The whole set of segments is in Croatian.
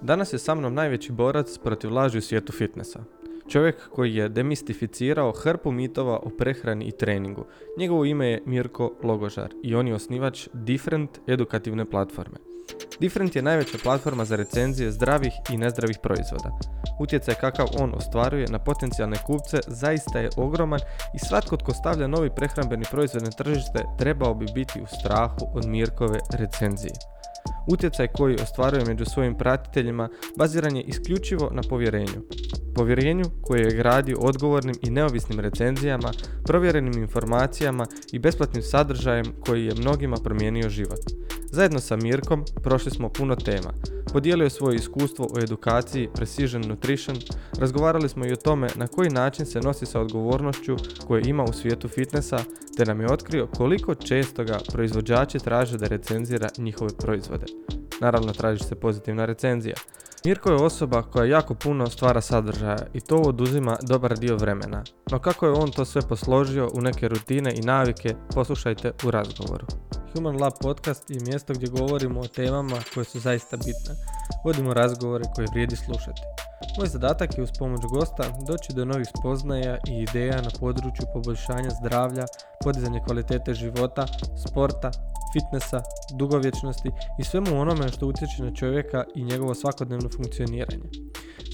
Danas je sa mnom najveći borac protiv laži u svijetu fitnessa. Čovjek koji je demistificirao hrpu mitova o prehrani i treningu. Njegovo ime je Mirko Logožar i on je osnivač Different edukativne platforme. Different je najveća platforma za recenzije zdravih i nezdravih proizvoda. Utjecaj kakav on ostvaruje na potencijalne kupce zaista je ogroman i svatko tko stavlja novi prehrambeni proizvod na tržište trebao bi biti u strahu od Mirkove recenzije. Utjecaj koji ostvaruje među svojim pratiteljima baziran je isključivo na povjerenju. Povjerenju koje je gradio odgovornim i neovisnim recenzijama, provjerenim informacijama i besplatnim sadržajem koji je mnogima promijenio život. Zajedno sa Mirkom prošli smo puno tema. Podijelio svoje iskustvo o edukaciji Precision Nutrition, razgovarali smo i o tome na koji način se nosi sa odgovornošću koje ima u svijetu fitnessa, te nam je otkrio koliko često ga proizvođači traže da recenzira njihove proizvode. Naravno traži se pozitivna recenzija. Mirko je osoba koja jako puno stvara sadržaja i to oduzima dobar dio vremena. No kako je on to sve posložio u neke rutine i navike, poslušajte u razgovoru. Human Lab podcast je mjesto gdje govorimo o temama koje su zaista bitne. Vodimo razgovore koje vrijedi slušati. Moj zadatak je uz pomoć gosta doći do novih spoznaja i ideja na području poboljšanja zdravlja, podizanja kvalitete života, sporta, fitnessa, dugovječnosti i svemu onome što utječe na čovjeka i njegovo svakodnevno funkcioniranje.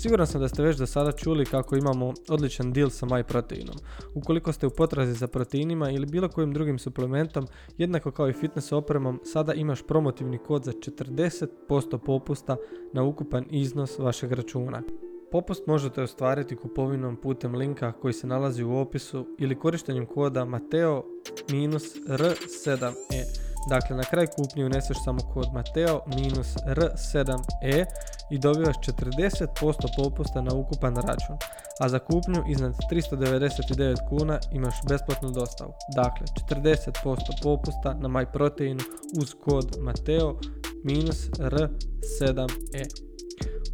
Siguran sam da ste već do sada čuli kako imamo odličan deal sa MyProteinom. Ukoliko ste u potrazi za proteinima ili bilo kojim drugim suplementom, jednako kao i fitness opremom, sada imaš promotivni kod za 40% popusta na ukupan iznos vašeg računa. Popust možete ostvariti kupovinom putem linka koji se nalazi u opisu ili korištenjem koda Mateo-R7E. Dakle, na kraj kupnje uneseš samo kod Mateo minus R7E i dobivaš 40% popusta na ukupan račun, a za kupnju iznad 399 kuna imaš besplatnu dostavu. Dakle, 40% popusta na MyProteinu uz kod Mateo minus R7E.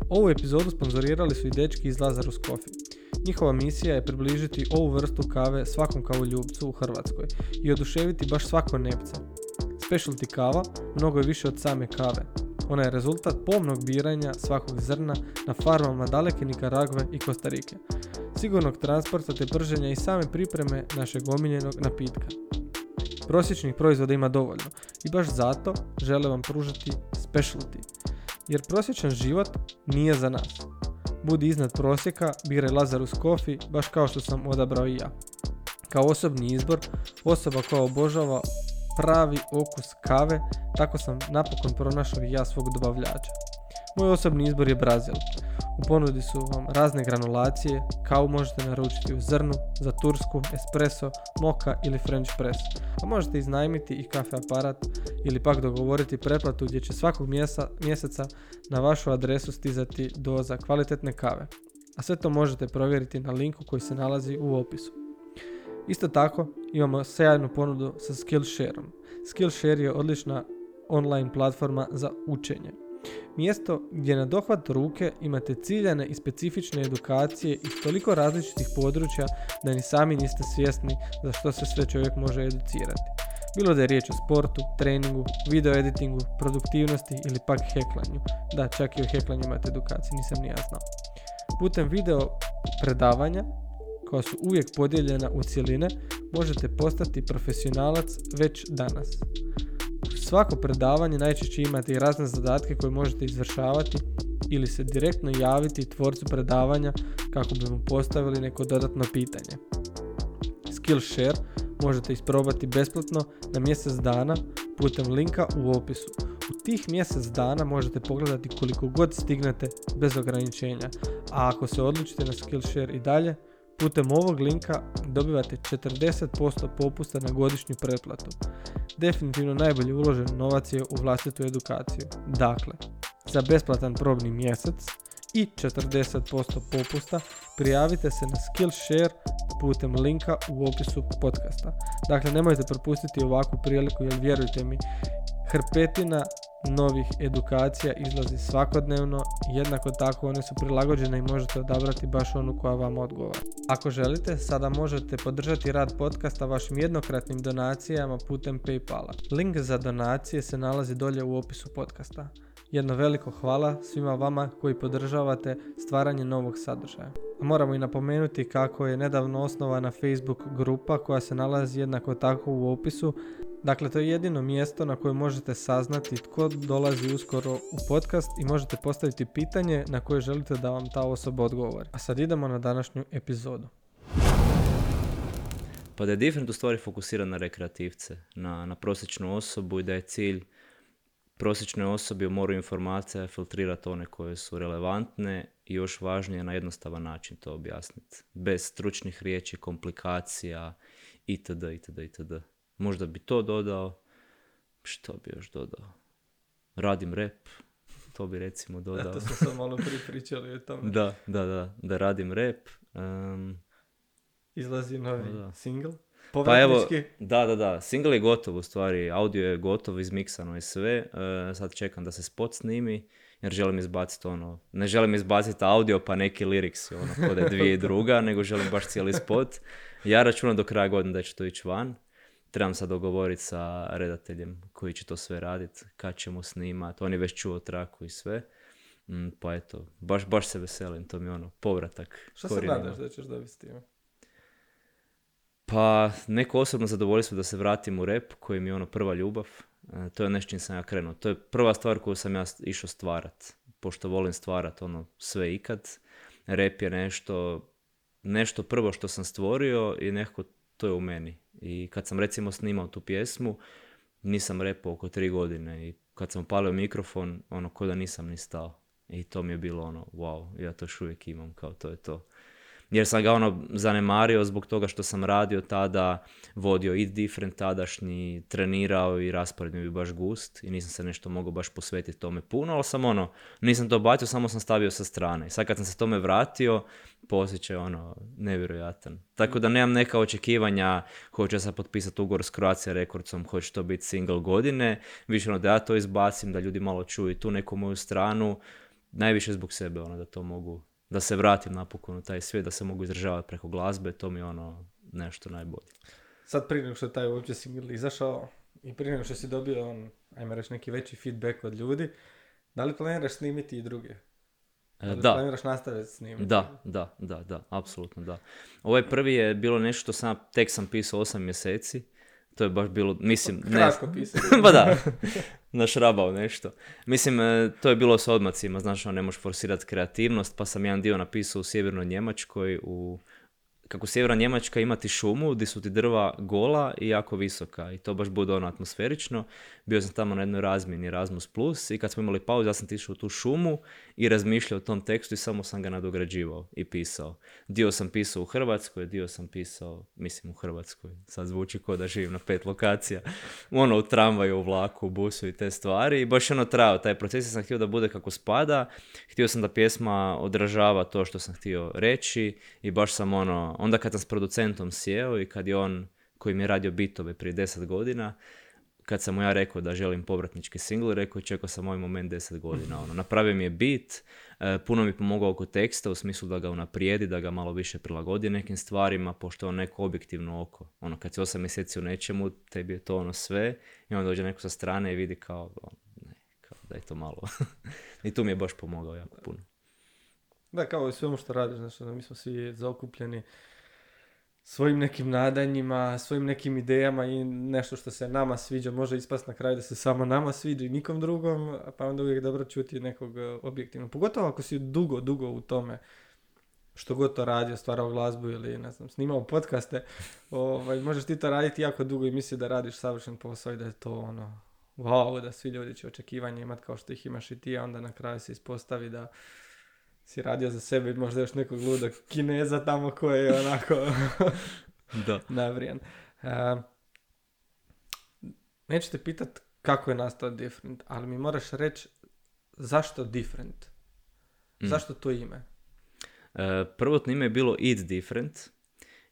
Ovu epizodu sponzorirali su i dečki iz Lazarus Coffee. Njihova misija je približiti ovu vrstu kave svakom kavoljubcu u Hrvatskoj i oduševiti baš svako nepca. Specialty kava mnogo je više od same kave. Ona je rezultat pomnog biranja svakog zrna na farmama daleke Nikaragve i Kostarike, sigurnog transporta te prženja i same pripreme našeg omiljenog napitka. Prosječnih proizvoda ima dovoljno i baš zato žele vam pružiti specialty, jer prosječan život nije za nas. Budi iznad prosjeka, biraj Lazarus Coffee, baš kao što sam odabrao i ja. Kao osobni izbor, osoba koja obožava pravi okus kave, tako sam napokon pronašao i ja svog dobavljača. Moj osobni izbor je Brazil. U ponudi su vam razne granulacije, kavu možete naručiti u zrnu, za tursku, espresso, moka ili french press. A možete iznajmiti i kafe aparat ili pak dogovoriti pretplatu gdje će svakog mjeseca na vašu adresu stizati doza kvalitetne kave. A sve to možete provjeriti na linku koji se nalazi u opisu. Isto tako imamo sjajnu ponudu sa Skillshareom. Skillshare je odlična online platforma za učenje. Mjesto gdje na dohvat ruke imate ciljane i specifične edukacije iz toliko različitih područja da ni sami niste svjesni za što se sve čovjek može educirati. Bilo da je riječ o sportu, treningu, video editingu, produktivnosti ili pak heklanju. Da, čak i o heklanju imate edukacije, nisam ni ja znao. Putem video predavanja koja su uvijek podijeljena u cjeline, možete postati profesionalac već danas. Svako predavanje najčešće imate i razne zadatke koje možete izvršavati ili se direktno javiti tvorcu predavanja kako bi mu postavili neko dodatno pitanje. Skillshare možete isprobati besplatno na mjesec dana putem linka u opisu. U tih mjesec dana možete pogledati koliko god stignete bez ograničenja, a ako se odlučite na Skillshare i dalje, Putem ovog linka dobivate 40% popusta na godišnju pretplatu. Definitivno najbolji uložen novac je u vlastitu edukaciju. Dakle, za besplatan probni mjesec i 40% popusta prijavite se na Skillshare putem linka u opisu podcasta. Dakle, nemojte propustiti ovakvu priliku jer vjerujte mi, hrpetina novih edukacija izlazi svakodnevno, jednako tako one su prilagođene i možete odabrati baš onu koja vam odgovara. Ako želite, sada možete podržati rad podcasta vašim jednokratnim donacijama putem Paypala. Link za donacije se nalazi dolje u opisu podcasta. Jedno veliko hvala svima vama koji podržavate stvaranje novog sadržaja. Moramo i napomenuti kako je nedavno osnovana Facebook grupa koja se nalazi jednako tako u opisu. Dakle, to je jedino mjesto na kojem možete saznati tko dolazi uskoro u podcast i možete postaviti pitanje na koje želite da vam ta osoba odgovori. A sad idemo na današnju epizodu. Pa da je Different u stvari fokusiran na rekreativce, na, na prosječnu osobu i da je cilj prosječnoj osobi u moru informacija filtrirati one koje su relevantne i još važnije na jednostavan način to objasniti. Bez stručnih riječi, komplikacija itd. itd. itd. Možda bi to dodao. Što bi još dodao? Radim rep. To bi recimo dodao. Eto smo malo prije pričali o tome. da, da, da. Da radim rep. Izlazi novi da. single. Pa evo, da, da, da, single je gotov u stvari, audio je gotov, izmiksano i sve, e, sad čekam da se spot snimi, jer želim izbaciti ono, ne želim izbaciti audio pa neki lyrics, ono, kod je dvije i druga, nego želim baš cijeli spot. Ja računam do kraja godine da će to ići van, trebam sad dogovoriti sa redateljem koji će to sve raditi, kad ćemo snimati, on je već čuo traku i sve. Mm, pa eto, baš, baš se veselim, to mi je ono, povratak. Što se nadaš da ćeš dobiti s time? Pa neko osobno zadovoljstvo da se vratim u rep koji mi je ono prva ljubav. E, to je nešto čim sam ja krenuo. To je prva stvar koju sam ja išao stvarat. Pošto volim stvarat ono sve ikad. Rep je nešto, nešto prvo što sam stvorio i nekako to je u meni. I kad sam recimo snimao tu pjesmu, nisam repao oko tri godine i kad sam palio mikrofon, ono, ko da nisam ni stao. I to mi je bilo ono, wow, ja to još uvijek imam, kao to je to jer sam ga ono zanemario zbog toga što sam radio tada, vodio i different tadašnji, trenirao i raspored mi bi baš gust i nisam se nešto mogao baš posvetiti tome puno, ali sam ono, nisam to bacio, samo sam stavio sa strane. I sad kad sam se tome vratio, posjećaj ono, nevjerojatan. Tako da nemam neka očekivanja, hoće se potpisati ugovor s Croatia Recordsom, hoće to biti single godine, više ono da ja to izbacim, da ljudi malo čuju tu neku moju stranu, najviše zbog sebe, ono, da to mogu da se vratim napokon u taj svijet, da se mogu izražavati preko glazbe, to mi je ono nešto najbolje. Sad prije nego što je taj uopće single izašao i prije nego što si dobio on, ajmo reći, neki veći feedback od ljudi, da li planiraš snimiti i druge? E, da. da. planiraš nastaviti snimiti? Da, da, da, da, apsolutno da. Ovaj prvi je bilo nešto što sam, tek sam pisao 8 mjeseci, to je baš bilo, mislim... Kratko ne, pisao. pa da, našrabao nešto. Mislim, e, to je bilo s odmacima, znaš, ono, ne možeš forsirati kreativnost, pa sam jedan dio napisao u sjevernoj Njemačkoj, u kako sjeverna Njemačka imati šumu gdje su ti drva gola i jako visoka i to baš bude ono atmosferično. Bio sam tamo na jednoj razmjeni Erasmus Plus i kad smo imali pauzu ja sam tišao u tu šumu i razmišljao o tom tekstu i samo sam ga nadograđivao i pisao. Dio sam pisao u Hrvatskoj, dio sam pisao, mislim u Hrvatskoj, sad zvuči kao da živim na pet lokacija, ono u tramvaju, u vlaku, u busu i te stvari. I baš ono trajao taj proces sam htio da bude kako spada, htio sam da pjesma odražava to što sam htio reći i baš sam ono onda kad sam s producentom sjeo i kad je on, koji mi je radio bitove prije deset godina, kad sam mu ja rekao da želim povratnički single, rekao je čekao sam ovaj moment deset godina. Ono, napravio mi je bit, e, puno mi pomogao oko teksta u smislu da ga unaprijedi, da ga malo više prilagodi nekim stvarima, pošto je on neko objektivno oko. Ono, kad si osam mjeseci u nečemu, tebi je to ono sve i onda dođe neko sa strane i vidi kao, ono, ne, kao da je to malo. I tu mi je baš pomogao jako puno. Da, kao i svemu što radiš, znači, mi smo svi zaokupljeni svojim nekim nadanjima, svojim nekim idejama i nešto što se nama sviđa može ispast na kraju da se samo nama sviđa i nikom drugom, pa onda uvijek dobro čuti nekog e, objektivno. Pogotovo ako si dugo, dugo u tome što god to radio, stvarao glazbu ili ne znam, snimao podcaste, ovaj, možeš ti to raditi jako dugo i misli da radiš savršen posao i da je to ono, wow, da svi ljudi će očekivanje imati kao što ih imaš i ti, a onda na kraju se ispostavi da si radio za sebe i možda još nekog ludog kineza tamo koji je onako da. navrijan. Uh, neću te pitat kako je nastao Different, ali mi moraš reći zašto Different? Mm. Zašto to ime? Uh, prvotno ime je bilo Eat Different,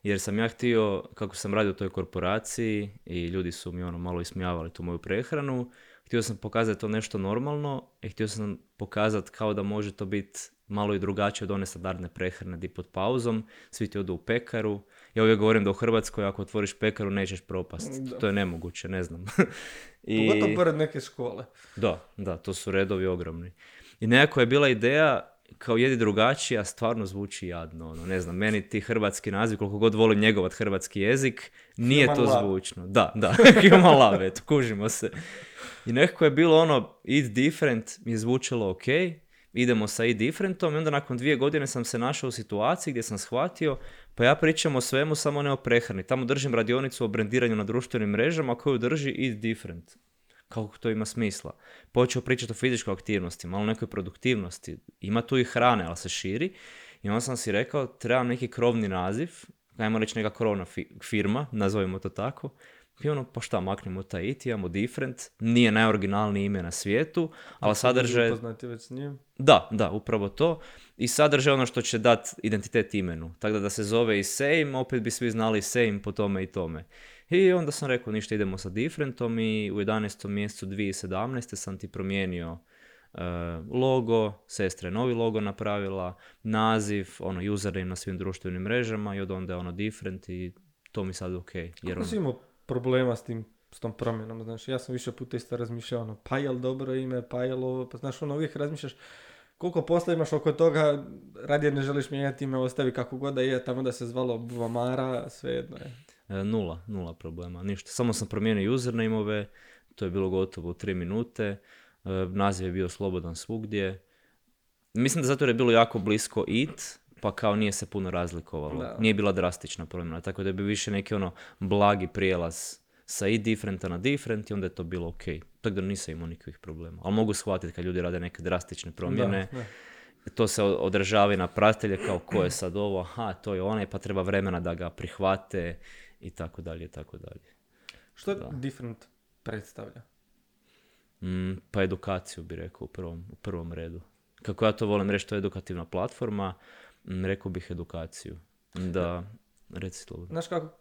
jer sam ja htio, kako sam radio u toj korporaciji i ljudi su mi ono malo ismijavali tu moju prehranu, htio sam pokazati to nešto normalno i htio sam pokazati kao da može to biti malo i drugačije od one standardne prehrane di pod pauzom, svi ti odu u pekaru Ja uvijek govorim da u Hrvatskoj ako otvoriš pekaru nećeš propast. Da. To je nemoguće, ne znam. Pogotovo pored neke škole. Da, da, to su redovi ogromni. I nekako je bila ideja kao jedi drugačije, a stvarno zvuči jadno. Ono, ne znam, meni ti hrvatski naziv, koliko god volim njegovat hrvatski jezik, nije Human to lab. zvučno. Da, da, human lab, eto, kužimo se. I nekako je bilo ono, eat different mi je zvučalo ok, idemo sa eat differentom i onda nakon dvije godine sam se našao u situaciji gdje sam shvatio pa ja pričam o svemu, samo ne o prehrani. Tamo držim radionicu o brendiranju na društvenim mrežama koju drži eat different kako to ima smisla. Počeo pričati o fizičkoj aktivnosti, malo nekoj produktivnosti. Ima tu i hrane, ali se širi. I onda sam si rekao, trebam neki krovni naziv, ajmo reći neka krovna fi- firma, nazovimo to tako. I ono, pa šta, maknemo taj it, imamo different, nije najoriginalnije ime na svijetu, ali sadrže... Upoznati već s njim. Da, da, upravo to. I sadrže ono što će dati identitet imenu. Tako da da se zove i same, opet bi svi znali same po tome i tome. I onda sam rekao, ništa, idemo sa differentom i u 11. mjesecu 2017. sam ti promijenio e, logo, sestra je novi logo napravila, naziv, ono, username na svim društvenim mrežama i od onda je ono different i to mi sad ok. Jer Kako ono, si imao problema s tim s tom promjenom, znaš, ja sam više puta isto razmišljao, ono, pa jel dobro ime, pa jel ovo, pa znaš, ono, uvijek razmišljaš koliko posla imaš oko toga, radije ne želiš mijenjati ime, ostavi kako god da je, tamo da se zvalo Buvamara, svejedno je. E, nula, nula problema, ništa. Samo sam promijenio username-ove, to je bilo gotovo u tri minute, e, naziv je bio slobodan svugdje. Mislim da zato je bilo jako blisko it, pa kao nije se puno razlikovalo. Da. Nije bila drastična promjena, tako da bi više neki ono blagi prijelaz sa i differenta na different i onda je to bilo ok. Tako da nisam imao nikakvih problema. Ali mogu shvatiti kad ljudi rade neke drastične promjene, Da, da. to se odražava i na pratitelje kao ko je sad ovo, aha, to je onaj, pa treba vremena da ga prihvate i tako dalje, i tako dalje. Što Da. different predstavlja? Mm, pa edukaciju bi rekao u prvom, u prvom redu. Kako ja to volim reći, to je edukativna platforma, rekao bih edukaciju. Da, reci slobodno. Znaš kako,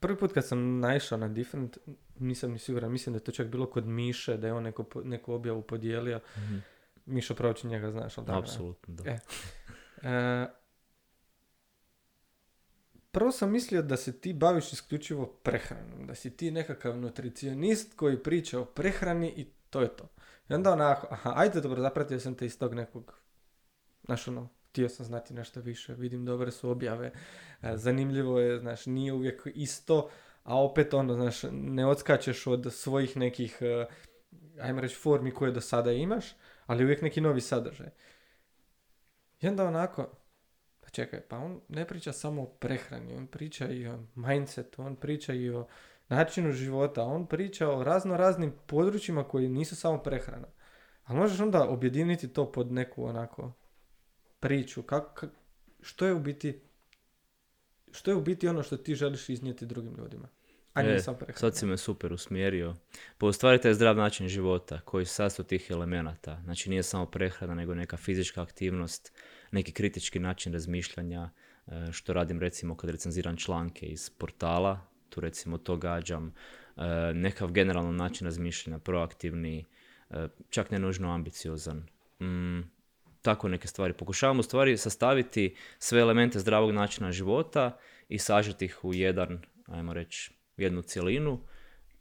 prvi put kad sam naišao na different, nisam ni siguran, mislim da je to čak bilo kod Miše, da je on neko, neku objavu podijelio. Mhm. Mišo Pravči njega znaš, ali tako? Apsolutno, da. E. E, prvo sam mislio da se ti baviš isključivo prehranom, da si ti nekakav nutricionist koji priča o prehrani i to je to. I onda onako, aha, ajde dobro, zapratio sam te iz tog nekog, znaš ono, htio sam znati nešto više, vidim dobre su objave, e, zanimljivo je, znaš, nije uvijek isto, a opet ono, znaš, ne odskačeš od svojih nekih, e, ajmo reći, formi koje do sada imaš, ali uvijek neki novi sadržaj. I onda onako, pa čekaj, pa on ne priča samo o prehrani, on priča i o mindsetu, on priča i o načinu života, on priča o razno raznim područjima koji nisu samo prehrana. Ali možeš onda objediniti to pod neku onako priču, kako, kak- što je u biti što je u biti ono što ti želiš iznijeti drugim ljudima, a E, prehrana. Sad si me super usmjerio. Pa u stvari taj zdrav način života koji se sastoji tih elemenata. Znači nije samo prehrana, nego neka fizička aktivnost, neki kritički način razmišljanja, e, što radim recimo kad recenziram članke iz portala, tu recimo to gađam, e, nekav generalan način razmišljanja, proaktivni, e, čak ne nužno ambiciozan. Mm, tako neke stvari. Pokušavam u stvari sastaviti sve elemente zdravog načina života i sažeti ih u jedan, ajmo reći, jednu cjelinu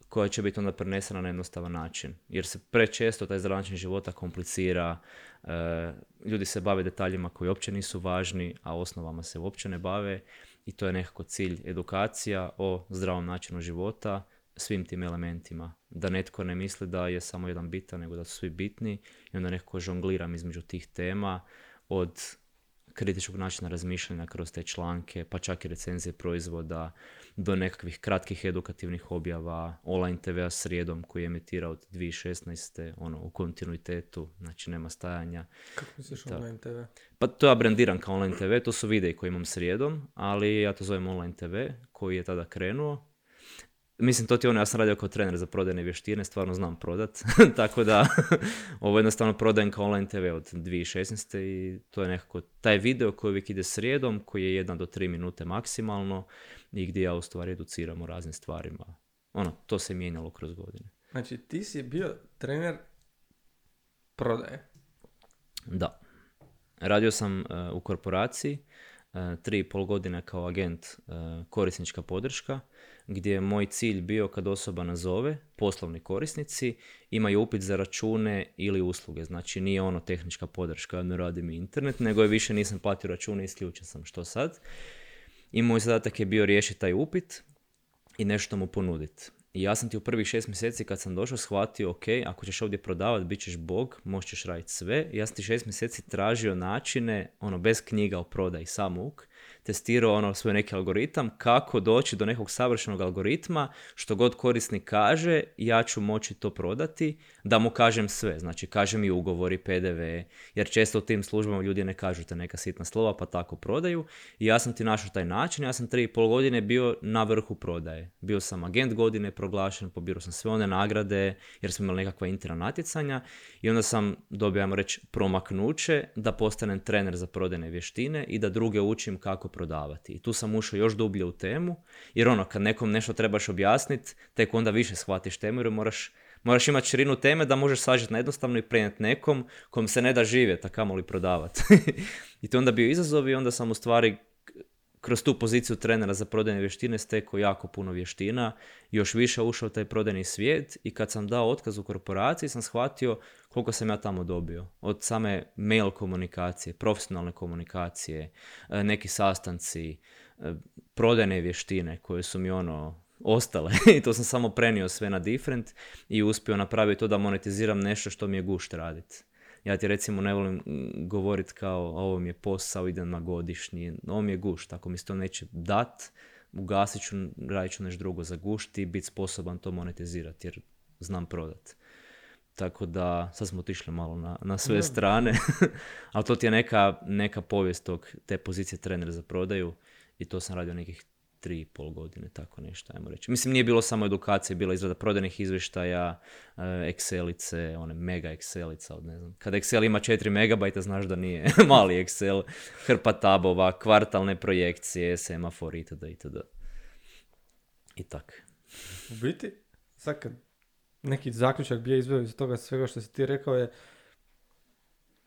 koja će biti onda prenesena na jednostavan način. Jer se prečesto taj zdrav način života komplicira, e, ljudi se bave detaljima koji uopće nisu važni, a osnovama se uopće ne bave i to je nekako cilj edukacija o zdravom načinu života, svim tim elementima. Da netko ne misli da je samo jedan bitan, nego da su svi bitni i onda nekako žongliram između tih tema od kritičkog načina razmišljanja kroz te članke, pa čak i recenzije proizvoda, do nekakvih kratkih edukativnih objava, online TV-a srijedom koji je emitira od 2016. ono, u kontinuitetu, znači nema stajanja. Kako misliš Da. online TV? Pa to ja brandiram kao online TV, to su videi koje imam srijedom, ali ja to zovem online TV koji je tada krenuo. Mislim, to ti ono, ja sam radio kao trener za prodajne vještine, stvarno znam prodat, tako da ovo jednostavno prodajem kao online TV od 2016. i to je nekako taj video koji uvijek ide srijedom, koji je jedna do tri minute maksimalno i gdje ja u stvari educiram o raznim stvarima. Ono, to se mijenjalo kroz godine. Znači, ti si bio trener prodaje. Da. Radio sam e, u korporaciji e, tri i pol godine kao agent e, korisnička podrška, gdje je moj cilj bio kad osoba nazove, poslovni korisnici, imaju upit za račune ili usluge. Znači nije ono tehnička podrška, ne radi mi internet, nego je više nisam platio račune, isključen sam što sad. I moj zadatak je bio riješiti taj upit i nešto mu ponuditi. I ja sam ti u prvih šest mjeseci kad sam došao shvatio, ok, ako ćeš ovdje prodavati, bit ćeš bog, možeš raditi sve. Ja sam ti šest mjeseci tražio načine, ono, bez knjiga o prodaji, samog, testirao ono svoj neki algoritam, kako doći do nekog savršenog algoritma, što god korisnik kaže, ja ću moći to prodati, da mu kažem sve, znači kažem i ugovori, PDV, jer često u tim službama ljudi ne kažu te neka sitna slova, pa tako prodaju. I ja sam ti našao taj način, ja sam tri i pol godine bio na vrhu prodaje. Bio sam agent godine proglašen, pobirao sam sve one nagrade, jer smo imali nekakva interna natjecanja i onda sam dobio, ajmo reći, promaknuće da postanem trener za prodajne vještine i da druge učim kako prodavati. I tu sam ušao još dublje u temu, jer ono, kad nekom nešto trebaš objasniti, tek onda više shvatiš temu jer moraš Moraš imati širinu teme da možeš sažeti na jednostavno i prenijeti nekom kom se ne da živjeti, a kamoli prodavati. I to onda bio izazov i onda sam u stvari kroz tu poziciju trenera za prodajne vještine stekao jako puno vještina, još više ušao u taj prodajni svijet i kad sam dao otkaz u korporaciji sam shvatio koliko sam ja tamo dobio. Od same mail komunikacije, profesionalne komunikacije, e, neki sastanci, e, prodajne vještine koje su mi ono ostale i to sam samo prenio sve na different i uspio napraviti to da monetiziram nešto što mi je gušt raditi. Ja ti recimo ne volim govoriti kao ovo mi je posao, idem na godišnji, ovo mi je gušt, ako mi se to neće dat, ugasit ću, radit ću nešto drugo za gušt i biti sposoban to monetizirati jer znam prodat. Tako da, sad smo otišli malo na, na sve strane, ali to ti je neka, neka povijest tog, te pozicije trenera za prodaju i to sam radio nekih tri i pol godine, tako nešto, ajmo reći. Mislim, nije bilo samo edukacije, bila izrada prodajnih izvještaja, e, Excelice, one mega Excelica, od ne znam. Kad Excel ima 4 megabajta, znaš da nije mali Excel, hrpa tabova, kvartalne projekcije, semafor itd. itd. I tak. U biti, sad kad neki zaključak bio izveo iz toga svega što si ti rekao je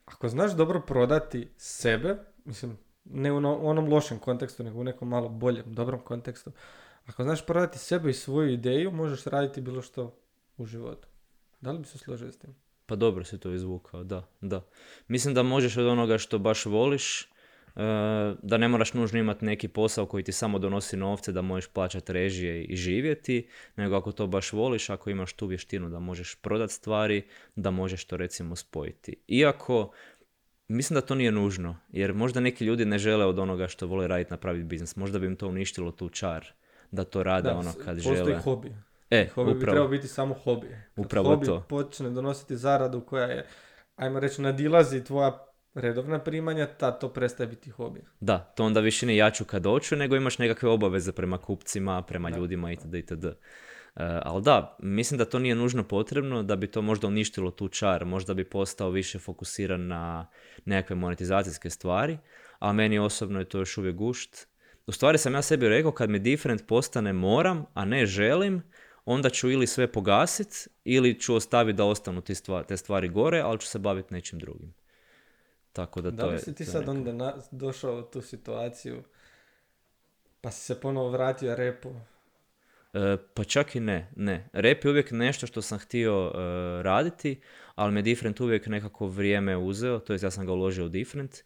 ako znaš dobro prodati sebe, mislim, ne u onom lošem kontekstu, nego u nekom malo boljem, dobrom kontekstu. Ako znaš prodati sebe i svoju ideju, možeš raditi bilo što u životu. Da li bi se složio s tim? Pa dobro si to izvukao, da, da. Mislim da možeš od onoga što baš voliš, e, da ne moraš nužno imati neki posao koji ti samo donosi novce da možeš plaćati režije i živjeti, nego ako to baš voliš, ako imaš tu vještinu da možeš prodati stvari, da možeš to recimo spojiti. Iako Mislim da to nije nužno, jer možda neki ljudi ne žele od onoga što vole raditi napraviti biznis. Možda bi im to uništilo tu čar, da to rade da, ono kad postoji žele. hobi. E, hobi upravo. bi trebao biti samo hobi. Kad upravo hobi to. počne donositi zaradu koja je, ajmo reći, nadilazi tvoja redovna primanja, ta to prestaje biti hobi. Da, to onda više ne jaču kad doću, nego imaš nekakve obaveze prema kupcima, prema ljudima itd. itd. E, ali da, mislim da to nije nužno potrebno, da bi to možda uništilo tu čar, možda bi postao više fokusiran na nekakve monetizacijske stvari, a meni osobno je to još uvijek gušt. U stvari sam ja sebi rekao kad mi different postane moram, a ne želim, onda ću ili sve pogasit ili ću ostaviti da ostanu te stvari gore, ali ću se baviti nečim drugim. Tako da, da to li si ti sad onda došao u tu situaciju pa si se ponovo vratio repu E, pa čak i ne, ne. Rep je uvijek nešto što sam htio e, raditi, ali me Different uvijek nekako vrijeme uzeo, to jest ja sam ga uložio u Different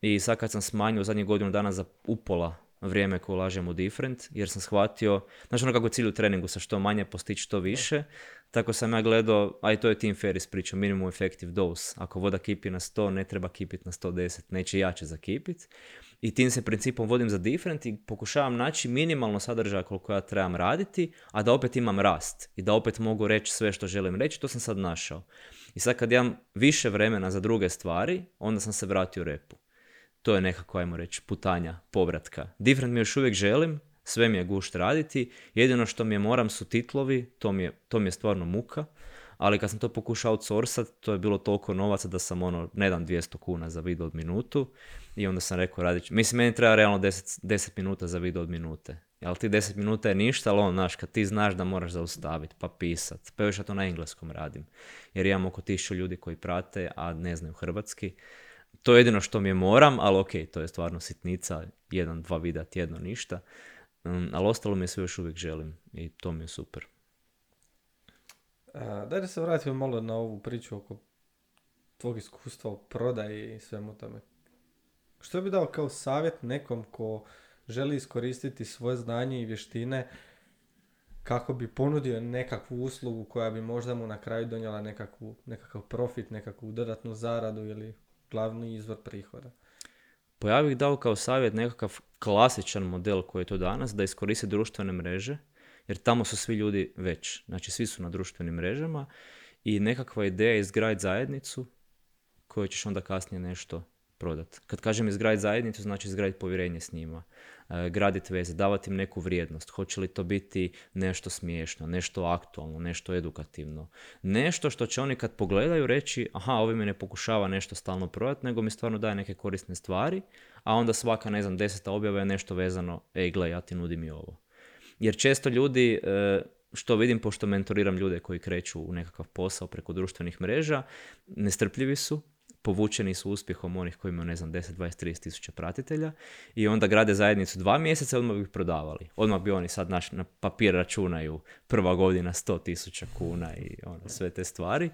i sad kad sam smanjio zadnjih godinu dana za upola vrijeme koje ulažem u Different, jer sam shvatio, znači ono kako cilj u treningu sa što manje postići što više, tako sam ja gledao, a i to je Tim Ferris priča, minimum effective dose. Ako voda kipi na 100, ne treba kipiti na 110, neće jače zakipiti i tim se principom vodim za different i pokušavam naći minimalno sadržaja koliko ja trebam raditi, a da opet imam rast i da opet mogu reći sve što želim reći, to sam sad našao. I sad kad imam više vremena za druge stvari, onda sam se vratio repu. To je nekako, ajmo reći, putanja, povratka. Different mi još uvijek želim, sve mi je gušt raditi, jedino što mi je moram su titlovi, to mi je, to mi je stvarno muka, ali kad sam to pokušao outsourcat, to je bilo toliko novaca da sam ono, ne dam 200 kuna za video od minutu i onda sam rekao radit Mislim, meni treba realno 10, 10 minuta za video od minute. Jel ti 10 minuta je ništa, ali on, znaš, kad ti znaš da moraš zaustaviti, pa pisat, pa još ja to na engleskom radim. Jer imam oko tisuću ljudi koji prate, a ne znaju hrvatski. to je jedino što mi je moram, ali ok, to je stvarno sitnica, jedan, dva videa tjedno, ništa. Um, ali ostalo mi je sve još uvijek želim i to mi je super. A, daj da se vratimo malo na ovu priču oko tvog iskustva u prodaji i svemu tome. Što bi dao kao savjet nekom ko želi iskoristiti svoje znanje i vještine kako bi ponudio nekakvu uslugu koja bi možda mu na kraju donijela nekakvu, nekakav profit, nekakvu dodatnu zaradu ili glavni izvor prihoda. Pa ja bih dao kao savjet nekakav klasičan model koji je to danas, da iskoristi društvene mreže, jer tamo su svi ljudi već, znači svi su na društvenim mrežama i nekakva ideja je izgraditi zajednicu koju ćeš onda kasnije nešto prodat. Kad kažem izgraditi zajednicu, znači izgraditi povjerenje s njima, e, graditi veze, davati im neku vrijednost. Hoće li to biti nešto smiješno, nešto aktualno, nešto edukativno. Nešto što će oni kad pogledaju reći, aha, ovi mi ne pokušava nešto stalno prodati, nego mi stvarno daje neke korisne stvari, a onda svaka, ne znam, deseta objava je nešto vezano, ej, gle, ja ti nudim i ovo. Jer često ljudi, e, što vidim pošto mentoriram ljude koji kreću u nekakav posao preko društvenih mreža, nestrpljivi su, povučeni su uspjehom onih koji imaju, ne znam, 10, 20, 30 tisuća pratitelja i onda grade zajednicu dva mjeseca odmah bi ih prodavali. Odmah bi oni sad naš, na papir računaju prva godina 100 tisuća kuna i ono, sve te stvari.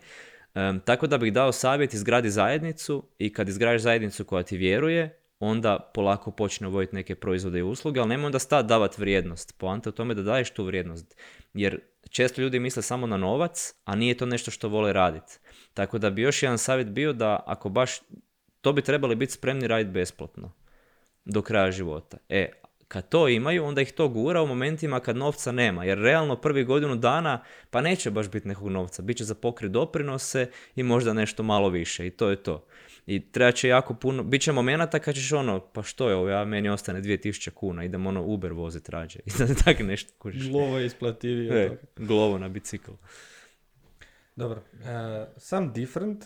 tako da bih dao savjet, izgradi zajednicu i kad izgradiš zajednicu koja ti vjeruje, onda polako počne uvoditi neke proizvode i usluge, ali nemoj onda stati davati vrijednost. Poanta u tome da daješ tu vrijednost. Jer često ljudi misle samo na novac, a nije to nešto što vole raditi. Tako da bi još jedan savjet bio da ako baš, to bi trebali biti spremni raditi besplatno do kraja života. E, kad to imaju, onda ih to gura u momentima kad novca nema. Jer realno prvi godinu dana, pa neće baš biti nekog novca. Biće za pokrit doprinose i možda nešto malo više. I to je to. I treba će jako puno, bit će momenata kad ćeš ono, pa što je ovo, ja meni ostane 2000 kuna, idem ono Uber vozit rađe. I da tako nešto kužiš. Glovo je isplativije. E, glovo na bicikl. Dobro, uh, sam different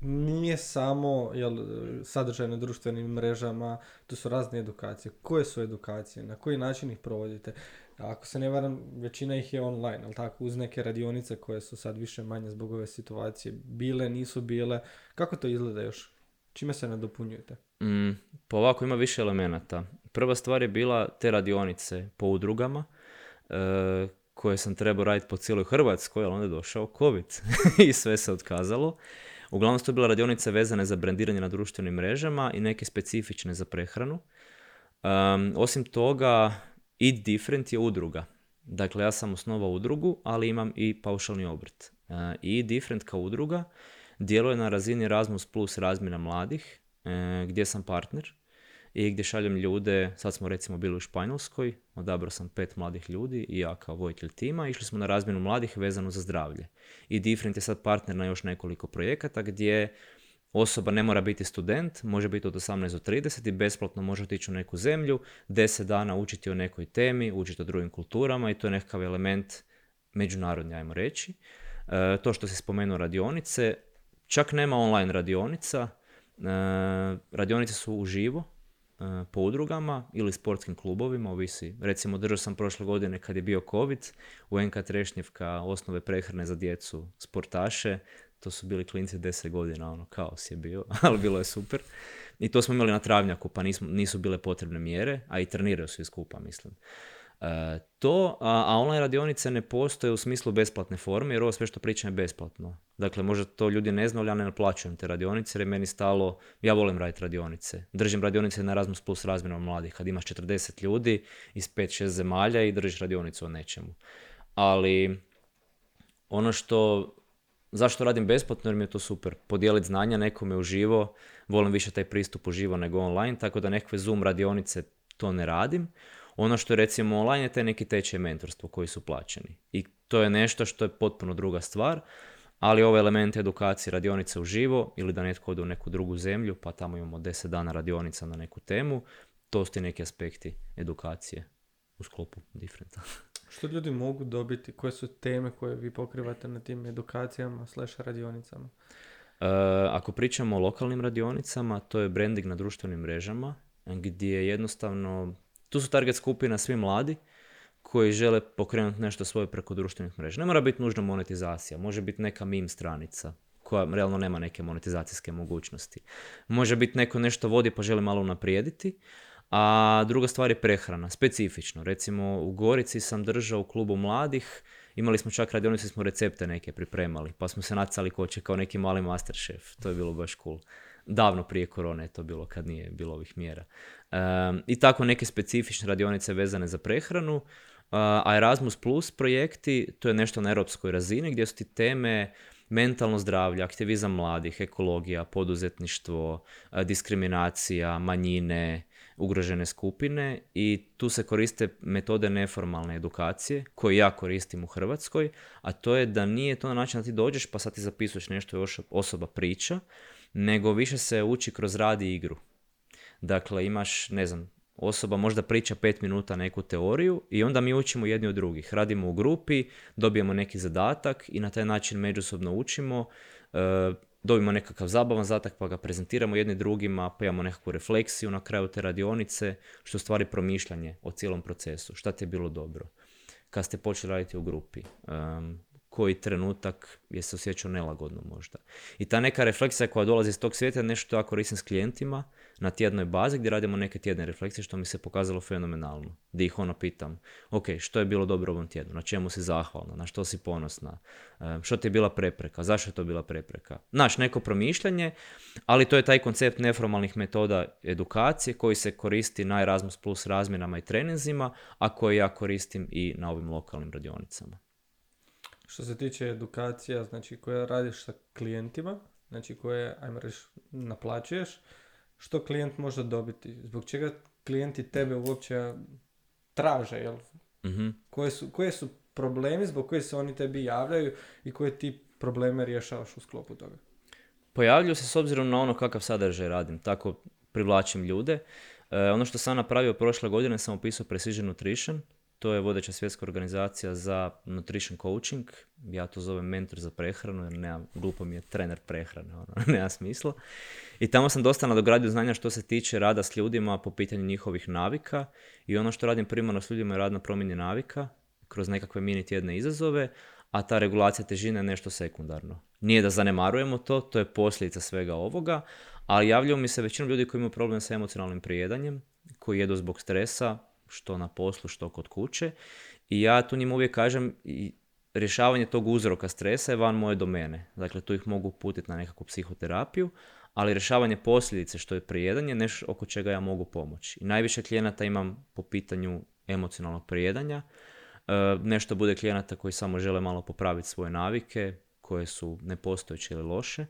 nije samo jel, sadržaj na društvenim mrežama, to su razne edukacije. Koje su edukacije? Na koji način ih provodite? Ako se ne varam, većina ih je online, ali tako, uz neke radionice koje su sad više manje zbog ove situacije bile, nisu bile. Kako to izgleda još? Čime se nadopunjujete? Mm, pa ovako ima više elemenata. Prva stvar je bila te radionice po udrugama, e, koje sam trebao raditi po cijeloj Hrvatskoj, ali onda je došao COVID i sve se otkazalo. Uglavnom su to bile radionice vezane za brendiranje na društvenim mrežama i neke specifične za prehranu. Um, osim toga, Eat Different je udruga. Dakle, ja sam osnovao udrugu, ali imam i paušalni obrt. Uh, Eat Different kao udruga djeluje na razini Erasmus Plus razmjena mladih, uh, gdje sam partner i gdje šaljem ljude, sad smo recimo bili u Španjolskoj, odabrao sam pet mladih ljudi i ja kao vojitelj tima, išli smo na razmjenu mladih vezano za zdravlje. I Different je sad partner na još nekoliko projekata gdje osoba ne mora biti student, može biti od 18 do 30 i besplatno može otići u neku zemlju, 10 dana učiti o nekoj temi, učiti o drugim kulturama i to je nekakav element međunarodni, ajmo reći. E, to što se spomenuo radionice, čak nema online radionica, e, radionice su uživo, E, po udrugama ili sportskim klubovima, ovisi. Recimo, držao sam prošle godine kad je bio COVID u NK Trešnjevka osnove prehrane za djecu sportaše. To su bili klinci 10 godina, ono, kaos je bio, ali bilo je super. I to smo imali na travnjaku, pa nisu bile potrebne mjere, a i treniraju su skupa, mislim. E, to, a, online radionice ne postoje u smislu besplatne forme, jer ovo sve što pričam je besplatno. Dakle, možda to ljudi ne znaju, ja ne naplaćujem te radionice, jer je meni stalo, ja volim raditi radionice. Držim radionice na Erasmus Plus razmjenom mladih, kad imaš 40 ljudi iz 5-6 zemalja i držiš radionicu o nečemu. Ali, ono što, zašto radim besplatno, jer mi je to super. Podijeliti znanja nekome uživo, volim više taj pristup uživo nego online, tako da nekakve Zoom radionice to ne radim. Ono što je recimo online je te neki tečaj mentorstvo koji su plaćeni. I to je nešto što je potpuno druga stvar, ali ove elemente edukacije, radionice uživo ili da netko ode u neku drugu zemlju pa tamo imamo 10 dana radionica na neku temu, to su ti neki aspekti edukacije u sklopu differenta. Što ljudi mogu dobiti? Koje su teme koje vi pokrivate na tim edukacijama slash radionicama? E, ako pričamo o lokalnim radionicama, to je branding na društvenim mrežama, gdje jednostavno tu su target skupina svi mladi koji žele pokrenuti nešto svoje preko društvenih mreža. Ne mora biti nužno monetizacija, može biti neka meme stranica koja realno nema neke monetizacijske mogućnosti. Može biti neko nešto vodi pa želi malo unaprijediti, a druga stvar je prehrana, specifično. Recimo u Gorici sam držao u klubu mladih, imali smo čak radionice, smo recepte neke pripremali, pa smo se nacali ko će kao neki mali masterchef, to je bilo baš cool. Davno prije korone je to bilo, kad nije bilo ovih mjera. I tako neke specifične radionice vezane za prehranu, a Erasmus Plus projekti, to je nešto na europskoj razini gdje su ti teme mentalno zdravlje, aktivizam mladih, ekologija, poduzetništvo, diskriminacija, manjine, ugrožene skupine i tu se koriste metode neformalne edukacije koje ja koristim u Hrvatskoj, a to je da nije to na način da ti dođeš pa sad ti zapisuješ nešto još osoba priča, nego više se uči kroz rad i igru. Dakle, imaš, ne znam, osoba možda priča pet minuta neku teoriju i onda mi učimo jedni od drugih. Radimo u grupi, dobijemo neki zadatak i na taj način međusobno učimo. E, dobimo nekakav zabavan zadatak pa ga prezentiramo jedni drugima, pa imamo nekakvu refleksiju na kraju te radionice, što stvari promišljanje o cijelom procesu. Šta ti je bilo dobro? Kad ste počeli raditi u grupi, koji trenutak je se osjećao nelagodno možda. I ta neka refleksija koja dolazi iz tog svijeta je nešto ja koristim s klijentima na tjednoj bazi gdje radimo neke tjedne refleksije što mi se pokazalo fenomenalno. Gdje ih ono pitam, ok, što je bilo dobro ovom tjednu, na čemu si zahvalna, na što si ponosna, što ti je bila prepreka, zašto je to bila prepreka. Naš neko promišljanje, ali to je taj koncept neformalnih metoda edukacije koji se koristi na Erasmus Plus razmjenama i treninzima, a koji ja koristim i na ovim lokalnim radionicama. Što se tiče edukacija, znači koje radiš sa klijentima, znači koje, ajmo reći, naplaćuješ, što klijent može dobiti? Zbog čega klijenti tebe uopće traže, jel? mm Koje, su, koje su problemi zbog koje se oni tebi javljaju i koje ti probleme rješavaš u sklopu toga? Pojavljuju se s obzirom na ono kakav sadržaj radim, tako privlačim ljude. E, ono što sam napravio prošle godine sam opisao Precision Nutrition, to je vodeća svjetska organizacija za nutrition coaching. Ja to zovem mentor za prehranu, jer nema, glupo mi je trener prehrane, ono, nema smisla. I tamo sam dosta nadogradio znanja što se tiče rada s ljudima po pitanju njihovih navika. I ono što radim primarno s ljudima je rad na promjeni navika, kroz nekakve mini tjedne izazove, a ta regulacija težine je nešto sekundarno. Nije da zanemarujemo to, to je posljedica svega ovoga, ali javljaju mi se većinom ljudi koji imaju problem sa emocionalnim prijedanjem, koji jedu zbog stresa, što na poslu, što kod kuće. I ja tu njima uvijek kažem, i rješavanje tog uzroka stresa je van moje domene. Dakle, tu ih mogu putiti na nekakvu psihoterapiju, ali rješavanje posljedice što je prijedanje nešto oko čega ja mogu pomoći. I najviše klijenata imam po pitanju emocionalnog prijedanja. E, nešto bude klijenata koji samo žele malo popraviti svoje navike, koje su nepostojeće ili loše.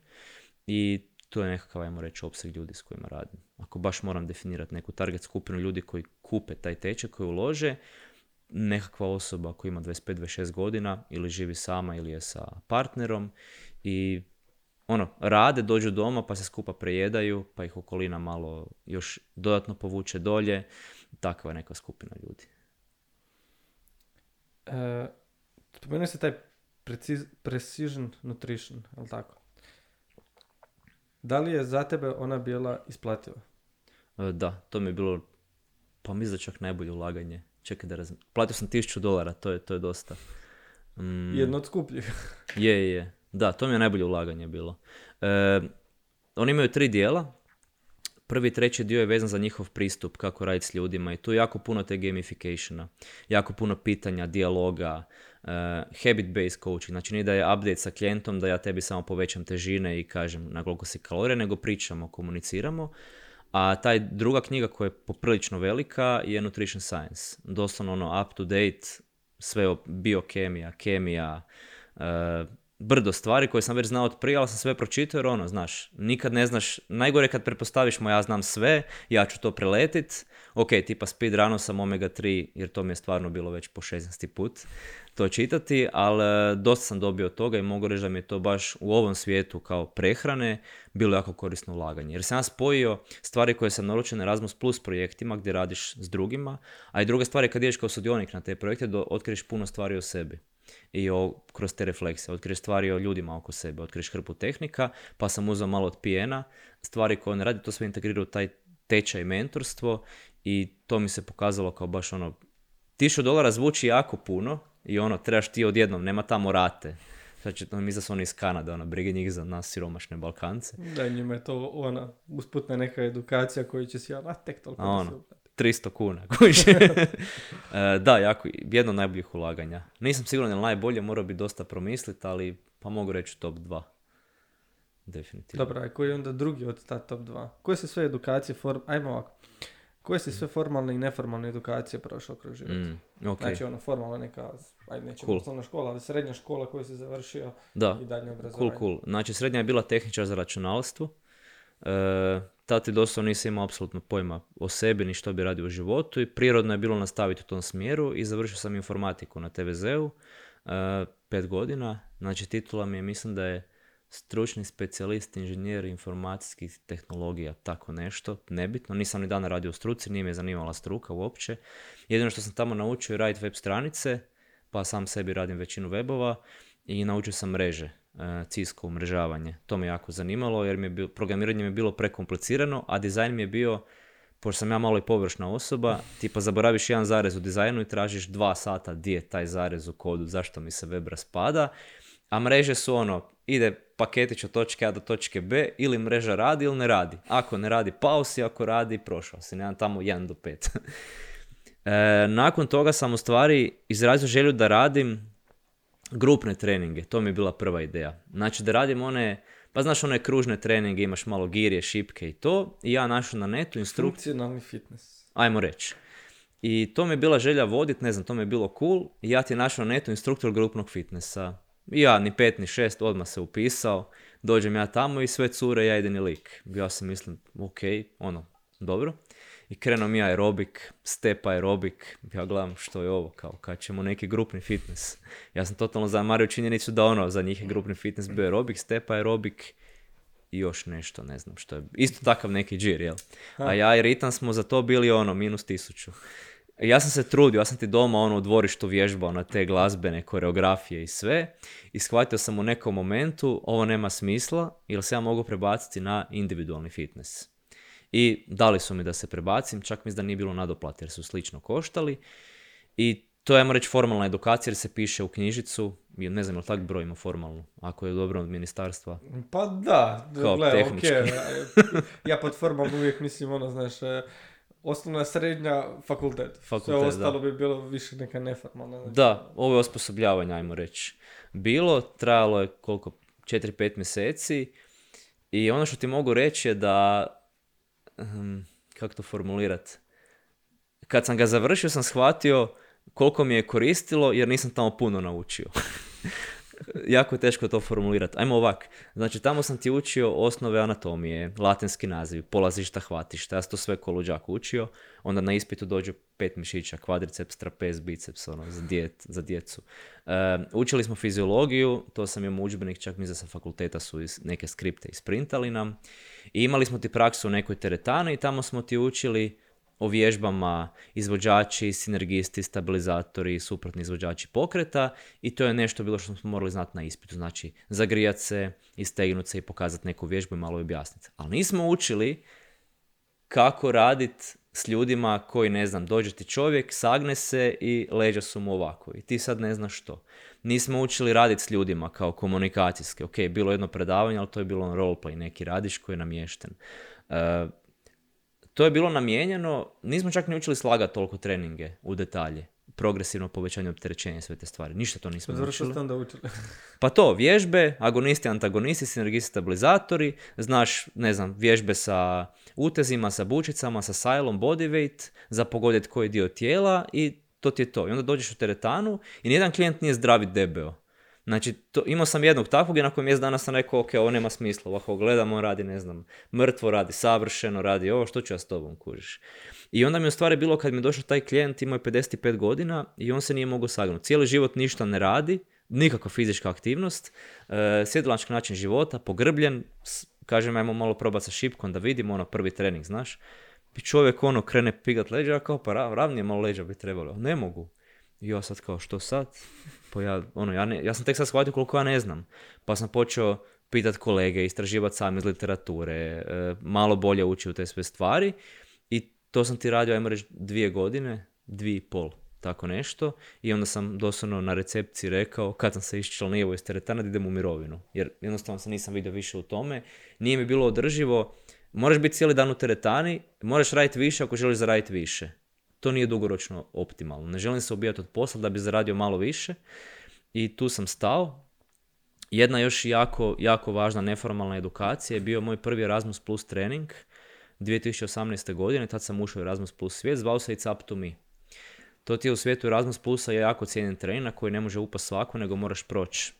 I to je nekakav, ajmo reći, opseg ljudi s kojima radim. Ako baš moram definirati neku target skupinu ljudi koji kupe taj tečaj, koji ulože, nekakva osoba koja ima 25-26 godina ili živi sama ili je sa partnerom i ono, rade, dođu doma pa se skupa prejedaju, pa ih okolina malo još dodatno povuče dolje. Takva je neka skupina ljudi. E, spomenuo se taj precision nutrition, ali tako? Da li je za tebe ona bila isplativa? E, da, to mi je bilo, pa mislim da čak najbolje ulaganje. Čekaj da razum... Platio sam tisuću dolara, to je, to je dosta. Mm. Jedno od skupljih. je, je. Da, to mi je najbolje ulaganje bilo. E, oni imaju tri dijela. Prvi i treći dio je vezan za njihov pristup, kako raditi s ljudima i tu je jako puno te gamificationa, jako puno pitanja, dijaloga, uh, habit-based coaching, znači nije da je update sa klijentom, da ja tebi samo povećam težine i kažem na koliko si kalorije, nego pričamo, komuniciramo. A taj druga knjiga koja je poprilično velika je Nutrition Science. Doslovno ono up to date, sve o biokemija, kemija, uh, brdo stvari koje sam već znao od prije, ali sam sve pročitao jer ono, znaš, nikad ne znaš, najgore kad pretpostaviš mo ja znam sve, ja ću to preletit, ok, tipa speed rano sam omega 3, jer to mi je stvarno bilo već po 16. put to čitati, ali e, dosta sam dobio od toga i mogu reći da mi je to baš u ovom svijetu kao prehrane bilo jako korisno ulaganje. Jer sam ja spojio stvari koje sam naučio na Erasmus Plus projektima gdje radiš s drugima, a i druga stvar je kad ideš kao sudionik na te projekte, da otkriješ puno stvari o sebi i o, kroz te reflekse. Otkriješ stvari o ljudima oko sebe, otkriješ hrpu tehnika, pa sam uzeo malo od pijena, stvari koje on radi, to sve integrirao taj tečaj mentorstvo i to mi se pokazalo kao baš ono, tišu dolara zvuči jako puno i ono, trebaš ti odjednom, nema tamo rate. Će to mi da su oni iz Kanade, ona briga njih za nas siromašne Balkance. Da, njima je to ona usputna neka edukacija koju će si ja, a tek toliko da ono, se uplati. 300 kuna. E, da, jako, jedno od najboljih ulaganja. Nisam siguran je najbolje, morao bi dosta promisliti, ali pa mogu reći top 2. Definitivno. Dobro, a koji je onda drugi od ta top 2? Koje se sve edukacije, form... ajmo ovako. Koje si sve formalne i neformalne edukacije prošao kroz život? Mm, ok, Znači ono formalna neka, ajde nećemo Cool. osnovna škola, ali srednja škola koju si završio da. i dalje Cool, obrazovanje. cool. Znači, srednja je bila tehničar za računalstvo. E, tad ti doslovno nisam imao apsolutno pojma o sebi ni što bi radio u životu i prirodno je bilo nastaviti u tom smjeru i završio sam informatiku na TVZ-u. E, pet godina. Znači, titula mi je, mislim da je stručni specijalist, inženjer informacijskih tehnologija, tako nešto, nebitno. Nisam ni dana radio u struci, nije me zanimala struka uopće. Jedino što sam tamo naučio je raditi web stranice, pa sam sebi radim većinu webova i naučio sam mreže, e, cisko umrežavanje. To me jako zanimalo jer mi je bilo, programiranje mi je bilo prekomplicirano, a dizajn mi je bio, pošto sam ja malo i površna osoba, tipa zaboraviš jedan zarez u dizajnu i tražiš dva sata di je taj zarez u kodu, zašto mi se web raspada. A mreže su ono, ide paketić od točke A do točke B, ili mreža radi ili ne radi. Ako ne radi, pao si, ako radi, prošao si. Nemam tamo 1 do 5. e, nakon toga sam u stvari izrazio želju da radim grupne treninge. To mi je bila prva ideja. Znači da radim one, pa znaš one kružne treninge, imaš malo girje, šipke i to. I ja našao na netu instrukciju Funkcionalni fitness. ajmo reći. I to mi je bila želja vodit, ne znam, to mi je bilo cool. I ja ti je našao na netu instruktor grupnog fitnessa. I ja, ni pet, ni šest, odmah se upisao. Dođem ja tamo i sve cure, ja jedini lik. Ja se mislim, ok, ono, dobro. I krenuo mi aerobik, step aerobik. Ja gledam što je ovo, kao kad ćemo neki grupni fitness. Ja sam totalno zamario činjenicu da ono, za njih je grupni fitness bio aerobik, step aerobik i još nešto, ne znam što je. Isto takav neki džir, jel? A ja i Ritan smo za to bili ono, minus tisuću. Ja sam se trudio, ja sam ti doma ono u dvorištu vježbao na te glazbene koreografije i sve. I shvatio sam u nekom momentu, ovo nema smisla, jer se ja mogu prebaciti na individualni fitness. I dali su mi da se prebacim, čak mislim da nije bilo nadoplate jer su slično koštali. I to je, ajmo reći, formalna edukacija jer se piše u knjižicu, ne znam je li tak broj ima formalnu, ako je dobro od ministarstva. Pa da, Kao gle, tehnički. okej, ja pod formom uvijek mislim ono, znaš, e, osnovna, srednja, fakultet. Fakultet, Sve ostalo da. bi bilo više neka neformalna. znači. Da, ovo je osposobljavanje, ajmo reći. Bilo, trajalo je koliko, 4-5 mjeseci i ono što ti mogu reći je da, hm, kako to formulirat, kad sam ga završio sam shvatio koliko mi je koristilo jer nisam tamo puno naučio. jako je teško to formulirati. Ajmo ovak. Znači, tamo sam ti učio osnove anatomije, latinski naziv, polazišta, hvatišta. Ja sam to sve ko luđak učio. Onda na ispitu dođu pet mišića, kvadriceps, trapez, biceps, ono, za, djet, za djecu. E, učili smo fiziologiju, to sam imao udžbenik, čak mi za sa fakulteta su iz, neke skripte isprintali nam. I imali smo ti praksu u nekoj teretani i tamo smo ti učili o vježbama izvođači, sinergisti, stabilizatori, suprotni izvođači pokreta i to je nešto bilo što smo morali znati na ispitu. Znači, zagrijat se, istegnut se i pokazati neku vježbu i malo objasniti. Ali nismo učili kako raditi s ljudima koji, ne znam, dođe ti čovjek, sagne se i leđa su mu ovako i ti sad ne znaš što. Nismo učili raditi s ljudima kao komunikacijski. Ok, bilo je jedno predavanje, ali to je bilo on roleplay, neki radiš koji je namješten. E, to je bilo namijenjeno, nismo čak ni učili slagati toliko treninge u detalje. Progresivno povećanje opterećenja i sve te stvari. Ništa to nismo učili. onda učili. Pa to, vježbe, agonisti, antagonisti, sinergisti, stabilizatori, znaš, ne znam, vježbe sa utezima, sa bučicama, sa sajlom, body weight, za pogoditi koji dio tijela i to ti je to. I onda dođeš u teretanu i nijedan klijent nije zdravi debeo. Znači, to, imao sam jednog takvog i nakon mjesec dana sam rekao, ok, ovo nema smisla, ovako gledam, on radi, ne znam, mrtvo radi, savršeno radi, ovo, što ću ja s tobom, kužiš. I onda mi u stvari bilo kad mi je došao taj klijent, imao je 55 godina i on se nije mogao sagnuti. Cijeli život ništa ne radi, nikakva fizička aktivnost, e, sjedilački način života, pogrbljen, kažem, ajmo malo probati sa šipkom da vidimo, ono, prvi trening, znaš. I čovjek ono krene pigat leđa, kao pa ra- ravnije malo leđa bi trebalo. Ne mogu. I ja sad kao što sad? Pa ja, ono, ja, ne, ja sam tek sad shvatio koliko ja ne znam. Pa sam počeo pitat kolege, istraživati sam iz literature, e, malo bolje ući u te sve stvari. I to sam ti radio, ajmo reći, dvije godine, dvije i pol. tako nešto. I onda sam doslovno na recepciji rekao, kad sam se iščlanio iz teretana, da idem u mirovinu. Jer jednostavno se nisam vidio više u tome. Nije mi bilo održivo. Moraš biti cijeli dan u teretani, moraš raditi više ako želiš zaraditi više. To nije dugoročno optimalno. Ne želim se ubijati od posla da bi zaradio malo više. I tu sam stao. Jedna još jako, jako važna neformalna edukacija je bio moj prvi Erasmus Plus trening 2018. godine. Tad sam ušao u Erasmus Plus svijet, zvao se It's Up To Me. To ti je u svijetu Erasmus Plusa je jako cijenjen trening na koji ne može upast svako, nego moraš proći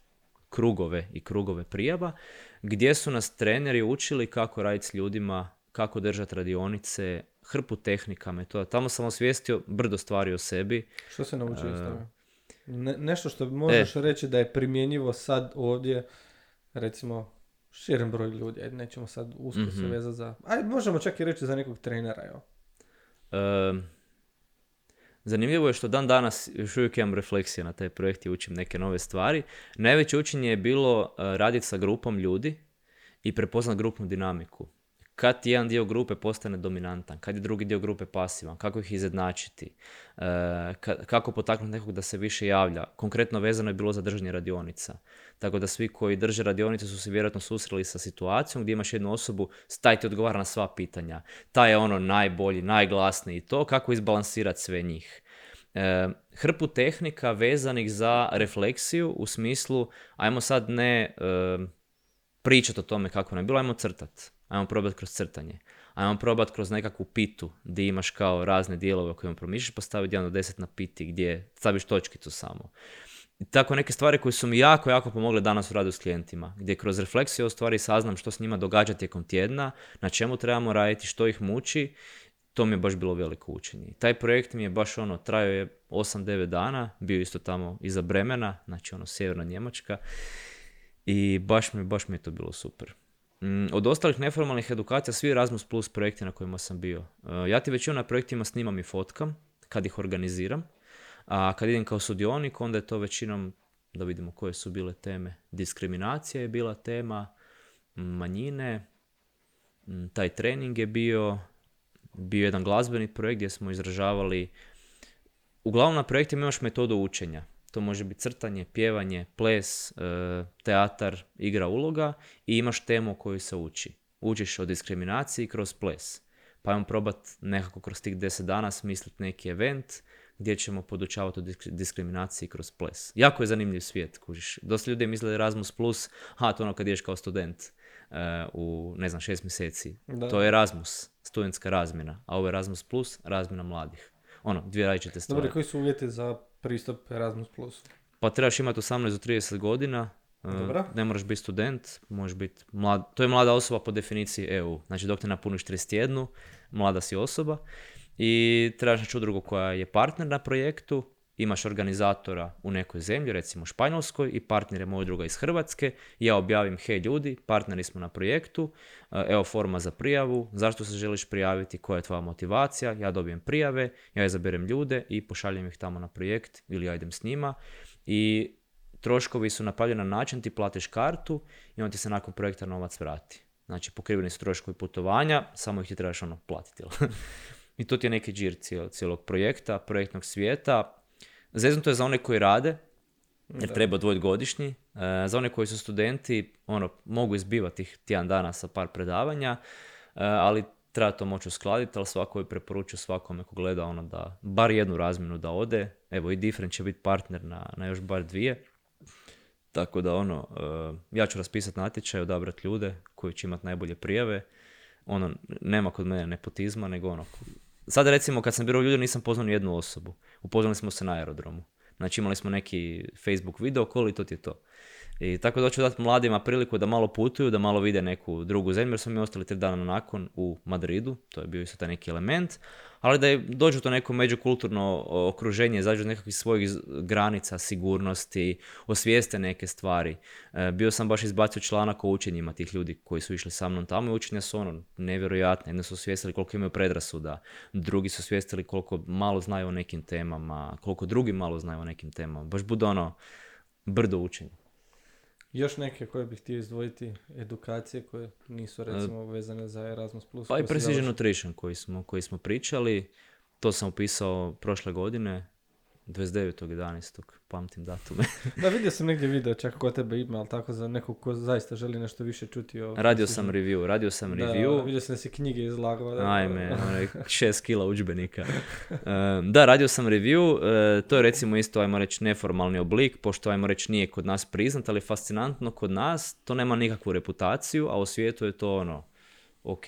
krugove i krugove prijava, gdje su nas treneri učili kako raditi s ljudima, kako držati radionice, hrpu tehnika, metoda. Tamo sam osvijestio brdo stvari o sebi. Što se naučio iz toga? Ne, nešto što možeš reći da je primjenjivo sad ovdje, recimo, širen broj ljudi, ajde, nećemo sad usko se Mhm. vezati za... Ajde, možemo čak i reći za nekog trenera, evo. E, zanimljivo je što dan danas još uvijek imam refleksije na taj projekt i učim neke nove stvari. Najveće učenje je bilo e, raditi sa grupom ljudi i prepoznat grupnu dinamiku. Kad jedan dio grupe postane dominantan, kad je drugi dio grupe pasivan, kako ih izjednačiti, e, ka- kako potaknuti nekog da se više javlja. Konkretno vezano je bilo za držanje radionica. Tako da svi koji drže radionice su se vjerojatno susreli sa situacijom gdje imaš jednu osobu, taj ti odgovara na sva pitanja. Taj je ono najbolji, najglasniji i to, kako izbalansirati sve njih. E, hrpu tehnika vezanih za refleksiju u smislu, ajmo sad ne e, pričati o tome kako nam je bilo, ajmo crtat. Ajmo probati kroz crtanje. Ajmo probati kroz nekakvu pitu gdje imaš kao razne dijelove kojima promišljaš, postaviti jedan do deset na piti gdje staviš točkicu samo. I tako neke stvari koje su mi jako, jako pomogle danas u radu s klijentima, gdje kroz refleksiju u stvari saznam što s njima događa tijekom tjedna, na čemu trebamo raditi, što ih muči, to mi je baš bilo veliko učenje. Taj projekt mi je baš ono, trajao je 8-9 dana, bio isto tamo iza Bremena, znači ono sjeverna Njemačka i baš mi, baš mi je to bilo super. Mm, Od ostalih neformalnih edukacija, svi Erasmus Plus projekti na kojima sam bio. E, Ja ti većinu na projektima snimam i fotkam, kad ih organiziram. A kad idem kao sudionik, onda je to većinom, da vidimo koje su bile teme. Diskriminacija je bila tema, m, manjine, m, taj trening je bio, bio jedan glazbeni projekt gdje smo izražavali, uglavnom na projektima imaš metodu učenja. To može biti crtanje, pjevanje, ples, e, teatar, igra uloga i imaš temu o kojoj se uči. Učiš o diskriminaciji kroz ples. Pa ajmo probat nekako kroz tih 10 dana smisliti neki event gdje ćemo podučavati o disk- diskriminaciji kroz ples. Jako je zanimljiv svijet, kužiš. Dosta ljudi misle Erasmus+, plus, ha, to ono kad ideš kao student e, u, ne znam, šest mjeseci. Da. To je Erasmus, studentska razmjena, a ovo je Erasmus+, plus, razmjena mladih. Ono, dvije različite stvari. Dobro, koji su uvjeti za pristup Erasmus+. Plus? Pa trebaš imati 18 do 30 godina, e, Dobro. ne moraš biti student, možeš biti mlad, to je mlada osoba po definiciji EU. Znači dok te napuniš 31, mlada si osoba i trebaš naći udrugu koja je partner na projektu, imaš organizatora u nekoj zemlji, recimo Španjolskoj i partner je moja udruga iz Hrvatske. Ja objavim, hej ljudi, partneri smo na projektu, e, evo forma za prijavu, zašto se želiš prijaviti, koja je tvoja motivacija, ja dobijem prijave, ja izaberem ljude i pošaljem ih tamo na projekt ili ja idem s njima i troškovi su napravljeni na način ti platiš kartu i on ti se nakon projekta novac vrati. Znači pokriveni su troškovi putovanja, samo ih ti trebaš ono platiti. I to ti je neki džir cijel- cijelog projekta, projektnog svijeta. Zeznuto je za one koji rade, jer Da. treba odvojiti godišnji. E, za one koji su studenti, ono, mogu izbivati tih tjedan dana sa par predavanja, e, ali treba to moći uskladiti, ali svako je preporučio svakome ko gleda ono da bar jednu razmjenu da ode. Evo i Different će biti partner na, na još bar dvije. Tako da ono, e, ja ću raspisati natječaj, odabrati ljude koji će imati najbolje prijave. Ono, nema kod mene nepotizma, nego ono, sad recimo kad sam birao ljude nisam poznao ni jednu osobu. Upoznali smo se na aerodromu. Znači imali smo neki Facebook video call i to ti je to. I tako da hoću dati mladima priliku da malo putuju, da malo vide neku drugu zemlju, jer smo mi ostali tri dana nakon u Madridu, to je bio isto taj neki element, ali da dođu to neko međukulturno okruženje, izađu iz nekakvih svojih granica, sigurnosti, osvijeste neke stvari. E, bio sam baš izbacio članak o učenjima tih ljudi koji su išli sa mnom tamo i učenja su ono nevjerojatne. Jedni su osvijestili koliko imaju predrasuda, drugi su osvijestili koliko malo znaju o nekim temama, koliko drugi malo znaju o nekim temama. Baš bude ono brdo učenja. Još neke koje bih htio izdvojiti, edukacije koje nisu recimo vezane za Erasmus+. Plus. Pa i Precision. Nutrition koji smo, koji smo pričali, to sam upisao prošle godine, 29.11. Pamtim datume. Da, vidio sam negdje video čak kod tebe ima, ali tako za nekog ko zaista želi nešto više čuti o... radio sam review, radio sam Da, review. vidio sam da si knjige izlagao. Da, Ajme, onaj šest kila udžbenika. Um, da, radio sam review, e, to je recimo isto, ajmo reći, neformalni oblik, pošto ajmo reći nije kod nas priznat, ali fascinantno kod nas, to nema nikakvu reputaciju, a u svijetu je to ono, ok,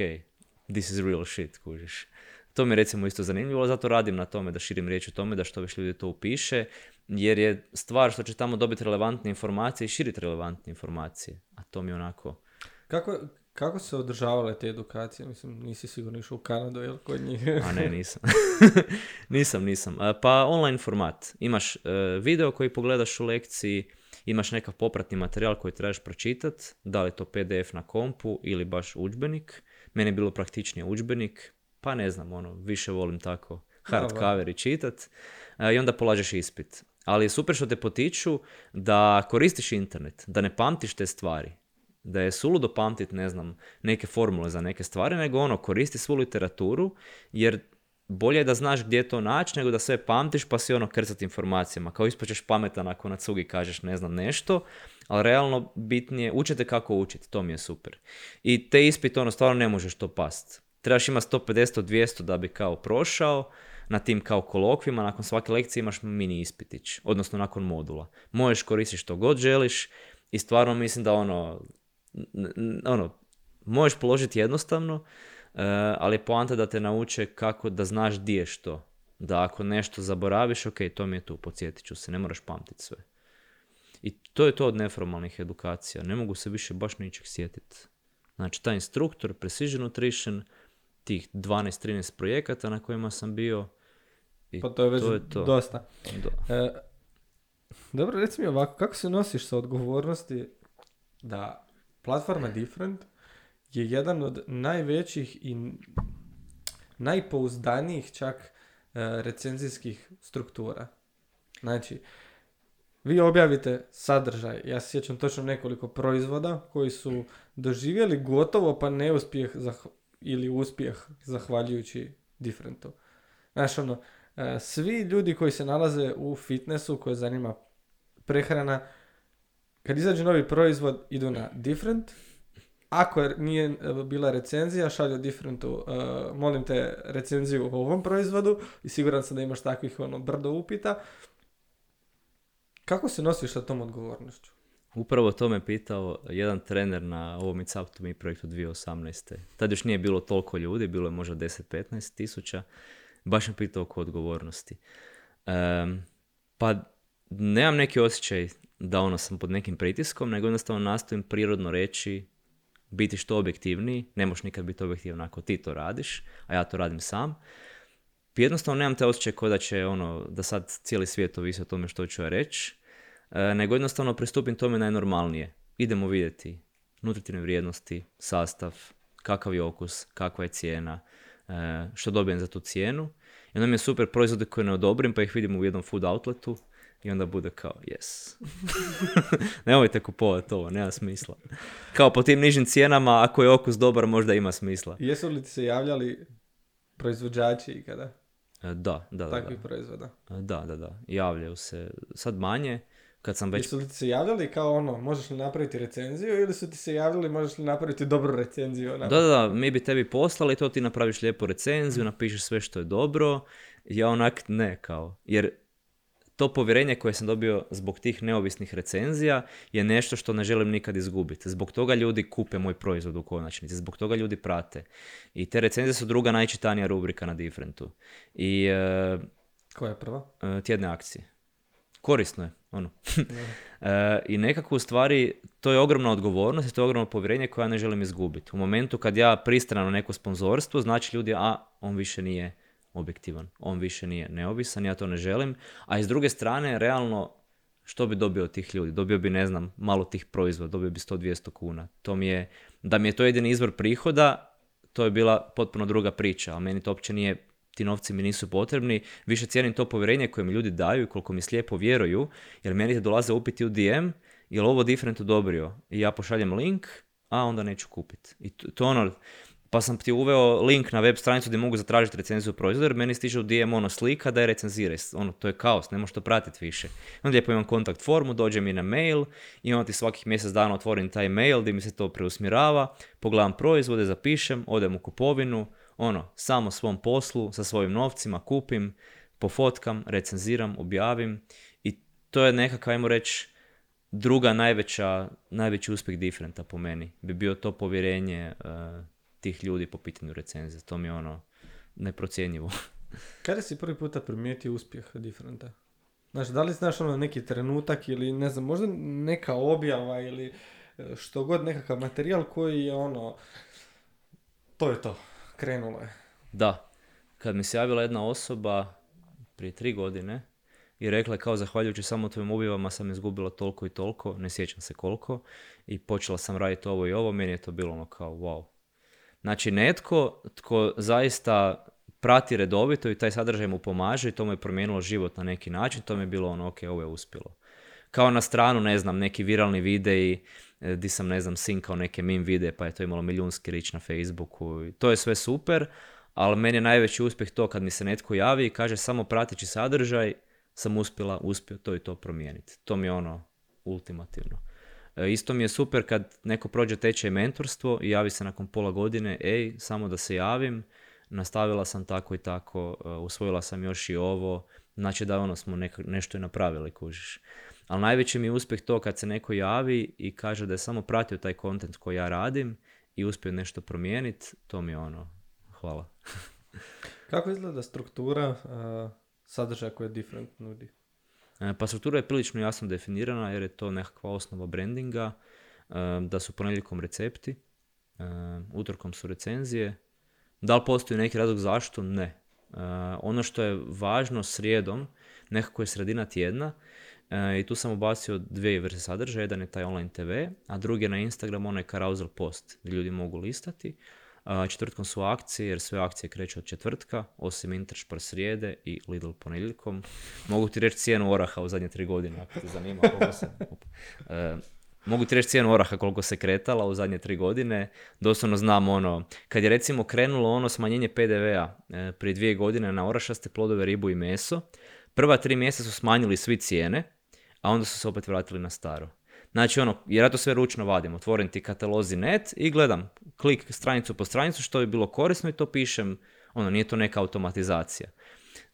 this is real shit, kužiš. To mi je recimo isto zanimljivo, zato radim na tome da širim riječ o tome, da što više ljudi to upiše, jer je stvar što će tamo dobiti relevantne informacije i širiti relevantne informacije, a to mi je onako... Kako, kako se održavale te edukacije? Mislim, nisi sigurno išao u Kanadu, jel, kod njih? A ne, nisam. nisam, nisam. E, Pa online format. Imaš e, video koji pogledaš u lekciji, imaš nekakav popratni materijal koji trebaš pročitat, da li je to PDF na kompu ili baš udžbenik. Meni je bilo praktičnije udžbenik, pa ne znam, ono, više volim tako hard Da, da. cover i čitat. E, I onda polažeš ispit. Ali je super što te potiču da koristiš internet, da ne pamtiš te stvari. Da je suludo pamtit, ne znam, neke formule za neke stvari, nego ono, koristi svu literaturu, jer bolje je da znaš gdje to naći, nego da sve pamtiš pa si ono krcat informacijama. Kao ispaćeš pametan ako na cugi kažeš ne znam nešto, ali realno bitnije, učite kako učiti, to mi je super. I te ispit, ono, stvarno ne možeš to past. Trebaš imati 150 od 200 da bi kao prošao, na tim kao kolokvima, nakon svake lekcije imaš mini ispitić, odnosno nakon modula. Možeš koristiti što god želiš i stvarno mislim da ono, ono, možeš položiti jednostavno, e, ali je poanta da te nauče kako da znaš di je što. Da ako nešto zaboraviš, ok, to mi je tu, podsjetit ću se, ne moraš pamtiti sve. I to je to od neformalnih edukacija. Ne mogu se više baš ničeg sjetiti. Znači, taj instruktor, Precision Nutrition, tih 12-13 projekata na kojima sam bio. I Pa to je već to je to. dosta. Do- E, dobro, reci mi ovako, kako se nosiš sa odgovornosti da platforma Different je jedan od najvećih i najpouzdanijih čak e, recenzijskih struktura. Znači, vi objavite sadržaj, ja se sjećam točno nekoliko proizvoda koji su doživjeli gotovo pa neuspjeh ili uspjeh zahvaljujući Differentu. Znaš, ono, e, svi ljudi koji se nalaze u fitnessu, koje zanima prehrana, kad izađe novi proizvod, idu na Different. Ako je- nije e, bila recenzija, šalju Differentu, e, molim te recenziju o ovom proizvodu i siguran sam da imaš takvih ono, brdo upita. Kako se nosiš sa tom odgovornošću? Upravo to me pitao jedan trener na ovom It's Up to Me projektu 2018. Tad još nije bilo toliko ljudi, bilo je možda 10-15 tisuća. Baš me pitao oko odgovornosti. Em, pa nemam neki osjećaj da ono sam pod nekim pritiskom, nego jednostavno nastojim prirodno reći biti što objektivniji, ne možeš nikad biti objektivan ako ti to radiš, a ja to radim sam. Jednostavno nemam te osjećaj kao da će ono, da sad cijeli svijet ovisi o tome što ću ja reći, nego jednostavno pristupim tome najnormalnije. Idemo vidjeti nutritivne vrijednosti, sastav, kakav je okus, kakva je cijena, e, što dobijem za tu cijenu. I onda mi je super proizvode koje ne odobrim, pa ih vidim u jednom food outletu i onda bude kao, yes. Nemojte kupovati ovo, nema smisla. Kao po tim nižim cijenama, ako je okus dobar, možda ima smisla. Jesu li ti se javljali proizvođači ikada E, Da, da, da. takvih proizvoda? Da, da, da, da. Javljaju se. Sad manje, kad sam već... Jesu li ti se javljali kao ono, možeš li napraviti recenziju ili su ti se javljali možeš li napraviti dobru recenziju? Da, da, da, mi bi tebi poslali to, ti napraviš lijepu recenziju, napišeš sve što je dobro. Ja onak ne, kao. Jer to povjerenje koje sam dobio zbog tih neovisnih recenzija je nešto što ne želim nikad izgubiti. Zbog toga ljudi kupe moj proizvod u konačnici, zbog toga ljudi prate. I te recenzije su druga najčitanija rubrika na Differentu. I e, Koja je prva? e, tjedne akcije. Korisno je, ono. E, I nekako u stvari to je ogromna odgovornost i to je ogromno povjerenje koje ja ne želim izgubiti. U momentu kad ja pristanem na neko sponzorstvo, znači ljudi, a on više nije objektivan, on više nije neovisan, ja to ne želim. A iz druge strane, realno, što bi dobio od tih ljudi? Dobio bi, ne znam, malo tih proizvoda, dobio bi 100-200 kuna. To mi je, da mi je to jedini izvor prihoda, to je bila potpuno druga priča, ali meni to uopće nije, ti novci mi nisu potrebni, više cijenim to povjerenje koje mi ljudi daju i koliko mi slijepo vjeruju, jer meni dolaze upiti u DM, je li ovo different odobrio? I ja pošaljem link, a onda neću kupiti. I to, ono, pa sam ti uveo link na web stranicu gdje mogu zatražiti recenziju proizvoda, jer meni stiže u DM ono slika da je recenzira. Ono, to je kaos, ne možeš to pratiti više. Onda lijepo imam kontakt formu, dođe mi na mail i onda ti svakih mjesec dana otvorim taj mail gdje mi se to preusmjerava, pogledam proizvode, zapišem, odem u kupovinu, ono, samo svom poslu, sa svojim novcima, kupim, pofotkam, recenziram, objavim i to je nekakav, ajmo reći, druga najveća, najveći uspjeh Differenta po meni bi bio to povjerenje uh, tih ljudi po pitanju recenzije. To mi je ono neprocjenjivo. Kada si prvi puta primijetio uspjeh Differenta? Znači, da li znaš ono neki trenutak ili ne znam, možda neka objava ili e, što god nekakav materijal koji je ono, to je to, krenulo je. Da, kad mi se javila jedna osoba prije tri godine i rekla je kao zahvaljujući samo tvojim objavama sam izgubila toliko i toliko, ne sjećam se koliko i počela sam raditi ovo i ovo, meni je to bilo ono kao wow. Znači netko tko zaista prati redovito i taj sadržaj mu pomaže i to mu je promijenilo život na neki način, to mi je bilo ono ok, ovo je uspjelo. Kao na stranu, ne znam, neki viralni videi di sam, ne znam, sinkao neke meme videe pa je to imalo milijunski rič na Facebooku. To je sve super, ali meni je najveći uspjeh to kad mi se netko javi i kaže samo prateći sadržaj sam uspjela, uspio to i to promijeniti. To mi je ono ultimativno. E, isto mi je super kad neko prođe tečaj mentorstvo i javi se nakon pola godine, ej, samo da se javim, nastavila sam tako i tako, e, usvojila sam još i ovo, znači da ono smo nešto i napravili, kužiš. Ali najveći mi je uspjeh to kad se neko javi i kaže da je samo pratio taj kontent koji ja radim i uspio nešto promijeniti, to mi je ono, hvala. Kako izgleda struktura uh, sadržaja koje Different nudi? E, pa struktura je prilično jasno definirana jer je to nekakva osnova brandinga, e, da su ponedjeljkom recepti, e, utorkom su recenzije. Da li postoji neki razlog zašto? Ne. Ono što je važno srijedom, nekako je sredina tjedna, i tu sam ubacio dvije vrste sadržaja, jedan je taj online TV, a drugi je na Instagram onaj carousel post gdje ljudi mogu listati. Četvrtkom su akcije, jer sve akcije kreću od četvrtka, osim Interspar srijede i Lidl ponedjeljkom. Mogu ti reći cijenu oraha u zadnje tri godine, ako te zanima koliko se... E, mogu ti reći cijenu oraha koliko se kretala u zadnje tri godine. Doslovno znam ono, kad je recimo krenulo ono smanjenje PDV-a e, prije dvije godine na orašaste plodove, ribu i meso, prva tri mjeseca su smanjili svi cijene, a onda su se opet vratili na staro. Znači ono, jer ja to sve ručno vadim, otvorim ti katalozi net i gledam klik stranicu po stranicu što je bilo korisno i to pišem, ono, nije to neka automatizacija.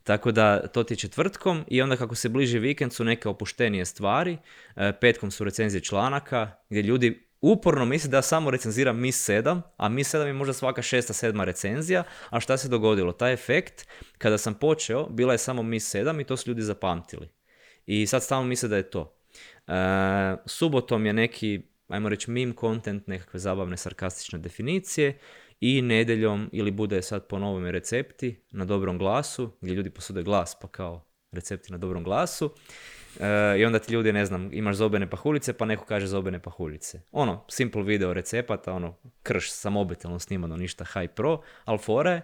Tako da to ti je četvrtkom i onda kako se bliži vikend su neke opuštenije stvari, e, petkom su recenzije članaka gdje ljudi uporno misle da samo recenziram MIS 7, a MIS 7 je možda svaka šesta, sedma recenzija, a šta se dogodilo? Taj efekt, kada sam počeo, bila je samo MIS 7 i to su ljudi zapamtili. I sad stalno misle da je to. E, subotom je neki, ajmo reći, meme content, nekakve zabavne sarkastične definicije i nedjeljom ili bude sad po novome recepti na dobrom glasu, gdje ljudi posude glas pa kao recepti na dobrom glasu. E, I onda ti ljudi, ne znam, imaš zobene pahuljice, pa neko kaže zobene pahuljice. Ono, simple video recepata, ono, krš sa mobitelom snimano, ništa high pro, ali fore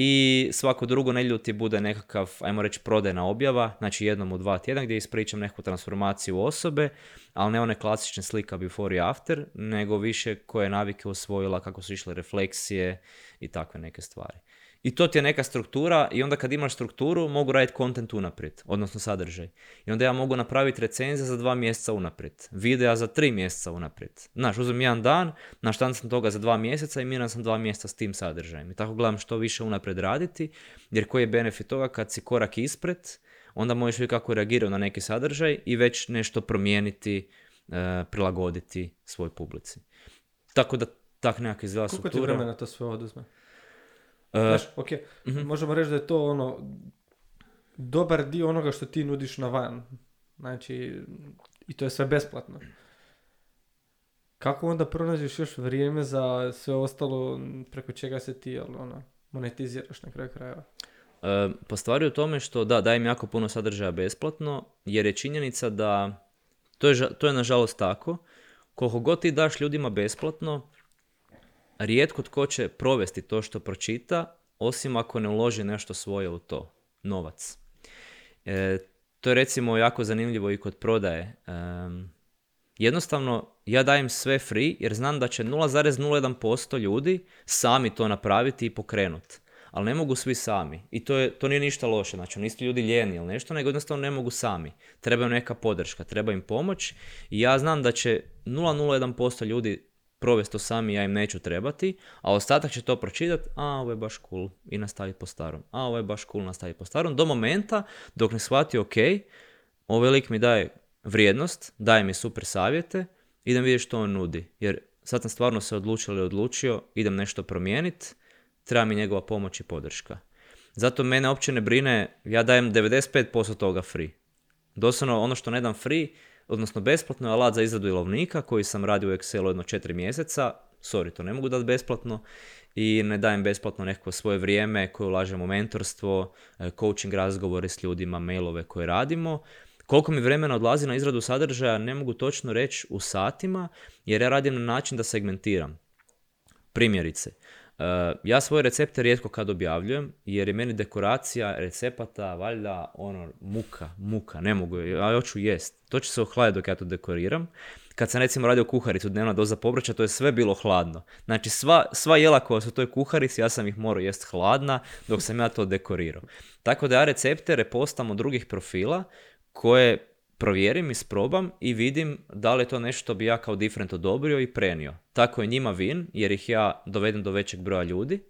i svako drugo nedjelju ti bude nekakav, ajmo reći, prodajna objava, znači jednom u dva tjedna gdje ispričam neku transformaciju osobe, ali ne one klasične slika before i after, nego više koje navike osvojila, kako su išle refleksije i takve neke stvari. I to ti je neka struktura i onda kad imaš strukturu mogu raditi kontent unaprijed, odnosno sadržaj. I onda ja mogu napraviti recenzije za dva mjeseca unaprijed, videa za tri mjeseca unaprijed. Znaš, uzmem jedan dan, naštan sam toga za dva mjeseca i miran sam dva mjeseca s tim sadržajem. I tako gledam što više unaprijed raditi, jer koji je benefit toga kad si korak ispred, onda možeš vidjeti kako reagiraju na neki sadržaj i već nešto promijeniti, e, prilagoditi svoj publici. Tako da tak nekak izgleda struktura. Koliko ti vremena to sve oduzme? Uh, Znaš, ok, uh možemo reći da je to ono dobar dio onoga što ti nudiš na van. Znači, i to je sve besplatno. Kako onda pronađeš još vrijeme za sve ostalo preko čega se ti ono, monetiziraš na kraju krajeva? Uh, pa stvari u tome što da, dajem jako puno sadržaja besplatno, jer je činjenica da to je, to je nažalost tako. Koliko god ti daš ljudima besplatno, rijetko tko će provesti to što pročita, osim ako ne uloži nešto svoje u to, novac. E, to je recimo jako zanimljivo i kod prodaje. Jednostavno, ja dajem sve free jer znam da će 0,01% ljudi sami to napraviti i pokrenuti. Ali ne mogu svi sami. I to, je, to nije ništa loše. Znači, nisu ljudi ljeni ili nešto, nego jednostavno ne mogu sami. Treba im neka podrška, treba im pomoć. I ja znam da će 0,01% ljudi provesti to sami, ja im neću trebati, a ostatak će to pročitati, a ovo je baš cool i nastaviti po starom. A ovo je baš cool nastaviti po starom. Do momenta dok ne shvati, ok, ovaj lik mi daje vrijednost, daje mi super savjete, idem vidjeti što on nudi. Jer sad sam stvarno se odlučio ili odlučio, idem nešto promijeniti, treba mi njegova pomoć i podrška. Zato mene uopće ne brine, ja dajem 95% toga free. Doslovno ono što ne dam free, odnosno besplatno je alat za izradu ilovnika koji sam radio u Excelu jedno četiri mjeseca, sorry, to ne mogu dati besplatno i ne dajem besplatno neko svoje vrijeme koje ulažem u mentorstvo, e, coaching razgovore s ljudima, mailove koje radimo. Koliko mi vremena odlazi na izradu sadržaja ne mogu točno reći u satima jer ja radim na način da segmentiram. Primjerice, ja svoje recepte rijetko kad objavljujem, jer je meni dekoracija recepata, valjda, ono, muka, muka, ne mogu, ja hoću jest. To će se ohladiti dok ja to dekoriram. Kad sam recimo radio kuharicu, dnevna doza povrća, to je sve bilo hladno. Znači sva, sva jela koja su u toj kuharici, ja sam ih morao jest hladna dok sam ja to dekorirao. Tako da ja recepte repostam od drugih profila koje provjerim, isprobam i vidim da li je to nešto bi ja kao different odobrio i prenio. Tako je njima win jer ih ja dovedem do većeg broja ljudi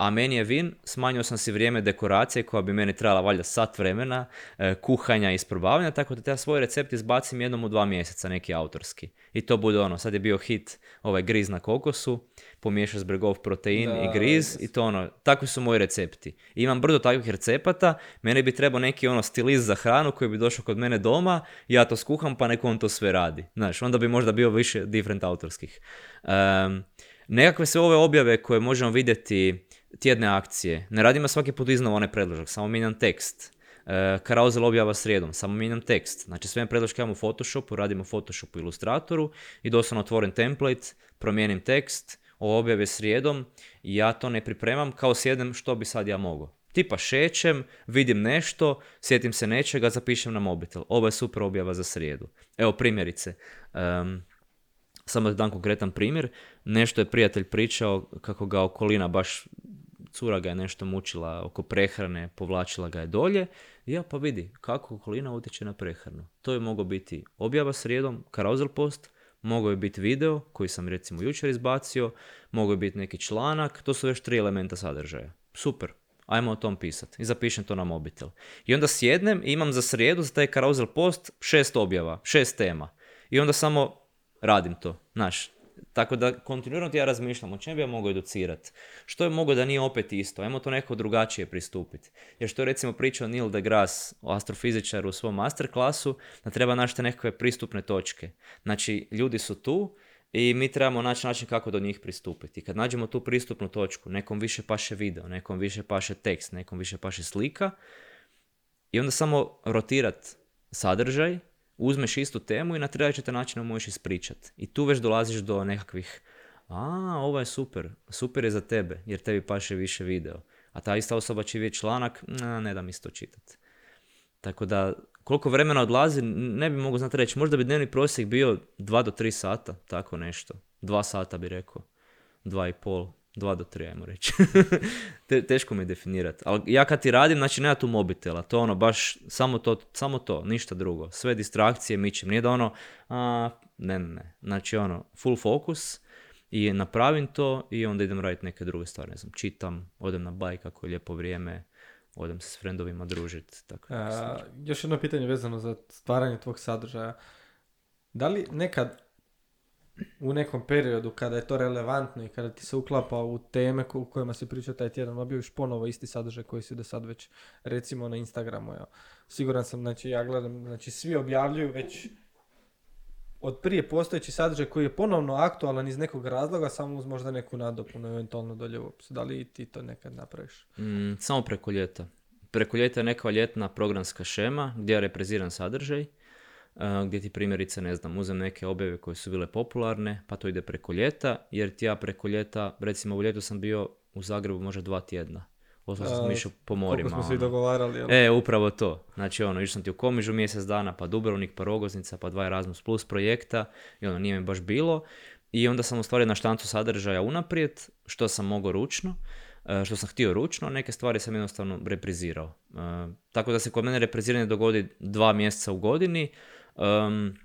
a meni je vin, smanjio sam si vrijeme dekoracije koja bi meni trebala valjda sat vremena, e, kuhanja i isprobavanja, tako da ja svoj recept izbacim jednom u dva mjeseca, neki autorski. I to bude ono, sad je bio hit ovaj griz na kokosu, pomiješaš bregov protein i griz i to ono, takvi su moji recepti. imam brdo takvih recepata, meni bi trebao neki ono stilist za hranu koji bi došao kod mene doma, ja to skuham pa neko on to sve radi. Znaš, onda bi možda bio više different autorskih. Um, nekakve sve ove objave koje možemo vidjeti tjedne akcije. Ne radimo svaki put iznova onaj predložak, samo mijenjam tekst. E, Karauzel objava srijedom, samo mijenjam tekst. Znači sve predložke imam u Photoshopu, radimo u Photoshopu Illustratoru i doslovno otvorim template, promijenim tekst, o objave srijedom i ja to ne pripremam kao sjedem što bi sad ja mogao. Tipa šećem, vidim nešto, sjetim se nečega, zapišem na mobitel. Ovo je super objava za srijedu. Evo primjerice. Um, samo da dam konkretan primjer. Nešto je prijatelj pričao kako ga okolina baš cura ga je nešto mučila oko prehrane, povlačila ga je dolje. Ja pa vidi kako okolina utječe na prehranu. To je mogao biti objava srijedom, carousel post, mogao je biti video koji sam recimo jučer izbacio, mogao je biti neki članak, to su još tri elementa sadržaja. Super, ajmo o tom pisati i zapišem to na mobitel. I onda sjednem i imam za srijedu za taj carousel post šest objava, šest tema. I onda samo radim to. Znaš, tako da kontinuirano ja razmišljam o čem bi ja mogao educirati. Što je mogo da nije opet isto? Ajmo to neko drugačije pristupiti. Jer što je recimo pričao Neil deGrasse o astrofizičaru u svom masterklasu, da treba naći nekakve pristupne točke. Znači, ljudi su tu i mi trebamo naći način kako do njih pristupiti. Kad nađemo tu pristupnu točku, nekom više paše video, nekom više paše tekst, nekom više paše slika, i onda samo rotirat sadržaj uzmeš istu temu i na trećete način možeš ispričati. I tu već dolaziš do nekakvih, a, ovo je super, super je za tebe, jer tebi paše više video. A ta ista osoba će vidjeti članak, ne da mi to čitati. Tako da, koliko vremena odlazi, ne bi mogu znati reći. Možda bi dnevni prosjek bio 2 do 3 sata, tako nešto. 2 sata bi rekao, 2 i pol. Dva do tri, ajmo reći. Te, teško mi je definirati. Ali ja kad ti radim, znači nema tu mobitela. To ono, baš samo to, samo to, ništa drugo. Sve distrakcije mičem. Nije da ono, a, ne, ne, ne. Znači ono, full focus i napravim to i onda idem raditi neke druge stvari. Ne znam, čitam, odem na bajk ako je lijepo vrijeme, odem se s frendovima družiti. Tako, a, još jedno pitanje vezano za stvaranje tvog sadržaja. Da li nekad u nekom periodu kada je to relevantno i kada ti se uklapa u teme u kojima se priča taj tjedan, objaviš ponovo isti sadržaj koji si do sad već recimo na Instagramu. Ja. Siguran sam, znači ja gledam, znači svi objavljuju već od prije postojeći sadržaj koji je ponovno aktualan iz nekog razloga, samo uz možda neku nadopunu, eventualno dolje u Da li ti to nekad napraviš? Mm, samo preko ljeta. Preko ljeta je neka ljetna programska šema gdje je repreziran sadržaj gdje ti primjerice, ne znam, uzem neke objave koje su bile popularne, pa to ide preko ljeta, jer ti ja preko ljeta, recimo u ljetu sam bio u Zagrebu možda dva tjedna. Ostao sam išao po morima. Smo se i ono. dogovarali, jel? E, upravo to. Znači, ono, išao sam ti u Komižu mjesec dana, pa Dubrovnik, pa Rogoznica, pa dva Erasmus Plus projekta i ono, nije mi baš bilo. I onda sam u stvari na štancu sadržaja unaprijed, što sam mogao ručno, e, što sam htio ručno, neke stvari sam jednostavno reprizirao. E, tako da se kod mene repriziranje dogodi dva mjeseca u godini. Em,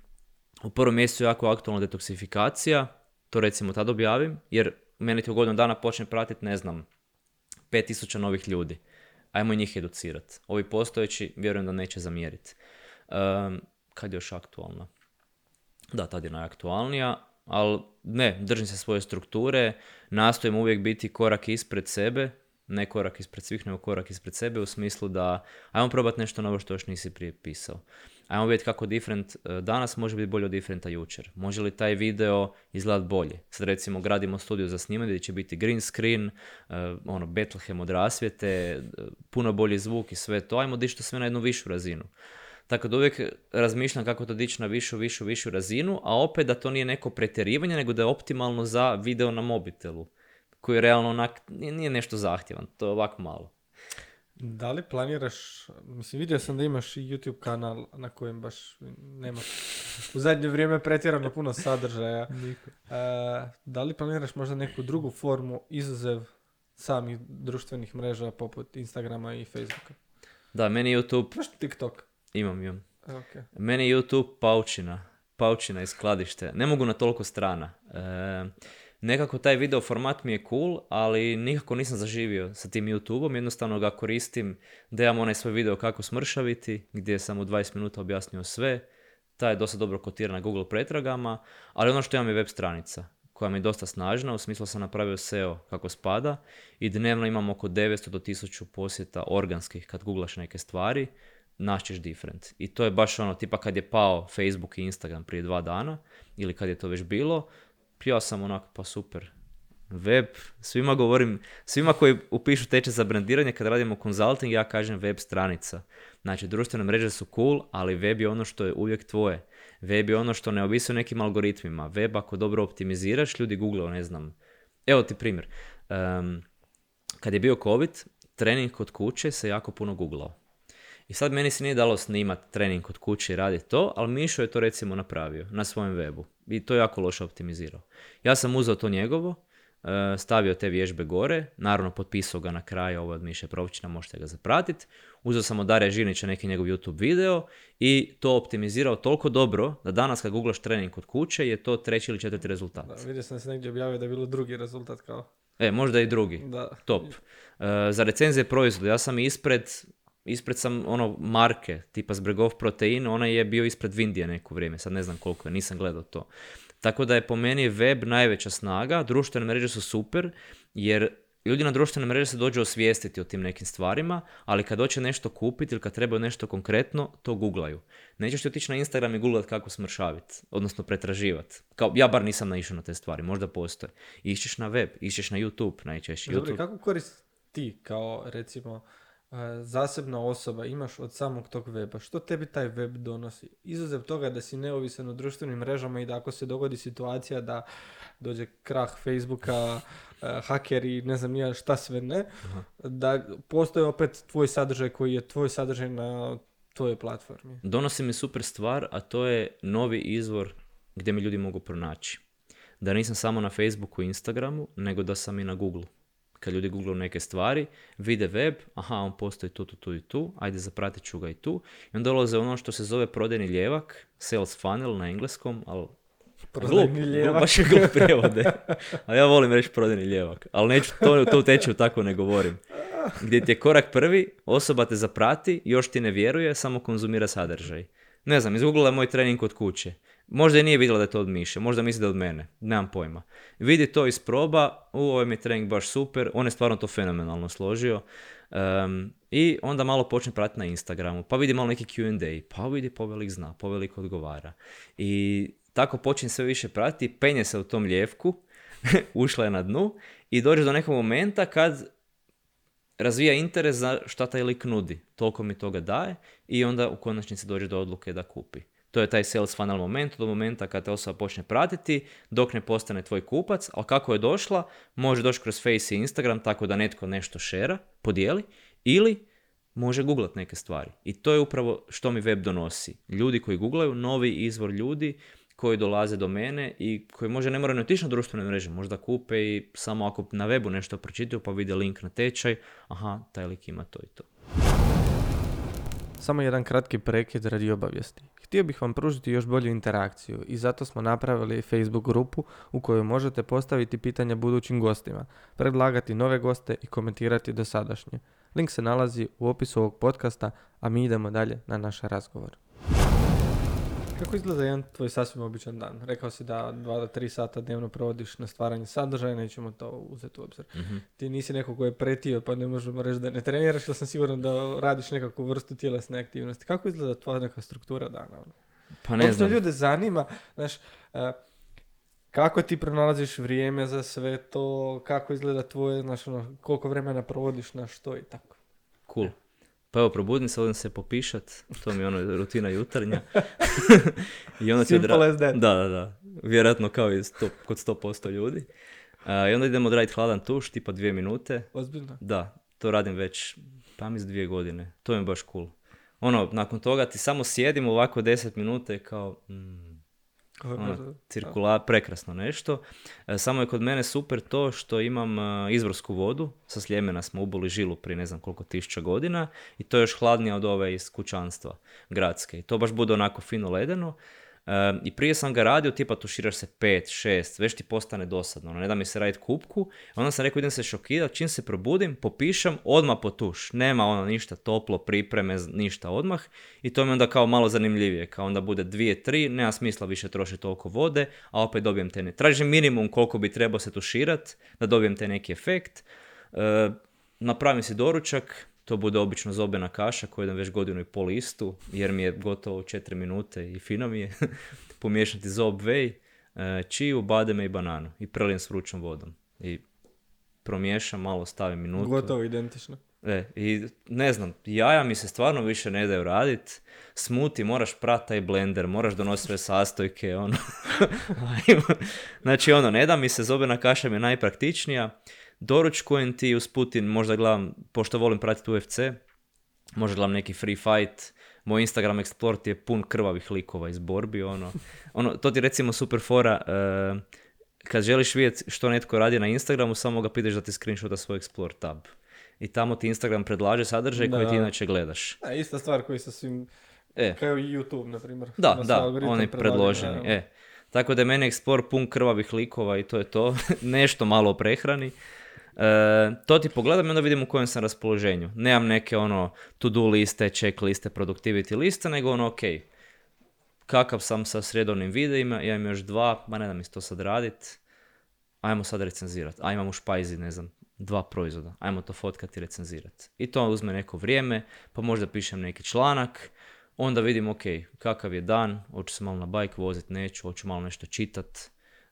u prvom mjesecu je jako aktualna detoksifikacija, to recimo tad objavim, jer meni ti u godinu dana počne pratiti, ne znam, 5000 novih ljudi. Ajmo njih educirati. Ovi postojeći, vjerujem da neće zamjeriti. Um, kad je još aktualna? Da, tad je najaktualnija, ali ne, držim se svoje strukture, nastojim uvijek biti korak ispred sebe, ne korak ispred svih, nego korak ispred sebe u smislu da ajmo probati nešto novo što još nisi prije pisao. Ajmo vidjeti kako different e, danas može biti bolje od differenta jučer. Može li taj video izgledat bolje? Sad recimo gradimo studio za snimanje gdje će biti green screen, e, ono Bethlehem od rasvjete, e, puno bolji zvuk i sve to. Ajmo dići to sve na jednu višu razinu. Tako da uvijek razmišljam kako to dići na višu, višu, višu razinu, a opet da to nije neko pretjerivanje, nego da je optimalno za video na mobitelu, koji je realno onak, nije nešto zahtjevan, to je ovako malo. Da li planiraš, mislim vidio sam da imaš i YouTube kanal na kojem baš nemaš u zadnje vrijeme pretjerano puno sadržaja. E, da li planiraš možda neku drugu formu izuzev samih društvenih mreža poput Instagrama i Facebooka? Da, meni YouTube, Imaš TikTok? imam, imam. E, ok. Meni YouTube paučina, paučina iz skladište. Ne mogu na toliko strana. E, nekako taj video format mi je cool, ali nikako nisam zaživio sa tim YouTubeom. Jednostavno ga koristim da imam onaj svoj video kako smršaviti, gdje sam u 20 minuta objasnio sve. Ta je dosta dobro kotiran na Google pretragama, ali ono što imam je web stranica koja mi je dosta snažna, u smislu sam napravio SEO kako spada i dnevno imam oko 900 do 1000 posjeta organskih kad googlaš neke stvari, naćeš different. I to je baš ono, tipa kad je pao Facebook i Instagram prije dva dana, ili kad je to već bilo, ja sam onako, pa super, web, svima govorim, svima koji upišu tečaj za brandiranje, kad radimo consulting, ja kažem web stranica. Znači, društvene mreže su cool, ali web je ono što je uvijek tvoje. Web je ono što ne ovisi o nekim algoritmima. Web ako dobro optimiziraš, ljudi googleo, ne znam. Evo ti primjer. Em, kad je bio COVID, trening kod kuće se jako puno googlao. I sad meni se nije dalo snimat trening kod kuće i raditi to, ali Mišo je to recimo napravio na svojem webu. I to je jako loše optimizirao. Ja sam uzeo to njegovo, e, stavio te vježbe gore, naravno potpisao ga na kraju, ovo je od Miše Provčina, možete ga zapratiti. Uzeo sam od Darija Žinića neki njegov YouTube video i to optimizirao toliko dobro da danas kad googlaš trening kod kuće je to treći ili četvrti rezultat. Da, vidio sam se negdje objavio da je bilo drugi rezultat kao. E, možda i drugi. Da. Top. E, za recenzije proizvoda, ja sam ispred, ispred sam ono marke, tipa Zbregov protein, ona je bio ispred Vindije neko vrijeme, sad ne znam koliko je, nisam gledao to. Tako da je po meni web najveća snaga, društvene mreže su super, jer ljudi na društvene mreže se dođu osvijestiti o tim nekim stvarima, ali kad hoće nešto kupiti ili kad trebaju nešto konkretno, to googlaju. Nećeš ti otići na Instagram i googlat kako smršaviti, odnosno pretraživati. Kao, ja bar nisam naišao na te stvari, možda postoje. Išćeš na web, išćeš na YouTube najčešće. Dobro, YouTube. kako koristi ti kao recimo zasebna osoba imaš od samog tog weba? Što tebi taj web donosi? Izuzev toga da si neovisan o društvenim mrežama i da ako se dogodi situacija da dođe krah Facebooka, hakeri, ne znam nija šta sve ne, da postoji opet tvoj sadržaj koji je tvoj sadržaj na tvojoj platformi. donosi mi super stvar, a to je novi izvor gdje me ljudi mogu pronaći. Da nisam samo na Facebooku i Instagramu, nego da sam i na Google. Kad ljudi googlaju neke stvari, vide web, aha, on postoji tu, tu, tu i tu, ajde zapratit ću ga i tu. I onda dolaze ono što se zove prodajni ljevak, sales funnel na engleskom, ali Prodajni glup, ljevak. baš je glup prijevod, e. Ali ja volim reći prodajni ljevak. Ali neću, to, to u tečaju tako ne govorim. Gdje ti je korak prvi, osoba te zaprati, još ti ne vjeruje, samo konzumira sadržaj. Ne znam, izgooglala je moj trening kod kuće. Možda i nije vidjela da je to od Miše, možda misli da je od mene, nemam pojma. Vidi to iz proba, u ovaj mi trening baš super, on je stvarno to fenomenalno složio. Em, I onda malo počne pratiti na Instagramu, pa vidi malo neki Q&A, pa vidi povelik zna, povelik odgovara. I tako počne sve više pratiti, penje se u tom ljevku, ušla je na dnu i dođe do nekog momenta kad razvija interes za šta taj lik nudi. Toliko mi toga daje i onda u konačnici dođe do odluke da kupi. To je taj sales funnel moment, do momenta kad te osoba počne pratiti, dok ne postane tvoj kupac, ali kako je došla, može doći kroz Face i Instagram, tako da netko nešto šera, podijeli, ili može googlat neke stvari. I to je upravo što mi web donosi. Ljudi koji googlaju, novi izvor ljudi koji dolaze do mene i koji možda ne moraju otići na društvene mreže, možda kupe i samo ako na webu nešto pročitaju pa vide link na tečaj, aha, taj lik ima to i to. Samo jedan kratki prekid radi obavijesti. Htio bih vam pružiti još bolju interakciju i zato smo napravili Facebook grupu u kojoj možete postaviti pitanja budućim gostima, predlagati nove goste i komentirati dosadašnje. Link se nalazi u opisu ovog podcasta, a mi idemo dalje na naš razgovor. Kako izgleda jedan tvoj sasvim običan dan? Rekao si da 2 do 3 sata dnevno provodiš na stvaranje sadržaja, nećemo to uzeti u obzir. Mhm. Ti nisi neko ko je pretio, pa ne možemo reći da ne treniraš, ali sam siguran da radiš nekakvu vrstu tjelesne aktivnosti. Kako izgleda tvoja neka struktura dana? ono? Pa ne znam. ljude zanima, znaš, e, kako ti pronalaziš vrijeme za sve to, kako izgleda tvoje, znaš, ono, koliko vremena provodiš na što i tako. Cool. Pa evo, probudim se, odem se popišat, to mi je ono rutina jutarnja. I onda Simple odra- as that. Da, da, da. Vjerojatno kao i sto, kod 100% ljudi. A, I onda idemo odraditi hladan tuš, tipa dvije minute. Ozbiljno. Da, to radim već, pa mis dvije godine. To mi je baš cool. Ono, nakon toga ti samo sjedim ovako 10 minuta i kao, mm, ono, cirkula, prekrasno nešto. E, samo je kod mene super to što imam e, izvorsku vodu, sa Sljemena smo uboli žilu prije ne znam koliko tisuća godina i to je još hladnija od ove iz kućanstva gradske. I to baš bude onako fino ledeno. E, I prije sam ga radio, tipa tuširaš se 5, 6, već ti postane dosadno, ono, ne da mi se raditi kupku. Onda sam rekao idem se šokirat, čim se probudim, popišem, odmah po tuš. Nema ono ništa toplo, pripreme, ništa odmah. I to mi onda kao malo zanimljivije, kao onda bude dvije, tri, nema smisla više trošiti toliko vode, a opet dobijem te ne. Tražim minimum koliko bi trebao se tuširat, da dobijem te neki efekt. E, napravim si doručak, to bude obično zobena kaša koju jedem već godinu i pol istu, jer mi je gotovo 4 minute i fino mi je. Pomiješati zob vej, e, čiju, bademe i bananu i prelijem s vrućom vodom. I promiješam, malo stavim minutu. Gotovo identično. E, i ne znam, jaja mi se stvarno više ne daju radit. Smuti, moraš prat taj blender, moraš donositi sve sastojke, ono. Znači, ono, ne da mi se zobena kaša mi je najpraktičnija. Doručkujem ti uz Putin, možda gledam, pošto volim pratiti UFC, možda gledam neki free fight, moj Instagram Explore ti je pun krvavih likova iz borbi, ono. ono to ti recimo super fora, e, kad želiš vidjeti što netko radi na Instagramu, samo ga pitaš da ti screenshota svoj Explore tab. I tamo ti Instagram predlaže sadržaj koji ti Da. inače gledaš. A, ista stvar koji sa svim, E, kao i YouTube, na primjer. da, se da, oni predloženi. E. Tako da je meni Explore pun krvavih likova i to je to. Nešto malo o prehrani. E, to ti pogledam i onda vidim u kojem sam raspoloženju. Nemam neke ono to-do liste, check liste, productivity liste, nego ono ok. Kakav sam sa sredovnim videima, ja imam još dva, ma ne da mi to sad radit. Ajmo sad recenzirat. A imam u špajzi, ne znam, dva proizvoda. Ajmo to fotkat i recenzirat. I to uzme neko vrijeme, pa možda pišem neki članak, onda vidim, ok, kakav je dan, hoću se malo na bajk vozit, neću, hoću malo nešto čitat.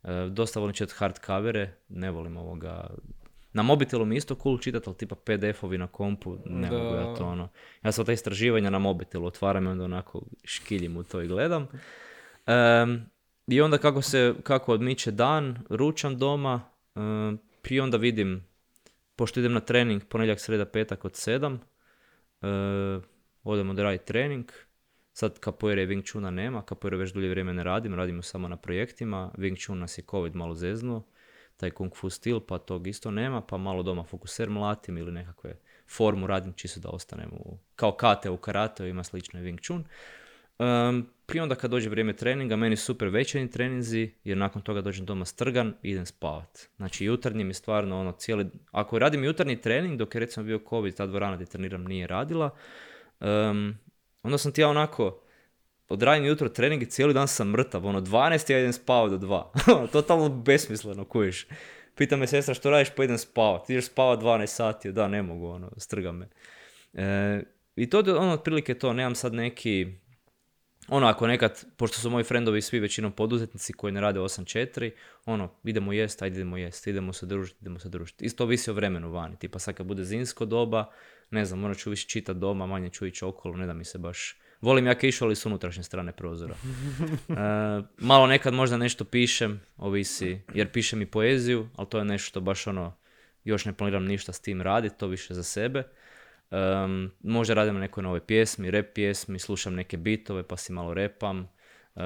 E, dosta volim čitati hardcovere, ne volim ovoga... Na mobitelu mi je isto cool čitati, ali tipa PDF-ovi na kompu, ne Da. mogu ja to ono. Ja sam ta istraživanja na mobitelu otvaram i onda onako škiljim u to i gledam. I onda kako se, kako odmiče dan, ručam doma, em, i onda vidim, pošto idem na trening ponedjeljak, sreda, petak od sedam, e, odem odraditi trening, sad capoeira i Wing Chuna nema, capoeira već dulje vrijeme ne radim, radimo samo na projektima, Wing Chun nas je covid malo zeznuo, taj kung fu stil, pa tog isto nema, pa malo doma fokuser mlatim ili nekakve formu radim čisto da ostanem u, kao kate u karateu, ima slično i Wing Chun. Um, prije onda kad dođe vrijeme treninga, meni su super večernji treninzi, jer nakon toga dođem doma strgan i idem spavat. Znači jutarnji mi stvarno ono cijeli, ako radim jutarnji trening, dok je recimo bio covid, ta dvorana gdje treniram nije radila, um, onda sam ti ja onako, odradim jutro trening i cijeli dan sam mrtav, ono 12 ja idem spavat do 2. Totalno besmisleno, kujiš. Pita me sestra što radiš, pa idem spavat. Ideš spavat 12 sati, da ne mogu, ono, strga me. E, I to je ono otprilike to, nemam sad neki, ono ako nekad, pošto su moji frendovi svi većinom poduzetnici koji ne rade 8-4, ono, idemo jest, ajde idemo jest, idemo se družiti, idemo se družiti. Isto ovisi o vremenu vani, tipa sad kad bude zimsko doba, ne znam, morat ću više čitati doma, manje ću ići okolo, ne da mi se baš Volim ja kišu, ali s unutrašnje strane prozora. E, malo nekad možda nešto pišem, ovisi, jer pišem i poeziju, ali to je nešto baš ono, još ne planiram ništa s tim raditi, to više za sebe. Um, možda radim na nekoj nove pjesmi, rap pjesmi, slušam neke bitove pa si malo repam, uh,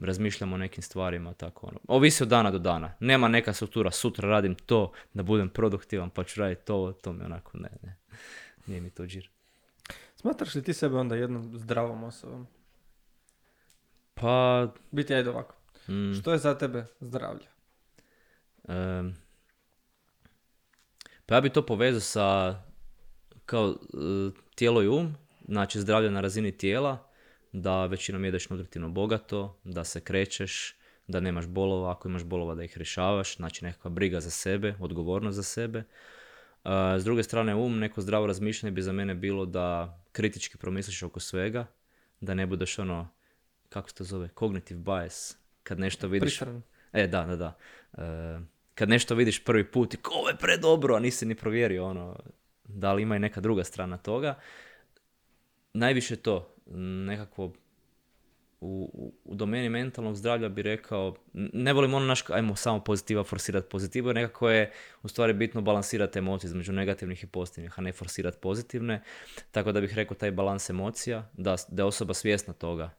razmišljam o nekim stvarima, tako ono. Ovisi od dana do dana. Nema neka struktura, sutra radim to da budem produktivan pa ću raditi to, to mi onako ne, ne. Nije mi to džir. Smatraš li ti sebe onda jednom zdravom osobom? Pa... Biti ajde ovako. mm, Što je za tebe zdravlje? em, pa ja bi to povezao sa kao e, tijelo i um, znači zdravlje na razini tijela, da većinom jedeš nutritivno bogato, da se krećeš, da nemaš bolova, ako imaš bolova da ih rješavaš, znači nekakva briga za sebe, odgovornost za sebe. A, s druge strane um, neko zdravo razmišljanje bi za mene bilo da kritički promisliš oko svega, da ne budeš ono, kako se to zove, cognitive bias, kad nešto vidiš... E, da, da, da. E, kad nešto vidiš prvi put i ovo je predobro, a nisi ni provjerio ono, da li ima i neka druga strana toga. Najviše to, m, nekakvo u, u, domeni mentalnog zdravlja bi rekao, ne volim ono naš, ajmo samo pozitiva forsirati pozitivu, jer nekako je u stvari bitno balansirati emocije između negativnih i pozitivnih, a ne forsirati pozitivne. Tako da bih rekao taj balans emocija, da, da je osoba svjesna toga.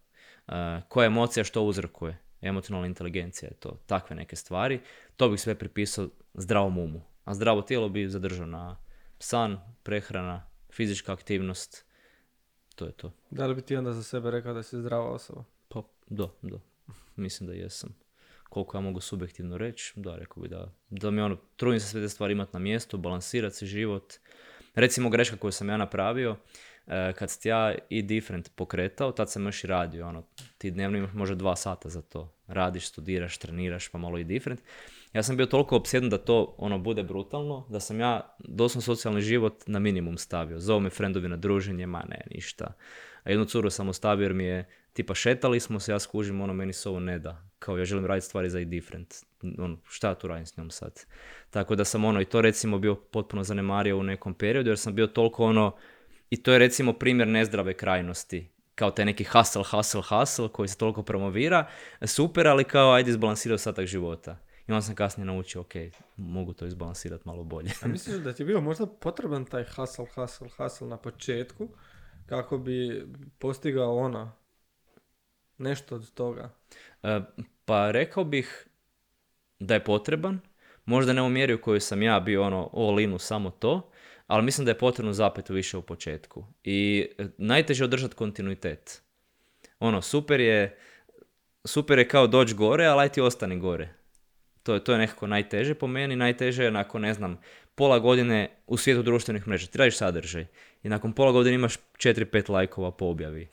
Uh, koja emocija što uzrokuje. Emocionalna inteligencija je to, takve neke stvari. To bih sve pripisao zdravom umu. A zdravo tijelo bi zadržao na san, prehrana, fizička aktivnost. To je to. Da li bi ti onda za sebe rekao da si zdrava osoba? Pa, da, da. Mislim da jesam. Koliko ja mogu subjektivno reći, da, rekao bi da. Da mi ono, trudim se sve te stvari imati na mjestu, balansirati se život. Recimo greška koju sam ja napravio, e, kad sam ja i different pokretao, tad sam još i radio, ono, ti dnevno imaš možda dva sata za to. Radiš, studiraš, treniraš, pa malo i different. Ja sam bio toliko opsjedan da to ono bude brutalno, da sam ja doslovno socijalni život na minimum stavio. Zovu me frendovi na druženje, ma ne, ništa. A jednu curu sam ostavio jer mi je, tipa šetali smo se, ja skužim, ono meni se ovo ne da. Kao ja želim raditi stvari za i different. Ono, šta ja tu radim s njom sad? Tako da sam ono, i to recimo bio potpuno zanemario u nekom periodu, jer sam bio toliko ono, i to je recimo primjer nezdrave krajnosti. Kao taj neki hustle, hustle, hustle koji se toliko promovira. Super, ali kao ajde izbalansirao satak života. I onda sam kasnije naučio, ok, mogu to izbalansirati malo bolje. A misliš da ti je bio možda potreban taj hustle, hustle, hustle na početku kako bi postigao ono nešto od toga? E, Pa rekao bih da je potreban, možda ne u mjeri u kojoj sam ja bio ono all in samo to, ali mislim da je potrebno zapet više u početku. I e, najteže je održati kontinuitet. Ono, super je, super je kao doći gore, ali aj ti ostani gore. To je, to je nekako najteže po meni, najteže je nakon, ne znam, pola godine u svijetu društvenih mreža. Ti radiš sadržaj i nakon pola godine imaš 4-5 lajkova po objavi.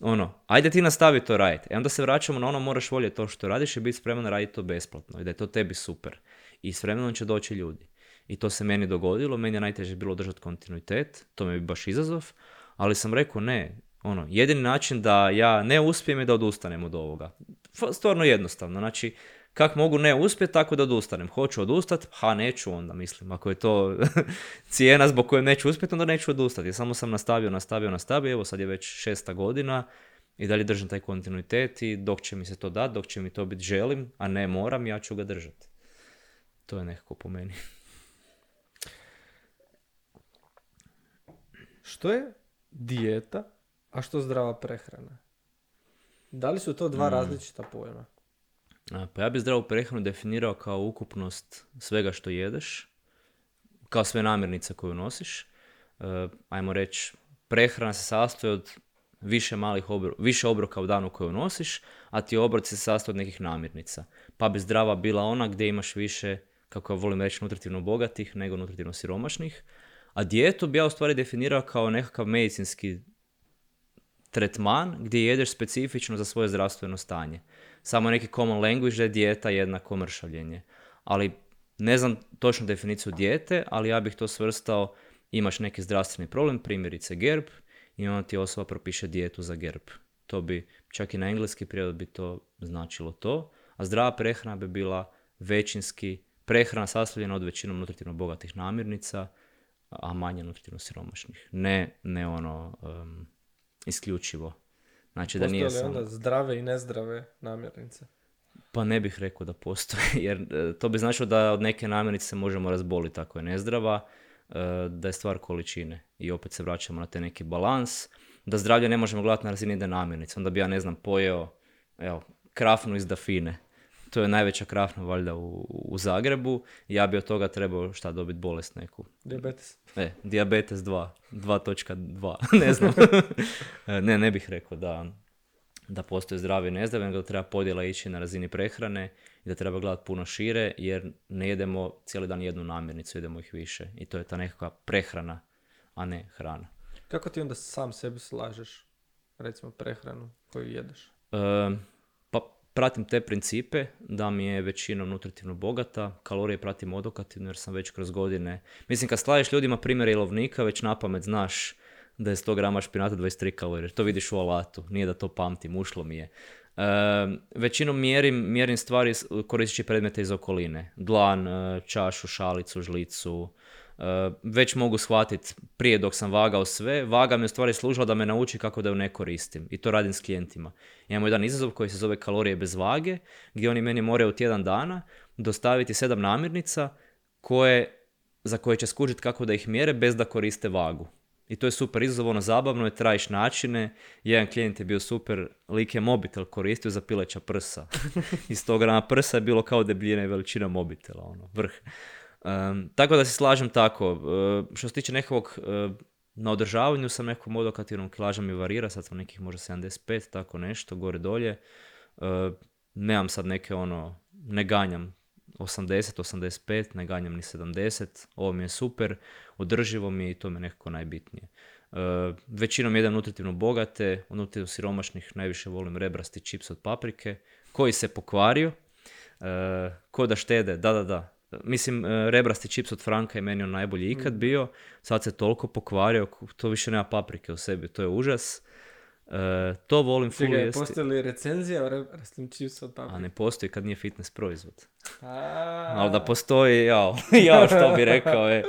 Ono, ajde ti nastavi to raditi. E onda se vraćamo na ono, moraš voljeti to što radiš i biti spreman raditi to besplatno i da je to tebi super. I s vremenom će doći ljudi. I to se meni dogodilo, meni je najteže bilo držati kontinuitet, to mi je baš izazov, ali sam rekao ne, ono, jedini način da ja ne uspijem je da odustanem od ovoga. Stvarno jednostavno, znači, kak mogu ne uspjeti, tako da odustanem. Hoću odustati, ha neću onda, mislim. Ako je to cijena zbog koje neću uspjeti, onda neću odustati. Samo sam nastavio, nastavio, nastavio, evo sad je već šesta godina i dalje držim taj kontinuitet i dok će mi se to dati, dok će mi to biti želim, a ne moram, ja ću ga držati. To je nekako po meni. Što je dijeta, a što zdrava prehrana? Da li su to dva Mm. različita pojma? Pa ja bih zdravu prehranu definirao kao ukupnost svega što jedeš, kao sve namirnice koju nosiš. E, ajmo reći, prehrana se sastoji od više malih obro- više obroka u danu koju nosiš, a ti obroci se sastoje od nekih namirnica. Pa bi zdrava bila ona gdje imaš više, kako ja volim reći, nutritivno bogatih nego nutritivno siromašnih. A dijetu bi ja u stvari definirao kao nekakav medicinski tretman gdje jedeš specifično za svoje zdravstveno stanje. Samo neki common language da je dijeta jednako mršavljenje. Ali ne znam točnu definiciju dijete, ali ja bih to svrstao imaš neki zdravstveni problem, primjerice GERB, i onda ti osoba propiše dijetu za GERB. To bi, čak i na engleski prijevod bi to značilo to, a zdrava prehrana bi bila većinski prehrana sastavljena od većinom nutritivno bogatih namirnica, a manje nutritivno siromašnih. Ne, ne ono um, isključivo Znači da Postoje nije samo... onda zdrave i nezdrave namirnice? Pa ne bih rekao da postoji, jer e, to bi značilo da od neke namirnice možemo razboliti ako je nezdrava, e, da je stvar količine. I opet se vraćamo na te neki balans, da zdravlje ne možemo gledati na razini jedne namirnice. Onda bi ja, ne znam, pojeo evo, krafnu iz Dafine. To je najveća krafna valjda u, u Zagrebu. Ja bi od toga trebao šta dobiti bolest neku. Diabetes. E, diabetes 2, 2.2, ne znam. E, ne, ne bih rekao da, da postoje zdravi i nezdravi, nego da treba podjela ići na razini prehrane i da treba gledati puno šire, jer ne jedemo cijeli dan jednu namirnicu, jedemo ih više. I to je ta nekakva prehrana, a ne hrana. Kako ti onda sam sebi slažeš, recimo, prehranu koju jedeš? Pratim te principe da mi je većinom nutritivno bogata, kalorije pratim odokativno jer sam već kroz godine... Mislim, kad slaviš ljudima primjer jelovnika, već na pamet znaš da je 100 grama špinata 23 kalorije. To vidiš u alatu, nije da to pamtim, ušlo mi je. E, većinom mjerim, mjerim stvari koristeći predmete iz okoline. Dlan, e, čašu, šalicu, žlicu. E, već mogu shvatiti prije dok sam vagao sve. Vaga mi je u stvari služila da me nauči kako da ju ne koristim. I to radim s klijentima. Imamo jedan izazov koji se zove kalorije bez vage, gdje oni meni moraju u tjedan dana dostaviti sedam namirnica koje, za koje će skužiti kako da ih mjere bez da koriste vagu. I to je super izazov, ono zabavno je, trajiš načine. Jedan klijent je bio super, lik je mobitel koristio za pileća prsa. I 100 grama prsa je bilo kao debljina i veličina mobitela, ono, vrh. Em, tako da se slažem tako. E, što se tiče nekog e, na održavanju sam nekom odokativnom kilaža mi varira, sad sam nekih možda 75, tako nešto, gore dolje. E, nemam sad neke ono, ne ganjam 80, 85, ne ganjam ni 70, ovo mi je super, održivo mi je i to mi je nekako najbitnije. E, većinom jedem nutritivno bogate, od nutritivno siromašnih najviše volim rebrasti čips od paprike, koji se pokvario, e, ko da štede, da, da, da. Mislim, e, rebrasti čips od Franka je meni on najbolji ikad bio, sad se toliko pokvario, to više nema paprike u sebi, to je užas. E, to volim full Čekaj, jesti. postoji li recenzija o rebrastim čipsu od A paprike? ne postoji kad nije fitness proizvod. A, Ali da postoji, jao, jao što bi rekao, e.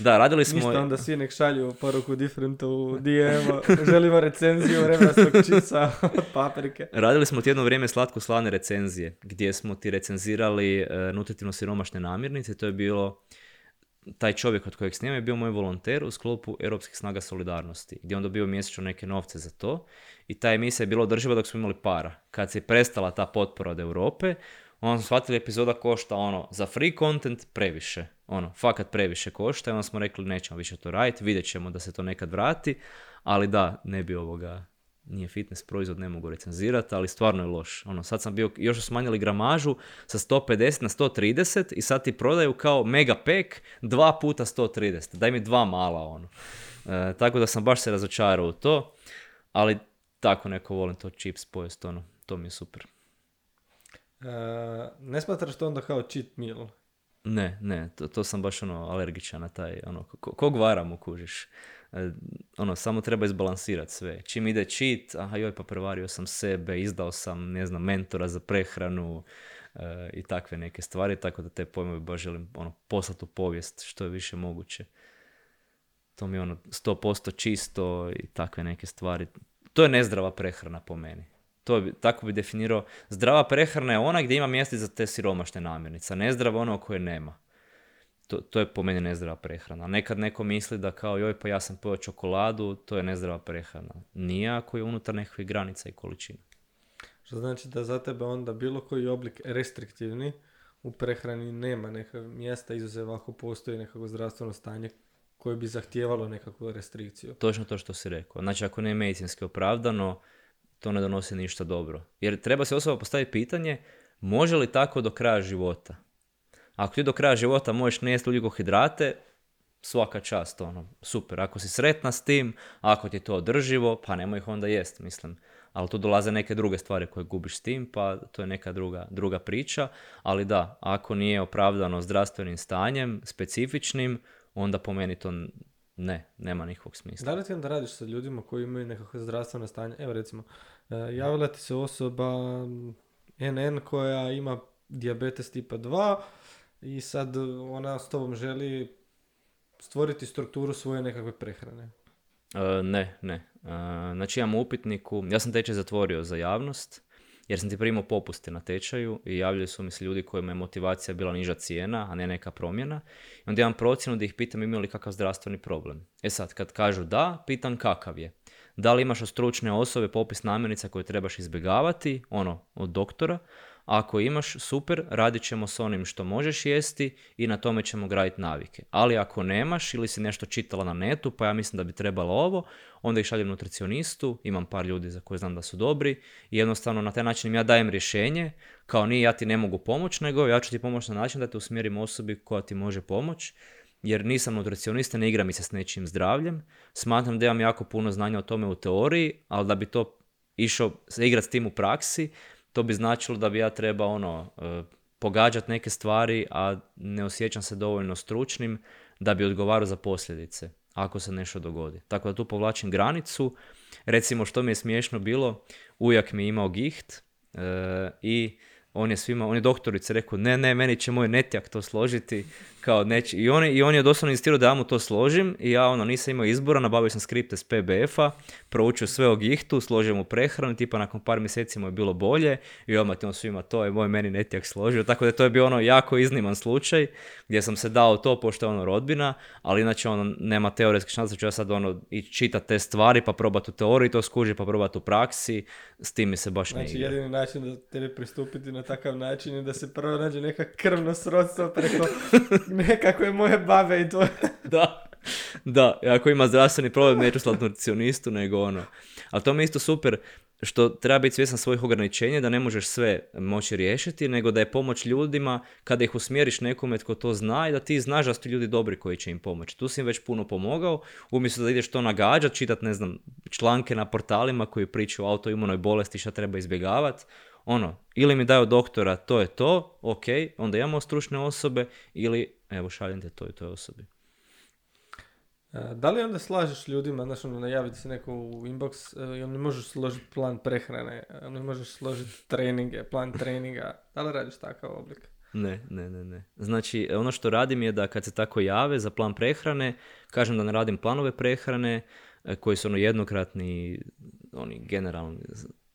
Da, radili smo... Ništa, onda svi nek šalju poruku different u DM, želimo recenziju rebrastog čipsa od paprike. Radili smo ti jedno vrijeme slatko slane recenzije, gdje smo ti recenzirali e, nutritivno siromašne namirnice. To je bilo, taj čovjek od kojeg snimam je bio moj volonter u sklopu Europskih snaga solidarnosti, gdje je on dobio mjesečno neke novce za to. I ta emisija je bila održiva dok smo imali para. Kad se prestala ta potpora od Europe, onda smo shvatili epizoda košta ono, za free content previše. Ono, fakat previše košta i onda smo rekli nećemo više to raditi, vidjet ćemo da se to nekad vrati, ali da, ne bi ovoga, nije fitness proizvod, ne mogu recenzirati, ali stvarno je loš. Ono, sad sam bio, još smanjili gramažu sa 150 na 130 i sad ti prodaju kao mega pack 2 puta 130. Daj mi dva mala, ono. E, tako da sam baš se razočarao u to, ali tako neko volim to chips pojest, ono, to mi je super. E, ne smatraš to onda kao cheat meal? Ne, ne, to, to sam baš ono alergičan na taj, ono, ko, kog varamo kužiš. E, ono, samo treba izbalansirati sve. Čim ide cheat, aha joj pa prevario sam sebe, izdao sam, ne znam, mentora za prehranu e, i takve neke stvari, tako da te pojmove baš želim ono, poslati u povijest što je više moguće. To mi je ono 100% čisto i takve neke stvari. To je nezdrava prehrana po meni. To bi, tako bi definirao. Zdrava prehrana je ona gdje ima mjesta za te siromašne namirnice. a Nezdrava ono koje nema. To, to je po meni nezdrava prehrana. Nekad neko misli da kao joj pa ja sam pojeo čokoladu, to je nezdrava prehrana. Nije ako je unutar nekakvih granica i količina. Što znači da za tebe onda bilo koji oblik restriktivni u prehrani nema nekog mjesta izuzev ako postoji nekako zdravstveno stanje koje bi zahtijevalo nekakvu restrikciju. Točno to što si rekao. Znači ako ne je medicinski opravdano, to ne donosi ništa dobro. Jer treba se osoba postaviti pitanje, može li tako do kraja života? Ako ti do kraja života možeš ne jesti ugljikohidrate, svaka čast, ono, super. Ako si sretna s tim, ako ti je to održivo, pa nemoj ih onda jest, mislim. Ali tu dolaze neke druge stvari koje gubiš s tim, pa to je neka druga, druga priča. Ali da, ako nije opravdano zdravstvenim stanjem, specifičnim, onda po meni to ne, nema nikakvog smisla. Da li ti onda radiš sa ljudima koji imaju nekakve zdravstveno stanje? Evo recimo, e, javila ti se osoba NN koja ima dijabetes tipa 2 i sad ona s tobom želi stvoriti strukturu svoje nekakve prehrane. E, ne, ne. E, znači imam upitniku, ja sam tečaj zatvorio za javnost, jer sam ti primao popuste na tečaju i javljaju su mi se ljudi kojima je motivacija bila niža cijena, a ne neka promjena. I onda imam procjenu da ih pitam imaju li kakav zdravstveni problem. E sad, kad kažu da, pitam kakav je. Da li imaš od stručne osobe popis namirnica koje trebaš izbjegavati, ono, od doktora, ako imaš, super, radit ćemo s onim što možeš jesti i na tome ćemo graditi navike. Ali ako nemaš ili si nešto čitala na netu, pa ja mislim da bi trebalo ovo, onda ih šaljem nutricionistu, imam par ljudi za koje znam da su dobri i jednostavno na taj način im ja dajem rješenje, kao nije ja ti ne mogu pomoći, nego ja ću ti pomoći na način da te usmjerim osobi koja ti može pomoći jer nisam nutricionista, ne igram mi se s nečim zdravljem. Smatram da imam jako puno znanja o tome u teoriji, ali da bi to išao igrati s tim u praksi, to bi značilo da bi ja trebao ono, e, pogađati neke stvari, a ne osjećam se dovoljno stručnim da bi odgovarao za posljedice ako se nešto dogodi. Tako da tu povlačim granicu. Recimo što mi je smiješno bilo, ujak mi je imao giht e, i on je svima, on je doktorice rekao, ne, ne, meni će moj netjak to složiti, kao neći. I on, I on je doslovno insistirao da ja mu to složim i ja ono nisam imao izbora, nabavio sam skripte s PBF-a, proučio sve o gihtu, složio mu prehranu, tipa nakon par mjeseci mu je bilo bolje i odmah on svima to je moj meni netjak složio, tako da to je bio ono jako izniman slučaj gdje sam se dao to pošto je ono rodbina, ali inače ono nema teoretske šanse ću ja sad ono i čitati te stvari pa probati u teoriji to skuži pa probati u praksi, s tim mi se baš znači, ne igra. jedini način da tebi pristupiti na takav način da se prvo nađe neka krvno srodstvo preko nekakve moje babe i to. da. Da, ako ima zdravstveni problem, neću slati nutricionistu, nego ono. Ali to mi je isto super, što treba biti svjestan svojih ograničenja, da ne možeš sve moći riješiti, nego da je pomoć ljudima, kada ih usmjeriš nekome tko to zna i da ti znaš da su ljudi dobri koji će im pomoći. Tu si im već puno pomogao, umjesto da ideš to nagađat, čitat, ne znam, članke na portalima koji pričaju o autoimunoj bolesti, šta treba izbjegavati, ono, ili mi daju doktora, to je to, ok, onda imamo stručne osobe, ili evo šaljem te toj toj osobi. E, da li onda slažeš ljudima, znaš ono, najaviti se neko u inbox e, i on ne možeš složiti plan prehrane, e, ne možeš složiti treninge, plan treninga, da li radiš takav oblik? Ne, ne, ne, ne. Znači, ono što radim je da kad se tako jave za plan prehrane, kažem da ne radim planove prehrane, koji su ono jednokratni, oni generalni,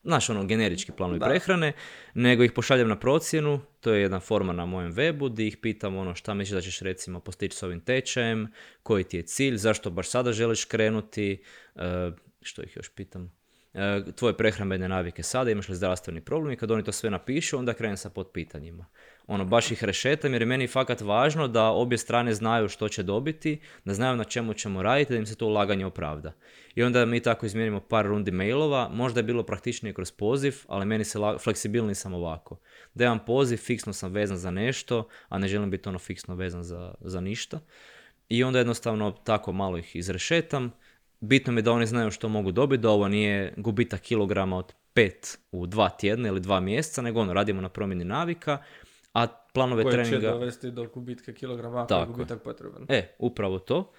naš ono generički planovi prehrane, nego ih pošaljem na procjenu, to je jedna forma na mojem webu gdje ih pitam ono šta misliš da ćeš recimo postići s ovim tečajem, koji ti je cilj, zašto baš sada želiš krenuti, e, što ih još pitam, e, tvoje prehrambene navike sada, imaš li zdravstveni problem i kad oni to sve napišu, onda krenem sa potpitanjima ono, baš ih rešetam jer je meni fakat važno da obje strane znaju što će dobiti, da znaju na čemu ćemo raditi, da im se to ulaganje opravda. I onda mi tako izmijenimo par rundi mailova, možda je bilo praktičnije kroz poziv, ali meni se fleksibilni sam ovako. Da imam poziv, fiksno sam vezan za nešto, a ne želim biti ono fiksno vezan za, za ništa. I onda jednostavno tako malo ih izrešetam. Bitno mi je da oni znaju što mogu dobiti, da ovo nije gubitak kilograma od pet u dva tjedna ili dva mjeseca, nego ono, radimo na promjeni navika, a planove Koje treninga... će dovesti do gubitka kilograma ako je gubitak potreban. E, upravo to.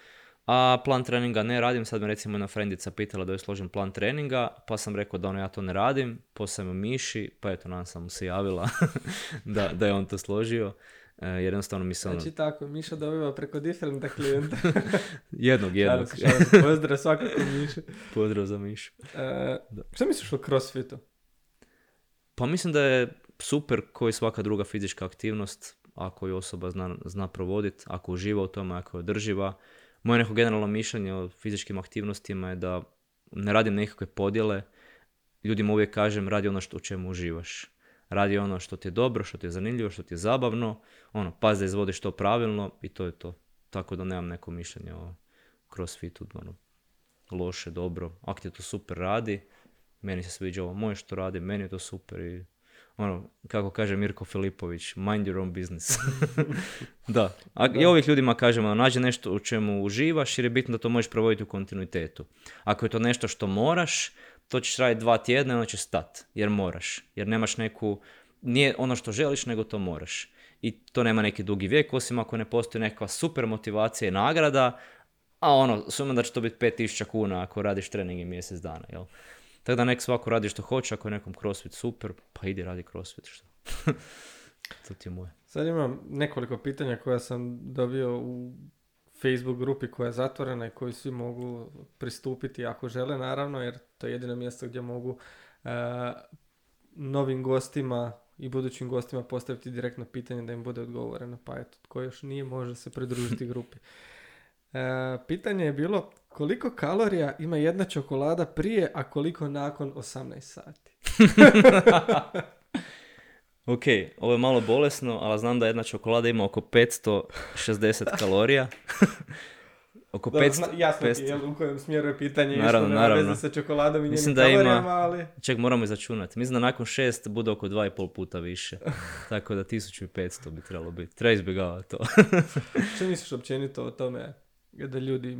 A plan treninga ne radim, sad me recimo jedna frendica pitala da joj složim plan treninga, pa sam rekao da ono ja to ne radim, poslije Miši, pa eto nam sam mu se javila da, da je on to složio. E, jer jednostavno mi se ono... Znači tako, Miša dobiva preko diferenta klijenta. jednog, jednog. Pozdrav svakako Miša. Pozdrav za Mišu. E, šta misliš o crossfitu? Pa mislim da je super koji svaka druga fizička aktivnost ako je osoba zna, zna provoditi, ako uživa u tome, ako je održiva. Moje neko generalno mišljenje o fizičkim aktivnostima je da ne radim nekakve podjele. Ljudima uvijek kažem radi ono što u čemu uživaš. Radi ono što ti je dobro, što ti je zanimljivo, što ti je zabavno. Ono, paz da izvodiš to pravilno i to je to. Tako da nemam neko mišljenje o crossfitu. Ono, loše, dobro. Ako ti to super radi, meni se sviđa ovo moje što radi, meni je to super i ono, kako kaže Mirko Filipović, mind your own business. da, a da. i ovih ljudima kažemo, nađi nešto u čemu uživaš jer je bitno da to možeš provoditi u kontinuitetu. Ako je to nešto što moraš, to ćeš raditi dva tjedna i onda će stat, jer moraš, jer nemaš neku, nije ono što želiš, nego to moraš. I to nema neki dugi vijek, osim ako ne postoji neka super motivacija i nagrada, a ono, sumam da će to biti 5000 kuna ako radiš trening i mjesec dana, jel? Tako da nek svako radi što hoće, ako je nekom crossfit super, pa idi radi crossfit. Što? to ti je moje. Sad imam nekoliko pitanja koja sam dobio u Facebook grupi koja je zatvorena i koju svi mogu pristupiti ako žele naravno jer to je jedino mjesto gdje mogu e, novim gostima i budućim gostima postaviti direktno pitanje da im bude odgovoreno. Pa eto, tko još nije može se pridružiti grupi. E, pitanje je bilo koliko kalorija ima jedna čokolada prije, a koliko nakon 18 sati? ok, ovo je malo bolesno, ali znam da jedna čokolada ima oko 560 kalorija. oko 500, jasno ti je u kojem smjeru je pitanje naravno, nema naravno. veze sa čokoladom i Mislim da ima, ali... Ček, moramo izračunati. Mislim da nakon 6 bude oko 2,5 puta više. Tako da 1500 bi trebalo biti. Treba izbjegavati to. Što misliš općenito o tome da ljudi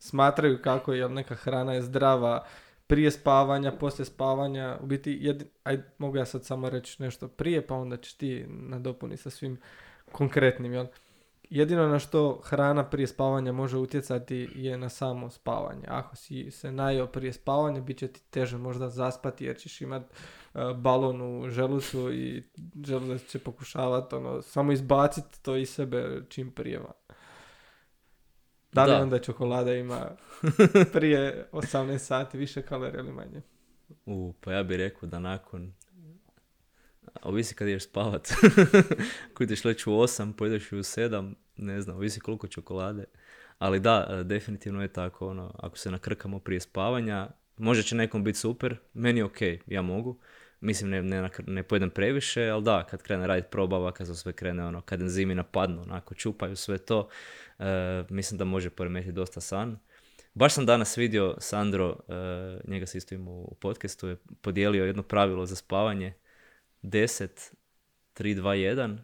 smatraju kako je neka hrana je zdrava prije spavanja, poslije spavanja, u biti, jedin, aj, mogu ja sad samo reći nešto prije, pa onda ćeš ti nadopuni sa svim konkretnim, jel? Jedino na što hrana prije spavanja može utjecati je na samo spavanje. Ako si se najeo prije spavanja, bit će ti teže možda zaspati jer ćeš imat uh, balon u želucu i želudac će pokušavati ono, samo izbaciti to iz sebe čim prije da li onda čokolada ima prije 18 sati više kalorija ili manje? U, pa ja bih rekao da nakon ovisi kad ideš spavat. Ako ideš leći u 8, pojedeš u 7, ne znam, ovisi koliko čokolade. Ali da, e, definitivno je tako, ono, ako se nakrkamo prije spavanja, možda će nekom biti super, meni je ok, ja mogu. Mislim, ne, ne, ne pojedem previše, ali da, kad krene raditi probava, kad se sve krene, ono, kad enzimi napadnu, onako, čupaju sve to, E, mislim da može poremetiti dosta san. Baš sam danas vidio Sandro, e, njega se isto ima u podcastu, je podijelio jedno pravilo za spavanje. 10, 3, 2, 1,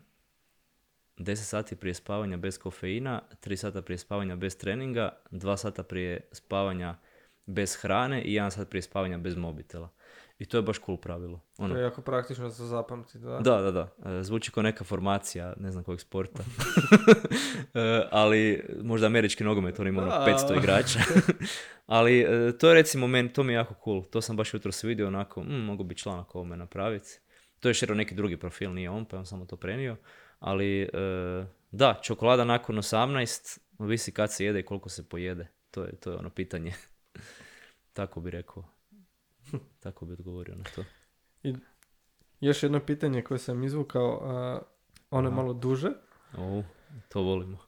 10 sati prije spavanja bez kofeina, 3 sata prije spavanja bez treninga, 2 sata prije spavanja bez hrane i 1 sat prije spavanja bez mobitela. I to je baš cool pravilo. Ono. To je jako praktično za zapamtiti, da. Da, da, da. E, zvuči kao neka formacija, ne znam kojeg sporta. E, ali možda američki nogomet, on ima ono 500 igrača. ali e, to je recimo meni, to mi je jako cool. To sam baš jutro se vidio onako, mm, mogu bi članak ovome napraviti. To je šero neki drugi profil, nije on, pa je on samo to prenio. Ali da, čokolada nakon 18, visi kad se jede i koliko se pojede. To je, to je ono pitanje. Tako bi rekao. Tako bi odgovorio na to. I još jedno pitanje koje sam izvukao, ono je malo duže. O, to volimo.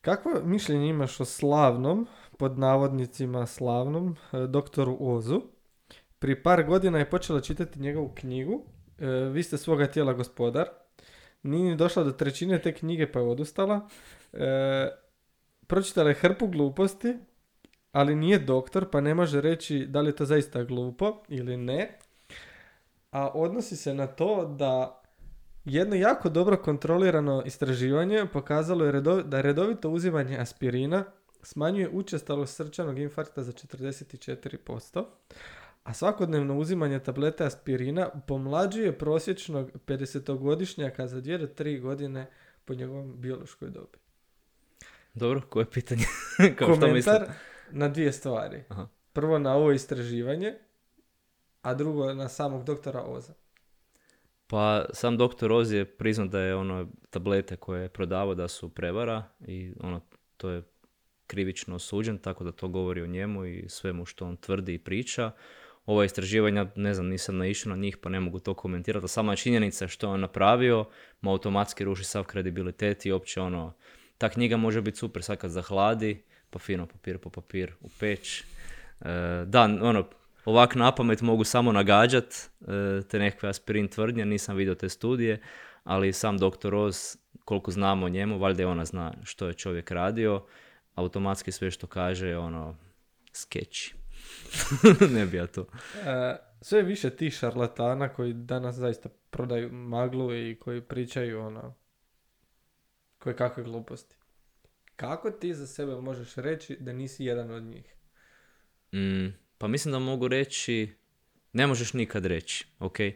Kakvo mišljenje imaš o slavnom, pod navodnicima slavnom, e, doktoru Ozu? Pri par godina je počela čitati njegovu knjigu, e, Vi ste svoga tijela gospodar. Nije ni došla do trećine te knjige pa je odustala. E, pročitala je hrpu gluposti, ali nije doktor pa ne može reći da li je to zaista glupo ili ne. A odnosi se na to da jedno jako dobro kontrolirano istraživanje pokazalo je da redovito uzimanje aspirina smanjuje učestalost srčanog infarkta za 44%, a svakodnevno uzimanje tablete aspirina pomlađuje prosječnog 50-godišnjaka za 2 do 3 godine po njegovom biološkoj dobi. Dobro, koje pitanje? Kao Komentar, na dvije stvari. Aha. Prvo na ovo istraživanje, a drugo na samog doktora Oza. Pa sam doktor Oz je priznao da je ono tablete koje je prodavao da su prevara i ono to je krivično osuđen, tako da to govori o njemu i svemu što on tvrdi i priča. Ova istraživanja, ne znam, nisam naišao na njih pa ne mogu to komentirati, a sama činjenica što je on napravio mu automatski ruši sav kredibilitet i uopće ono, ta knjiga može biti super sad kad zahladi, pa fino papir po papir u peć. E, da, ono, ovak na pamet mogu samo nagađat e, te nekakve aspirin tvrdnje, nisam vidio te studije, ali sam doktor Oz, koliko znamo o njemu, valjda je ona zna što je čovjek radio, automatski sve što kaže je ono skeći. ne bi ja to. E, sve više tih šarlatana koji danas zaista prodaju maglu i koji pričaju ono koje kakve gluposti. Kako ti za sebe možeš reći da nisi jedan od njih? Mm, pa mislim da mogu reći, ne možeš nikad reći, ok? E,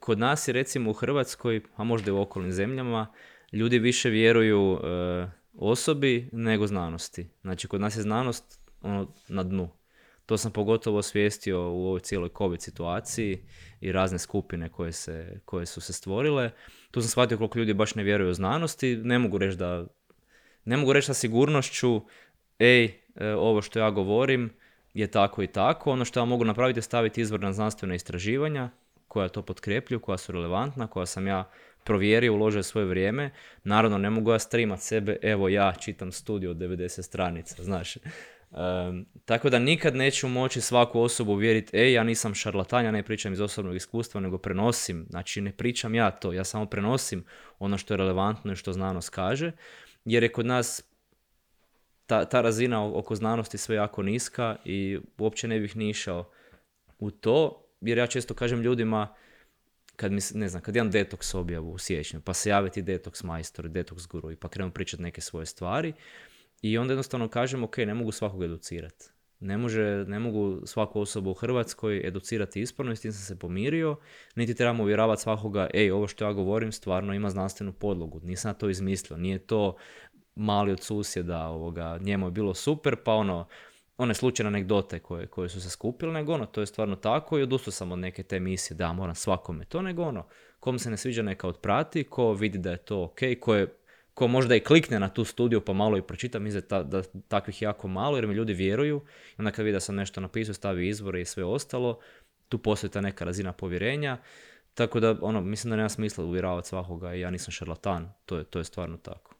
kod nas je recimo u Hrvatskoj, a možda i u okolnim zemljama, ljudi više vjeruju e, osobi nego znanosti. Znači, kod nas je znanost ono, na dnu. To sam pogotovo osvijestio u ovoj cijeloj COVID situaciji i razne skupine koje, se, koje su se stvorile. Tu sam shvatio koliko ljudi baš ne vjeruju u znanosti. Ne mogu reći da Ne mogu reći sa sigurnošću, ej, e, ovo što ja govorim je tako i tako. Ono što ja mogu napraviti je staviti izvorna znanstvena istraživanja koja to potkrepljuju, koja su relevantna, koja sam ja provjerio, uložio svoje vrijeme. Naravno, ne mogu ja streamat sebe, evo ja čitam studiju od 90 stranica, znaš. tako da nikad neću moći svaku osobu uvjeriti, ej, ja nisam šarlatan, ja ne pričam iz osobnog iskustva, nego prenosim. Znači, ne pričam ja to, ja samo prenosim ono što je relevantno i što znanost kaže, jer je kod nas ta, ta razina oko znanosti sve jako niska i uopće ne bih ni išao u to, jer ja često kažem ljudima, kad mi, ne znam, kad imam detoks objavu u siječnju, pa se jave ti detoks majstori, detoks guru i pa krenu pričati neke svoje stvari i onda jednostavno kažem, ok, ne mogu svakog educirati. Ne, može, ne mogu svaku osobu u Hrvatskoj educirati ispravno i s tim sam se pomirio, niti trebamo uvjeravati svakoga, ej, ovo što ja govorim stvarno ima znanstvenu podlogu, nisam to izmislio, nije to mali od susjeda, ovoga, njemu je bilo super, pa ono, one slučajne anegdote koje, koje su se skupile, nego ono, to je stvarno tako i odustao sam od neke te emisije da moram svakome to, nego ono, kom se ne sviđa neka otprati, ko vidi da je to ok, ko, je, ko možda i klikne na tu studiju pa malo i pročita, mislim da, da takvih jako malo jer mi ljudi vjeruju, i onda kad vidi da sam nešto napisao, stavi izvore i sve ostalo, tu postoji ta neka razina povjerenja, tako da ono, mislim da nema smisla uvjeravati svakoga i ja nisam šarlatan, to je, to je stvarno tako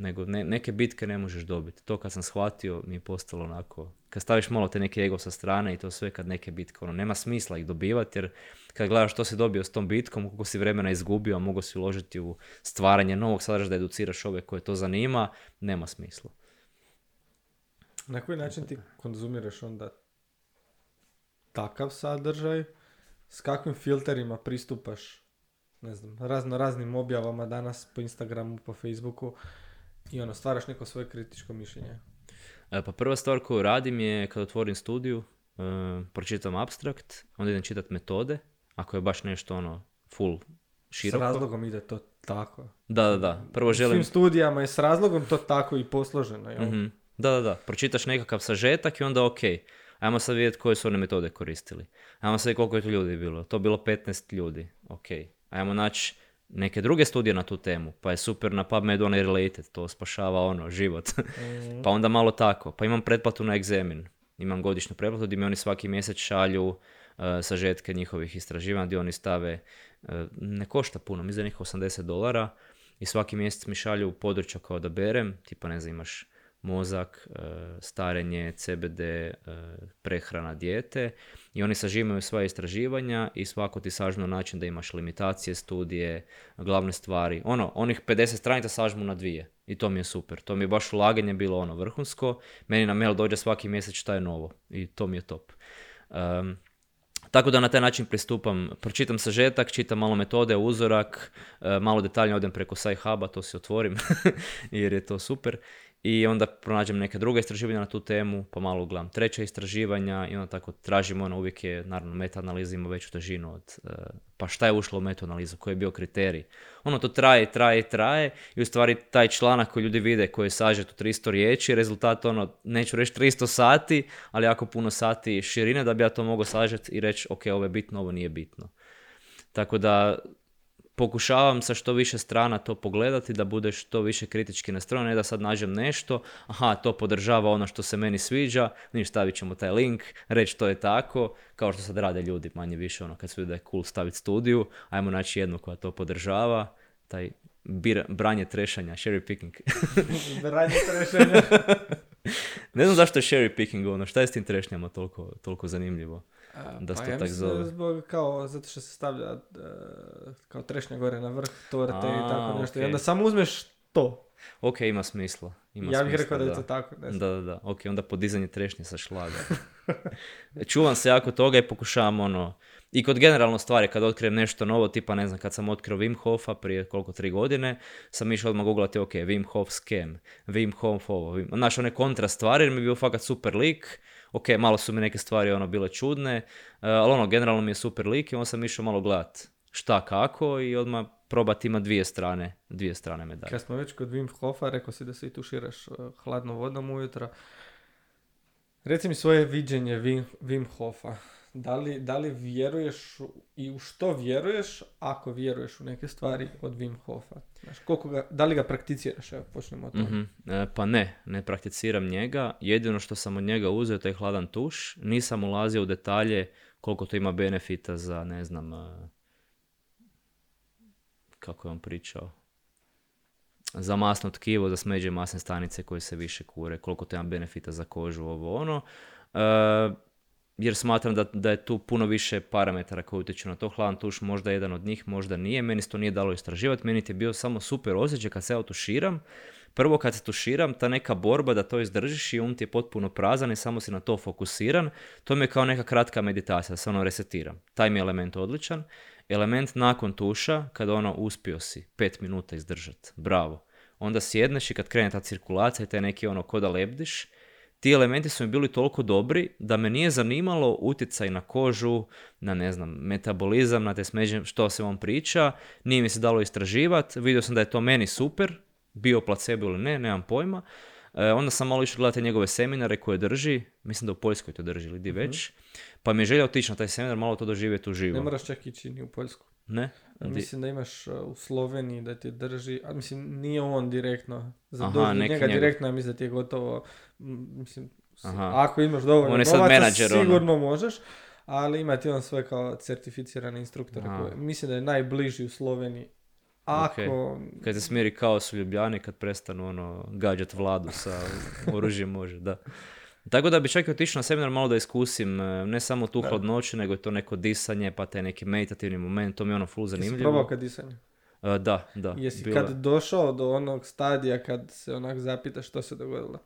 nego ne, neke bitke ne možeš dobiti. To kad sam shvatio mi je postalo onako, kad staviš malo te neke ego sa strane i to sve kad neke bitke, ono, nema smisla ih dobivati jer kad gledaš što si dobio s tom bitkom, koliko si vremena izgubio, a mogu si uložiti u stvaranje novog sadržaja da educiraš ove koje to zanima, nema smisla. Na koji način ti konzumiraš onda takav sadržaj? S kakvim filterima pristupaš ne znam, razno raznim objavama danas po Instagramu, po Facebooku? I ono, stvaraš neko svoje kritičko mišljenje. E, pa prva stvar koju radim je kad otvorim studiju, e, pročitam abstrakt, onda idem čitat metode, ako je baš nešto ono full široko. S razlogom ide to tako. Da, da, da. Prvo želim... svim studijama je s razlogom to tako i posloženo. Jel? mm Da, da, da. Pročitaš nekakav sažetak i onda ok. Ajmo sad vidjeti koje su one metode koristili. Ajmo sad koliko je to ljudi bilo. To bilo 15 ljudi. Ok. Ajmo naći neke druge studije na tu temu, pa je super na PubMed onaj related, to spašava ono, život. Mhm. pa onda malo tako. Pa imam pretplatu na egzemin. Imam godišnju pretplatu gdje mi oni svaki mjesec šalju uh, sažetke njihovih istraživanja gdje oni stave, uh, ne košta puno, mi za njih 80 dolara i svaki mjesec mi šalju područja kao da berem, tipa ne znam, imaš mozak, e, starenje, CBD, e, prehrana dijete i oni sažimaju sva istraživanja i svako ti sažnu na način da imaš limitacije, studije, glavne stvari. Ono, onih 50 stranica sažmu na dvije i to mi je super. To mi je baš ulaganje bilo ono vrhunsko. Meni na mail dođe svaki mjesec šta je novo i to mi je top. tako da na taj način pristupam, pročitam sažetak, čitam malo metode, uzorak, e, malo detaljnije odem preko Sci-Huba, to si otvorim jer je to super i onda pronađem neke druge istraživanja na tu temu, pa malo gledam treće istraživanja i onda tako tražimo, ono uvijek je, naravno, meta-analiza ima veću težinu od, uh, pa šta je ušlo u meta-analizu, koji je bio kriterij. Ono to traje, traje, traje i u stvari taj članak koji ljudi vide koji je sažet u 300 riječi, rezultat ono, neću reći 300 sati, ali jako puno sati širine da bi ja to mogao sažeti i reći, ok, ovo je bitno, ovo nije bitno. Tako da pokušavam sa što više strana to pogledati, da bude što više kritički nastроjen, ne da sad nađem nešto, aha, to podržava ono što se meni sviđa, niš stavit ćemo taj link, reći to je tako, kao što sad rade ljudi manje više, ono kad su da je cool staviti studiju, ajmo naći jednu koja to podržava, taj branje trešanja, cherry picking. branje trešanja. ne znam zašto je cherry picking ono, šta je s tim trešnjama toliko, toliko zanimljivo? Da pa se to tak zove. Zbog, kao, zato što se stavlja uh, kao trešnja gore na vrh torte i tako nešto. I onda samo uzmeš to. Ok, ima smisla. Ima ja bih rekao da je to tako. Da, da, da. Ok, onda podizanje trešnje sa šlaga. Čuvam se jako toga i pokušavam ono... I kod generalno stvari, kad otkrijem nešto novo, tipa ne znam, kad sam otkrio Wim Hofa prije koliko, tri godine, sam išao odmah googlati, ok, Wim Hof scam, Wim Hof ovo, Wim... Znaš, one kontra stvari, jer mi je bio fakat super lik, ok, malo su mi neke stvari ono bile čudne, uh, ali ono, generalno mi je super lik i on sam išao malo gledat šta kako i odmah probati ima dvije strane, dvije strane medalje. Kad smo već kod Wim Hofa, rekao si da se i tuširaš uh, hladnom vodom ujutro. Reci mi svoje viđenje Wim, Wim Hofa. Da li, da li vjeruješ i u što vjeruješ ako vjeruješ u neke stvari od Wim Hofa? Znaš, koliko ga, da li ga prakticiraš? Evo, počnemo od toga. Mhm. E, pa ne, ne prakticiram njega. Jedino što sam od njega uzeo taj hladan tuš. Nisam ulazio u detalje koliko to ima benefita za, ne znam, e, kako je on pričao, za masno tkivo, za smeđe masne stanice koje se više kure, koliko to ima benefita za kožu, ovo ono. E, jer smatram da, da je tu puno više parametara koji utječu na to. Hladan tuš možda je jedan od njih, možda nije. Meni se to nije dalo istraživati. Meni je bio samo super osjećaj kad se ja tuširam. Prvo kad se tuširam, ta neka borba da to izdržiš i um ti je potpuno prazan i samo si na to fokusiran. To mi je kao neka kratka meditacija, da se ono resetiram. Taj mi je element odličan. Element nakon tuša, kada ono uspio si pet minuta izdržat. Bravo. Onda sjedneš i kad krene ta cirkulacija i taj neki ono ko da lebdiš, ti elementi su mi bili toliko dobri da me nije zanimalo utjecaj na kožu, na ne znam, metabolizam, na te smeđe, što se on priča, nije mi se dalo istraživati, vidio sam da je to meni super, bio placebo ili ne, nemam pojma. E, onda sam malo išao gledati njegove seminare koje drži, mislim da u Poljskoj to drži ili di već, pa mi je želja otići na taj seminar, malo to doživjeti uživo. Ne moraš čak ići ni u Poljsku. Ne? Mislim da imaš uh, u Sloveniji da ti drži, a mislim nije on direktno, za Aha, neki njega njegov. direktno, ja mislim da ti je gotovo, mislim, Aha. ako imaš dovoljno novaca, ono. sigurno možeš, ali ima ti on sve kao certificirane instruktore, koje, mislim da je najbliži u Sloveniji. Ako, Kad se smiri kaos u Ljubljani, kad prestanu ono, gađat vladu sa oružjem može, da. Tako da bi čak i otišao na seminar malo da iskusim e, ne samo tu Da. hladnoću, nego i to neko disanje, pa taj neki meditativni moment, to mi je ono full jesi zanimljivo. probao kad disanje? E, da, da. Jesi bilo kad došao do onog stadija kad se onak zapitaš što se dogodilo?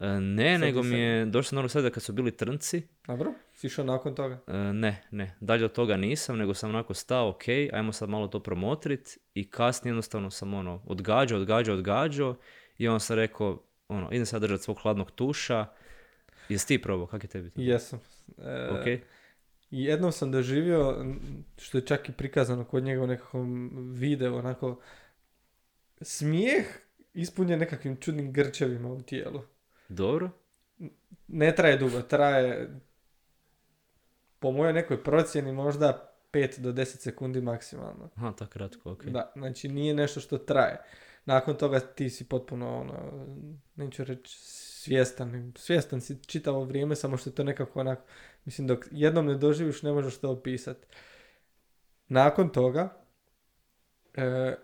E, ne, Sad nego mi je došlo na ono sada kad su bili trnci. Dobro? Si išao nakon toga? Ne, ne, dalje od toga nisam, nego sam onako stao, ok, ajmo sad malo to promotrit i kasnije jednostavno sam ono, odgađao, odgađao, odgađao i onda sam rekao, ono, idem sad držati svog hladnog tuša. Jesi ti probao, kak je tebi? to? Jesam. E, Ok, I jednom sam doživio, što je čak i prikazano kod njega u nekakvom videu, onako, smijeh ispunjen nekakvim čudnim grčevima u tijelu. dobro. Ne traje dugo, traje po mojoj nekoj procjeni možda 5 do 10 sekundi maksimalno. Aha, tako kratko, ok. Da, znači nije nešto što traje. Nakon toga ti si potpuno, ono, neću reći svjestan, svjestan si čitavo vrijeme, samo što je to nekako onako, mislim dok jednom ne doživiš ne možeš to opisati. Nakon toga, e,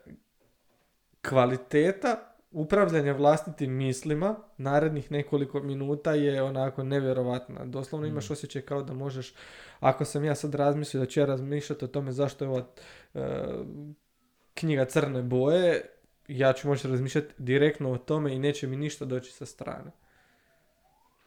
kvaliteta upravljanja vlastitim mislima narednih nekoliko minuta je onako nevjerovatna. Doslovno imaš Mm. osjećaj kao da možeš, ako sam ja sad razmislio da ću ja razmišljati o tome zašto je ova e, knjiga crne boje, ja ću moći razmišljati direktno o tome i neće mi ništa doći sa strane.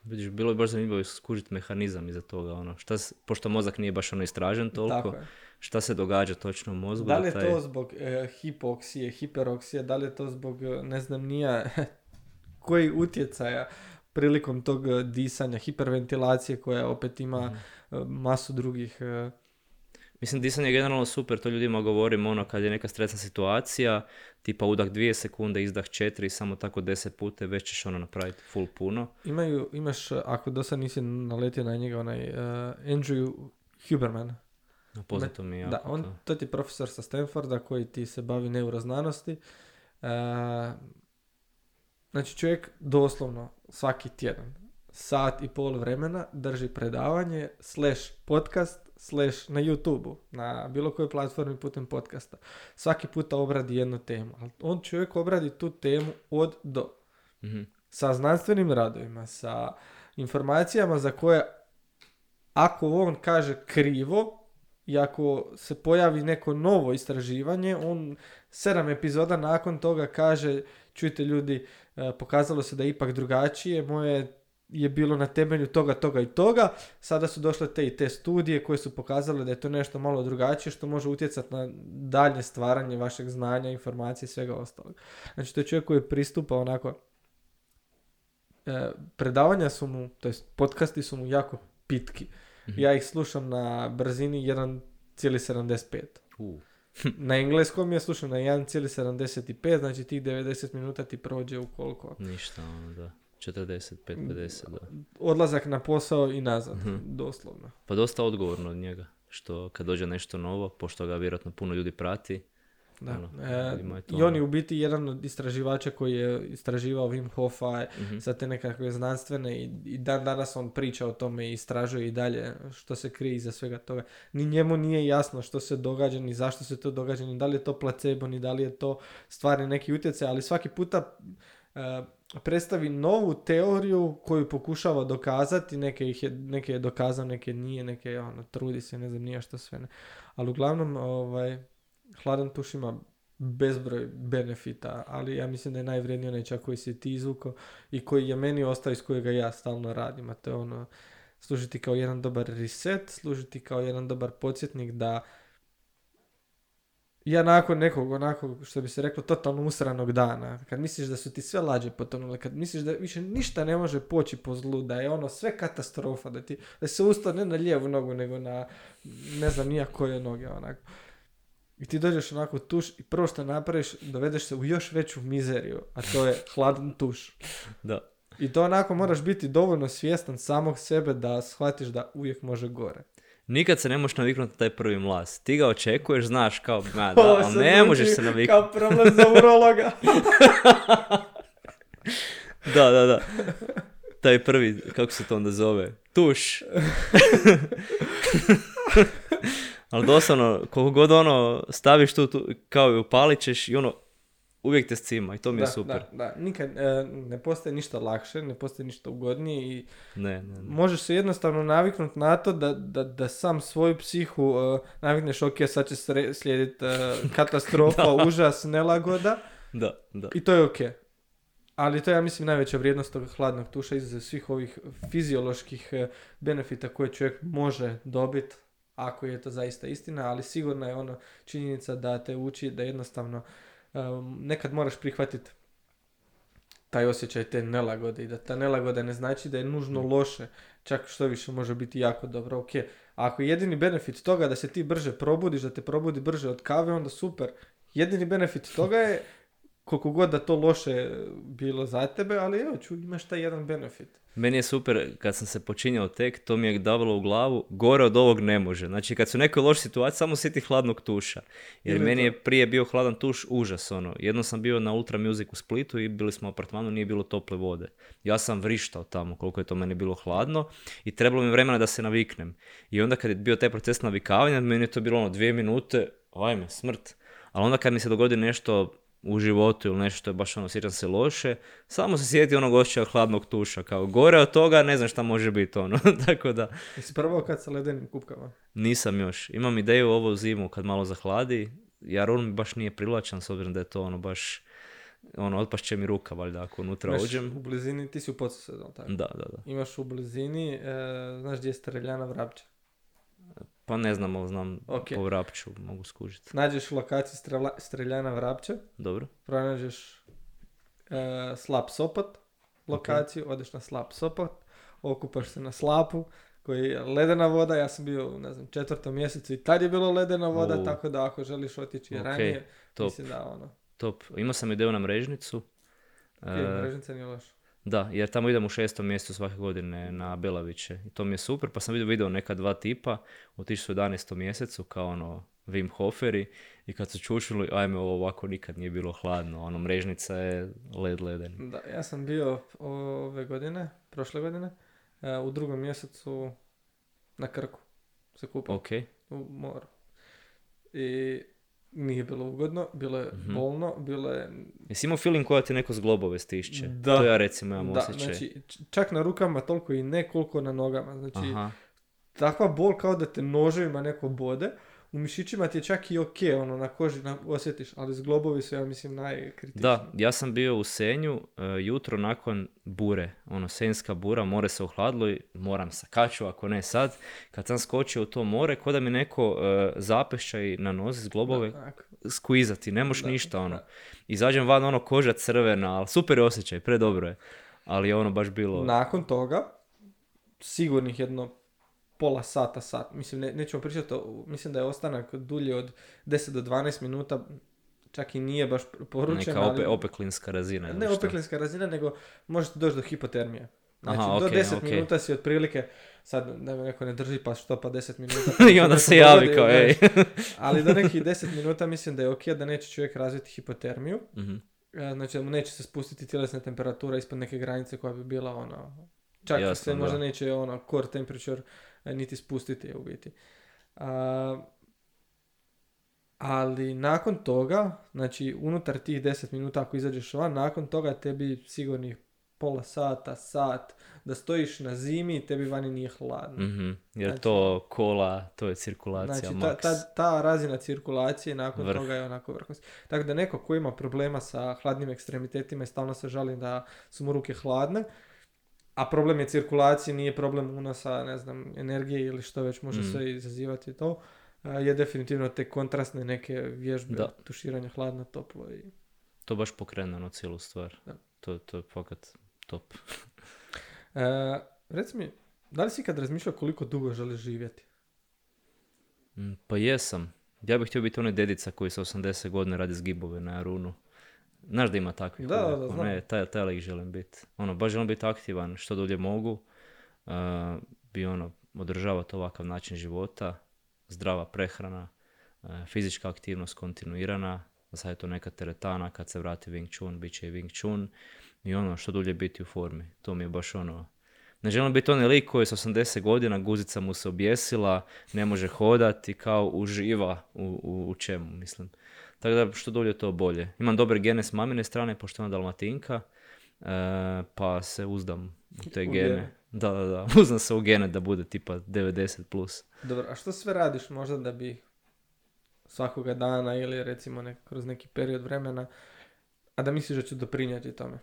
Vidiš, bilo je baš zanimljivo skužiti mehanizam iza toga, ono, šta, s- pošto mozak nije baš ono istražen toliko, šta se događa točno u mozgu. Da li je taj- to zbog e, hipoksije, hiperoksije, da li je to zbog, e, ne znam, nija koji utjecaja prilikom tog disanja, hiperventilacije koja opet ima e, masu drugih... e, Mislim, disanje je generalno super, to ljudima govorim, ono, kad je neka stresna situacija, tipa udah dvije sekunde, izdah četiri, samo tako deset puta, već ćeš ono napraviti full puno. Imaju, imaš, e, ako do sad nisi naletio na njega, onaj e, Andrew Huberman. Poznato mi je Da, on, to. ti je profesor sa Stanforda koji ti se bavi neuroznanosti. E, znači čovjek doslovno svaki tjedan, sat i pol vremena drži predavanje, slash podcast, slash na youtube na bilo kojoj platformi putem podcasta. Svaki puta obradi jednu temu. Ali on čovjek obradi tu temu od do Mhm. sa znanstvenim radovima, sa informacijama za koje ako on kaže krivo i ako se pojavi neko novo istraživanje, on sedam epizoda nakon toga kaže čujte ljudi, e, pokazalo se da je ipak drugačije, moje je bilo na temelju toga, toga i toga. Sada su došle te i te studije koje su pokazale da je to nešto malo drugačije što može utjecati na dalje stvaranje vašeg znanja, informacije i svega ostalog. Znači to je čovjek koji pristupa onako e, predavanja su mu, to jest podcasti su mu jako pitki. Mhm. Ja ih slušam na brzini 1,75. U. na engleskom je slušam na 1,75, znači tih 90 minuta ti prođe u koliko? Ništa, onda. 45-50, da. Odlazak na posao i nazad, mm-hmm. doslovno. Pa dosta odgovorno od njega, što kad dođe nešto novo, pošto ga vjerojatno puno ljudi prati, da. Ono, e, I on je u biti jedan od istraživača koji je istraživao Wim Hofa mm-hmm. za te nekakve znanstvene i, i dan danas on priča o tome i istražuje i dalje što se krije iza svega toga. Ni njemu nije jasno što se događa, ni zašto se to događa, ni da li je to placebo, ni da li je to stvarni neki utjecaj, ali svaki puta... Uh, predstavi novu teoriju koju pokušava dokazati, neke, ih je, neke je dokazao, neke nije, neke ono, trudi se, ne znam nije što sve ne. Ali uglavnom, ovaj, hladan tuš ima bezbroj benefita, ali ja mislim da je najvredniji onaj čak koji si ti izvukao i koji je meni ostao iz kojega ja stalno radim, a to je ono služiti kao jedan dobar reset, služiti kao jedan dobar podsjetnik da ja nakon nekog onako, što bi se reklo, totalno usranog dana, kad misliš da su ti sve lađe potonule, kad misliš da više ništa ne može poći po zlu, da je ono sve katastrofa, da ti da se ustao ne na lijevu nogu, nego na ne znam nija koje noge, onako. I ti dođeš onako tuš i prvo što napraviš, dovedeš se u još veću mizeriju, a to je hladan tuš. Da. I to onako moraš biti dovoljno svjestan samog sebe da shvatiš da uvijek može gore. Nikad se ne možeš naviknuti na taj prvi mlaz. Ti ga očekuješ, znaš, kao, ma da, ali ne možeš se naviknuti. Kao problem za urologa. Da, da, da. Taj prvi, kako se to onda zove? Tuš. Ali doslovno, koliko god ono staviš tu, tu kao i upalit ćeš i ono, uvijek te scima i to mi je da, super. Da, da. Nikad e, ne postoji ništa lakše, ne postoji ništa ugodnije i Ne, ne, ne. možeš se jednostavno naviknuti na to da, da, da sam svoju psihu e, navikneš, ok, sad će slijediti e, katastrofa, užas, nelagoda Da, da. i to je ok. Ali to je, ja mislim, najveća vrijednost tog hladnog tuša izuzev svih ovih fizioloških e, benefita koje čovjek može dobiti, ako je to zaista istina, ali sigurno je ono činjenica da te uči da jednostavno nekad moraš prihvatiti taj osjećaj te nelagode i da ta nelagoda ne znači da je nužno loše, čak što više može biti jako dobro, ok. A ako je jedini benefit toga da se ti brže probudiš, da te probudi brže od kave, onda super. Jedini benefit toga je koliko god da to loše bilo za tebe, ali evo, ču, imaš taj jedan benefit. Meni je super, kad sam se počinjao tek, to mi je davalo u glavu, gore od ovog ne može. Znači, kad su u nekoj lošoj situaciji, samo sjeti hladnog tuša. Jer Ili meni to. je prije bio hladan tuš užas, ono. Jednom sam bio na Ultra Music u Splitu i bili smo u apartmanu, nije bilo tople vode. Ja sam vrištao tamo, koliko je to meni bilo hladno i trebalo mi vremena da se naviknem. I onda kad je bio taj proces navikavanja, meni je to bilo ono dvije minute, ajme, smrt. Ali onda kad mi se dogodi nešto u životu ili nešto što je baš ono, sjećam se loše, samo se sjeti onog osjećaja hladnog tuša, kao gore od toga ne znam šta može biti ono, tako da Jesi probao kad sa ledenim kupkama? nisam još. Imam ideju ovo zimu kad malo zahladi, jer on mi baš nije privlačan s obzirom da je to ono baš, ono, otpašće mi ruka valjda ako unutra Imaš uđem. u blizini, ti si u Podsusedu, tako? Da, da, da. Imaš u blizini, e, znaš gdje je streljana vrapća. Pa ne znam, ali znam Ok. po vrapću mogu skužiti. Nađeš lokaciju strela, streljana vrapća, Dobro. pronađeš e, slap sopot, lokaciju, odeš na slap sopot, okupaš se na slapu, koji je ledena voda, ja sam bio ne znam, četvrtom mjesecu i tad je bilo ledena voda, U. tako da ako želiš otići Ok, ranije, top. mislim da ono, Top. Imao sam ideju na mrežnicu. ok, E, mrežnica nije loš. Da, jer tamo idem u šestom mjestu svake godine na Belaviće i to mi je super, pa sam vidio video neka dva tipa, otišli su u 11. mjesecu kao ono Wim Hoferi i kad su čušili, ajme ovo ovako nikad nije bilo hladno, ono mrežnica je led leden. Da, ja sam bio ove godine, prošle godine, e, u drugom mjesecu na Krku se kupao Ok, u moru. I nije bilo ugodno, bilo je Mhm. bolno, bilo je... jesi imao feeling koja ti neko s globove stišće? Da. To ja recimo imam da, osjećaj. znači, čak na rukama toliko i ne koliko na nogama. Znači, Aha, takva bol kao da te noževima neko bode. U mišićima ti je čak i ok, ono, na koži na, osjetiš, ali s globovi su, ja mislim, najkritičniji. da, ja sam bio u Senju e, jutro nakon bure, ono senjska bura, more se ohladilo i moram sa kaču, ako ne sad. Kad sam skočio u to more, ko da mi neko e, zapešćaj na nozi s globove Onak, skvizati, ne možeš Da, ništa ono. da. Izađem van ono koža crvena, ali super je osjećaj, predobro je. Ali je ono baš bilo... Nakon toga, sigurnih jedno pola sata, sat, mislim, ne, nećemo pričati, o, mislim da je ostanak dulje od 10 do 12 minuta čak i nije baš poručena. Neka ope, ali- opeklinska razina. Ne što? opeklinska razina, nego možete doći do hipotermije. Znači, Aha, do okej, 10 okej. minuta si otprilike, sad da me neko ne drži pa što pa 10 minuta. I onda se javi kao, ej. Ali do nekih 10 minuta mislim da je ok da neće čovjek razviti hipotermiju. Mhm. E, Znači da mu neće se spustiti tjelesna temperatura ispod neke granice koja bi bila ono, čak Jasno, se možda da. neće ono core temperature niti spustiti u biti. A, ali nakon toga, znači unutar tih 10 minuta ako izađeš van, nakon toga tebi sigurnih pola sata, sat, da stojiš na zimi, tebi vani nije hladno. Mhm. Jer Znači- to kola, to je cirkulacija Znači, ta, ta, ta razina cirkulacije nakon Vrh. toga je onako vrhunska. Tako da neko ko ima problema sa hladnim ekstremitetima i stalno se žali da su mu ruke hladne, a problem je cirkulacije, nije problem unosa, ne znam, energije ili što već može Mm. sve izazivati to, je definitivno te kontrastne neke vježbe, Da. tuširanja hladno, toplo i... To baš pokrene ono cijelu stvar. Da. To, to je fakat top. E, reci mi, da li si ikad razmišljao koliko dugo želiš živjeti? Mm, Pa jesam. Ja bih htio biti onaj dedica koji sa 80 godina radi zgibove na Arunu. Znaš da ima takvih? Da, uvijek, da, ono, znam. e, taj, taj lik želim biti. Ono, baš želim biti aktivan što dulje mogu. Uh, bi ono, održavati ovakav način života, zdrava prehrana, uh, fizička aktivnost kontinuirana, sad je to neka teretana, kad se vrati Wing Chun, bit će i Wing Chun i ono, što dulje biti u formi. To mi je baš ono, ne želim biti onaj lik koji je s 80 godina, guzica mu se objesila, ne može hodati, kao uživa u, u, u čemu, mislim. Tako da što dulje to bolje. Imam dobre gene s mamine strane, pošto ona dalmatinka, e, pa se uzdam u te U gene. gene. Da, da, da, uzdam se u gene da bude tipa 90+. Plus. Dobro, a što sve radiš možda da bi svakoga dana ili recimo nek, kroz neki period vremena, a da misliš da će doprinijeti tome?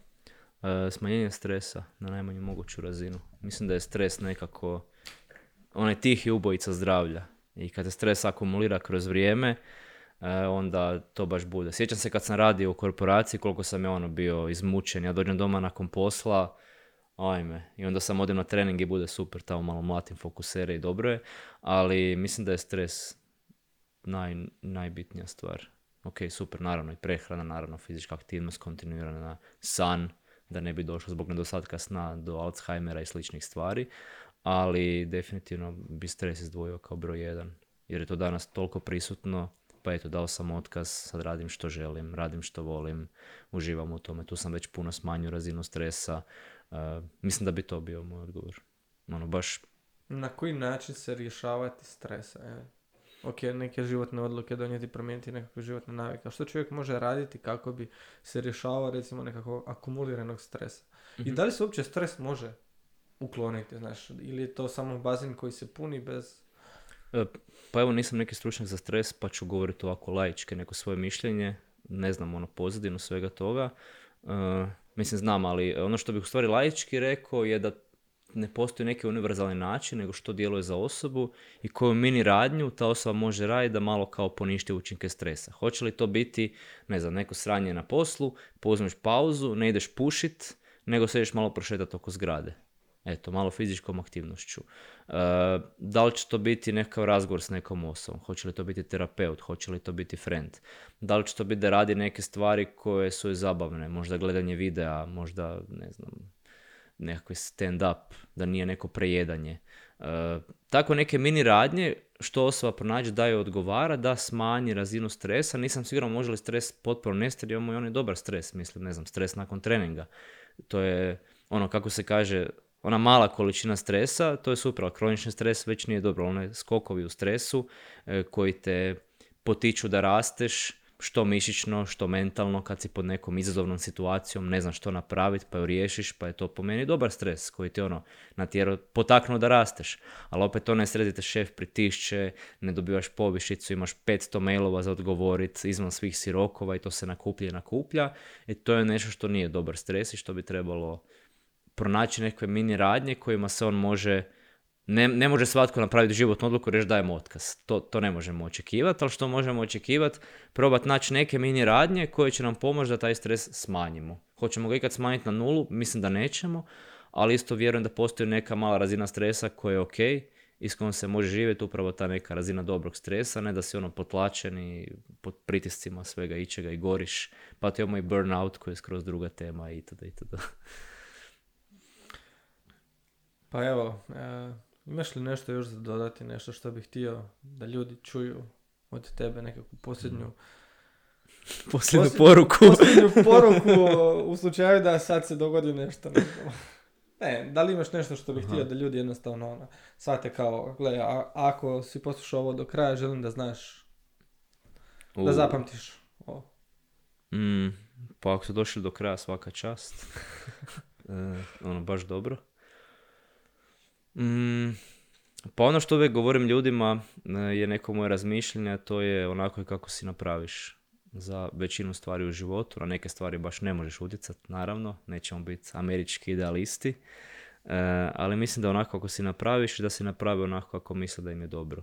E, smanjenje stresa na najmanju moguću razinu. Mislim da je stres nekako onaj tihi ubojica zdravlja. I kad se stres akumulira kroz vrijeme, onda to baš bude. Sjećam se kad sam radio u korporaciji koliko sam je ono bio izmučen. Ja dođem doma nakon posla, ajme. I onda sam odem na trening i bude super, tamo malo mlatim fokusere i dobro je. Ali mislim da je stres naj, najbitnija stvar. Ok, super, naravno i prehrana, naravno fizička aktivnost, kontinuirana san, da ne bi došlo zbog nedostatka sna do Alzheimera i sličnih stvari, ali definitivno bi stres izdvojio kao broj jedan, jer je to danas toliko prisutno, pa eto, dao sam otkaz, sad radim što želim, radim što volim, uživam u tome, tu sam već puno smanjio razinu stresa, uh, mislim da bi to bio moj odgovor. Ono, baš Na koji način se rješavati stresa? E? Ok, neke životne odluke donijeti, promijeniti nekakve životne navike. A što čovjek može raditi kako bi se rješavao recimo nekakvog akumuliranog stresa? I Mhm. da li se uopće stres može ukloniti, znaš? Ili je to samo bazen koji se puni bez... E, Pa evo nisam neki stručnjak za stres, pa ću govoriti ovako laički neko svoje mišljenje. Ne znam ono pozadinu svega toga. E, mislim znam, ali ono što bih u stvari laički rekao je da ne postoji neki univerzalni način nego što djeluje za osobu i koju mini radnju ta osoba može raditi da malo kao poništi učinke stresa. Hoće li to biti, ne znam, neko sranje na poslu, uzmeš pauzu, ne ideš pušit, nego se malo prošetati oko zgrade. Eto, malo fizičkom aktivnošću. E, da li će to biti nekakav razgovor s nekom osobom? Hoće li to biti terapeut? Hoće li to biti friend? Da li će to biti da radi neke stvari koje su zabavne? Možda gledanje videa, možda, ne znam, nekakvi stand-up, da nije neko prejedanje. E, tako neke mini radnje što osoba pronađe da joj odgovara, da smanji razinu stresa. Nisam siguran može li stres potpuno nestati, imamo i onaj dobar stres, mislim, ne znam, stres nakon treninga. To je ono, kako se kaže, ona mala količina stresa, to je super, ali kronični stres već nije dobro. Ono skokovi u stresu e, koji te potiču da rasteš, što mišićno, što mentalno, kad si pod nekom izazovnom situacijom, ne znaš što napraviti, pa ju riješiš, pa je to po meni dobar stres koji ti ono natjerao, potaknuo da rasteš. Ali opet onaj stres gdje te šef pritišće, ne dobivaš povišicu, imaš 500 mailova za odgovorit, izvan svih si rokova i to se nakuplja i nakuplja. I to je nešto što nije dobar stres i što bi trebalo pronaći neke mini radnje kojima se on može ne, ne može svatko napraviti životnu odluku i reći dajemo otkaz. To, to ne možemo očekivati, ali što možemo očekivati, probati naći neke mini radnje koje će nam pomoći da taj stres smanjimo. Hoćemo ga ikad smanjiti na nulu? Mislim da nećemo, ali isto vjerujem da postoji neka mala razina stresa koja je ok i s kojom se može živjeti upravo ta neka razina dobrog stresa, ne da si ono potlačen i pod pritiscima svega ičega i goriš, pa to imamo i burnout koji je skroz druga tema itd. itd. Pa evo, e, imaš li nešto još za dodati, nešto što bih htio da ljudi čuju od tebe, nekakvu posljednju... Posljednju poruku. Posljednju poruku u slučaju da sad se dogodi nešto. Ne, da li imaš nešto što bih htio da ljudi jednostavno ono, shvate kao, gledaj, a- ako si poslušao ovo do kraja, želim da znaš, da U- zapamtiš ovo. Mm, pa ako su došli do kraja svaka čast. E, ono, baš dobro. Mm, pa ono što uvijek govorim ljudima e, je neko moje razmišljanje, to je onako kako si napraviš za većinu stvari u životu. Na neke stvari baš ne možeš utjecati, naravno. Nećemo biti američki idealisti. E, ali mislim da onako kako si napraviš, da si napravi onako kako misle da im je dobro.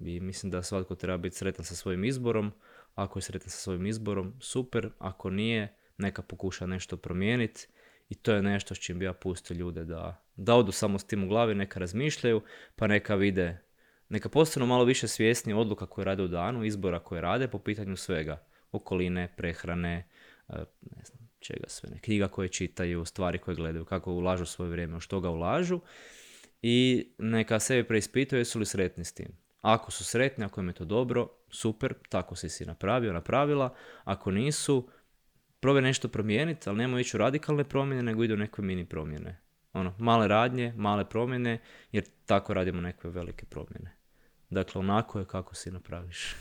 I mislim da svatko treba biti sretan sa svojim izborom. Ako je sretan sa svojim izborom, super. Ako nije, neka pokuša nešto promijeniti. I to je nešto s čim bi ja pustio ljude da, da odu samo s tim u glavi, neka razmišljaju, pa neka vide, neka postanu malo više svjesni odluka koje rade u danu, izbora koje rade po pitanju svega. Okoline, prehrane, e, ne znam, čega sve, ne, knjiga koje čitaju, stvari koje gledaju, kako ulažu svoje vrijeme, u što ga ulažu i neka sebi preispitaju jesu li sretni s tim. Ako su sretni, ako im je to dobro, super, tako si si napravio, napravila. Ako nisu, probaj nešto promijeniti, ali nemoj ići radikalne promjene, nego idu neke mini promjene. Ono, male radnje, male promjene, jer tako radimo neke velike promjene. Dakle, onako je kako si napraviš.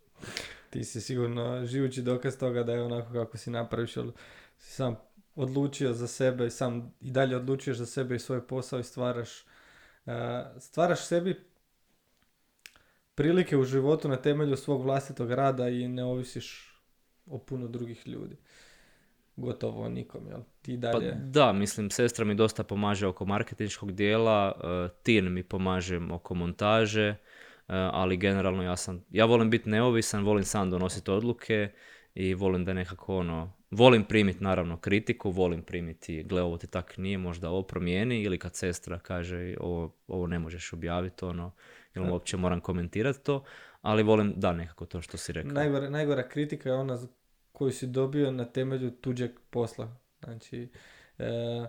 Ti si sigurno živući dokaz toga da je onako kako si napraviš, jer si sam odlučio za sebe i sam i dalje odlučuješ za sebe i svoj posao i stvaraš, e, stvaraš sebi prilike u životu na temelju svog vlastitog rada i ne ovisiš o puno drugih ljudi. Gotovo nikom, jel? Ti Pa dalje... da, mislim, sestra mi dosta pomaže oko marketinškog dijela, uh, Tin mi pomaže oko montaže, uh, ali generalno ja sam, ja volim biti neovisan, volim sam donositi odluke i volim da nekako ono, volim primiti naravno kritiku, volim primiti, gle ovo ti tak nije, možda ovo promijeni ili kad sestra kaže ovo, ovo ne možeš objaviti, ono, ili Da. uopće moram komentirati to, ali volim da nekako to što si rekao. Najgora, najgora kritika je ona koju si dobio na temelju tuđeg posla. Znači, e,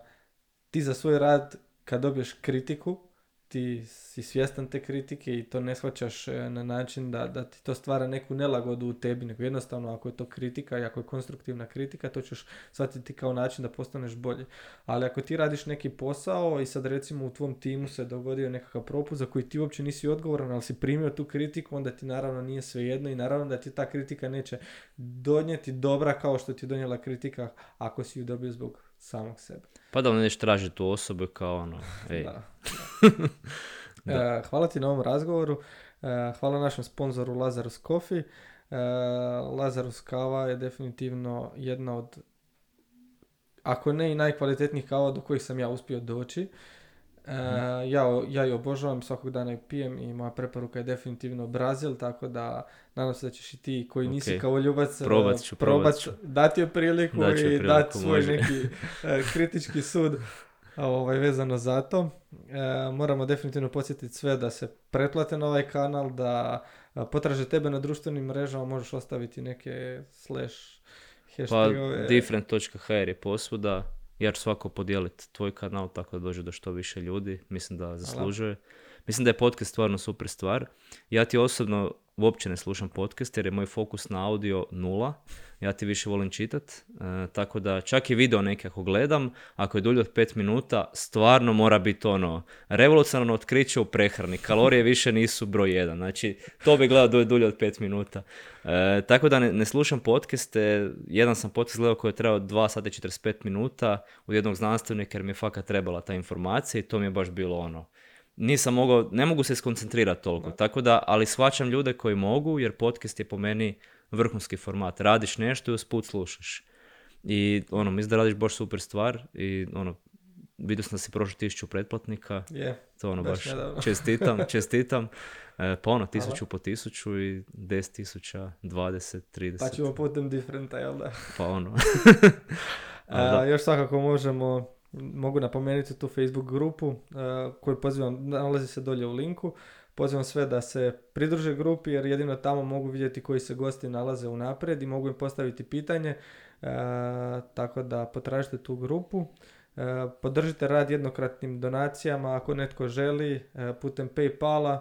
ti za svoj rad kad dobiješ kritiku, ti si svjestan te kritike i to ne shvaćaš e, na način da, da ti to stvara neku nelagodu u tebi, nego jednostavno ako je to kritika i ako je konstruktivna kritika, to ćeš shvatiti kao način da postaneš bolji. Ali ako ti radiš neki posao i sad recimo u tvom timu se dogodio nekakav propust za koji ti uopće nisi odgovoran, ali si primio tu kritiku, onda ti naravno nije svejedno i naravno da ti ta kritika neće donijeti dobra kao što ti je donijela kritika ako si ju dobio zbog samog sebe. Pa da ne ideš tražiti tu osobu kao ono, ej, Da, da. E, hvala ti na ovom razgovoru. E, hvala našem sponzoru Lazarus Coffee. E, Lazarus kava je definitivno jedna od ako ne i najkvalitetnijih kava do kojih sam ja uspio doći. E, ja, ja ju obožavam, svakog dana ju pijem i moja preporuka je definitivno Brazil, tako da nadam se da ćeš i ti koji nisi kao ljubac e, Probat ću, probat ću. dati joj priliku joj i priliku, dati svoj može. neki e, kritički sud ovaj, vezano za to. E, moramo definitivno podsjetiti sve da se pretplate na ovaj kanal, da a, potraže tebe na društvenim mrežama, možeš ostaviti neke slash Pa hashtagove. different.hr je posvuda. Ja ću svako podijeliti tvoj kanal tako da dođe do što više ljudi. Mislim da zaslužuje. Mislim da je podcast stvarno super stvar. Ja ti osobno uopće ne slušam podcast jer je moj fokus na audio nula. Ja ti više volim čitat. E, tako da čak i video neke ako gledam, ako je dulje od 5 minuta, stvarno mora biti ono revolucionarno otkriće u prehrani. Kalorije više nisu broj jedan. Znači, to bi gledao dulje od 5 minuta. E, tako da ne, ne slušam podcaste. Jedan sam podcast gledao koji je trebao 2 sata i 45 minuta od jednog znanstvenika jer mi je fakat trebala ta informacija i to mi je baš bilo ono. Nisam mogao, ne mogu se skoncentrirati toliko. Tako da, ali shvaćam ljude koji mogu jer podcast je po meni vrhunski format. Radiš nešto i usput slušaš. I ono, mislim da radiš baš super stvar i ono, vidio sam da si prošao tisuću pretplatnika. Je, To ono Baš baš, čestitam, čestitam. E, pa ono, tisuću po tisuću i deset tisuća, dvadeset, pa trideset. ćemo putem differenta, jel da? Pa ono. A, da. još svakako možemo mogu napomenuti tu Facebook grupu uh, koju pozivam, nalazi se dolje u linku. Pozivam sve da se pridruže grupi jer jedino tamo mogu vidjeti koji se gosti nalaze unaprijed i mogu im postaviti pitanje. Uh, tako da potražite tu grupu. Uh, podržite rad jednokratnim donacijama ako netko želi putem Paypala.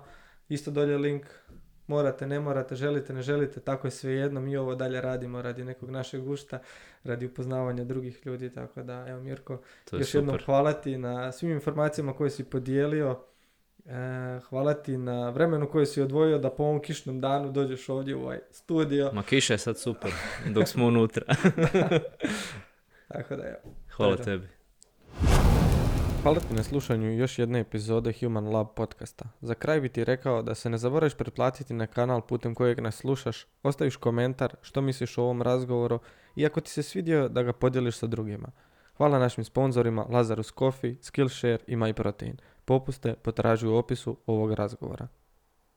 Isto dolje link morate, ne morate, želite, ne želite, tako je svejedno, mi ovo dalje radimo radi nekog našeg gušta, radi upoznavanja drugih ljudi, tako da, evo Mirko, To je još jednom super. hvala ti na svim informacijama koje si podijelio, e, hvala ti na vremenu koje si odvojio da po ovom kišnom danu dođeš ovdje u ovaj studio, Ma kiša je sad super, dok smo unutra. tako da evo. Hvala tebi. Hvala ti na slušanju još jedne epizode Human Lab podcasta. Za kraj bi ti rekao da se ne zaboraviš pretplatiti na kanal putem kojeg nas slušaš, ostaviš komentar što misliš o ovom razgovoru i ako ti se svidio da ga podijeliš sa drugima. Hvala našim sponzorima Lazarus Coffee, Skillshare i MyProtein. Popuste potraži u opisu ovog razgovora.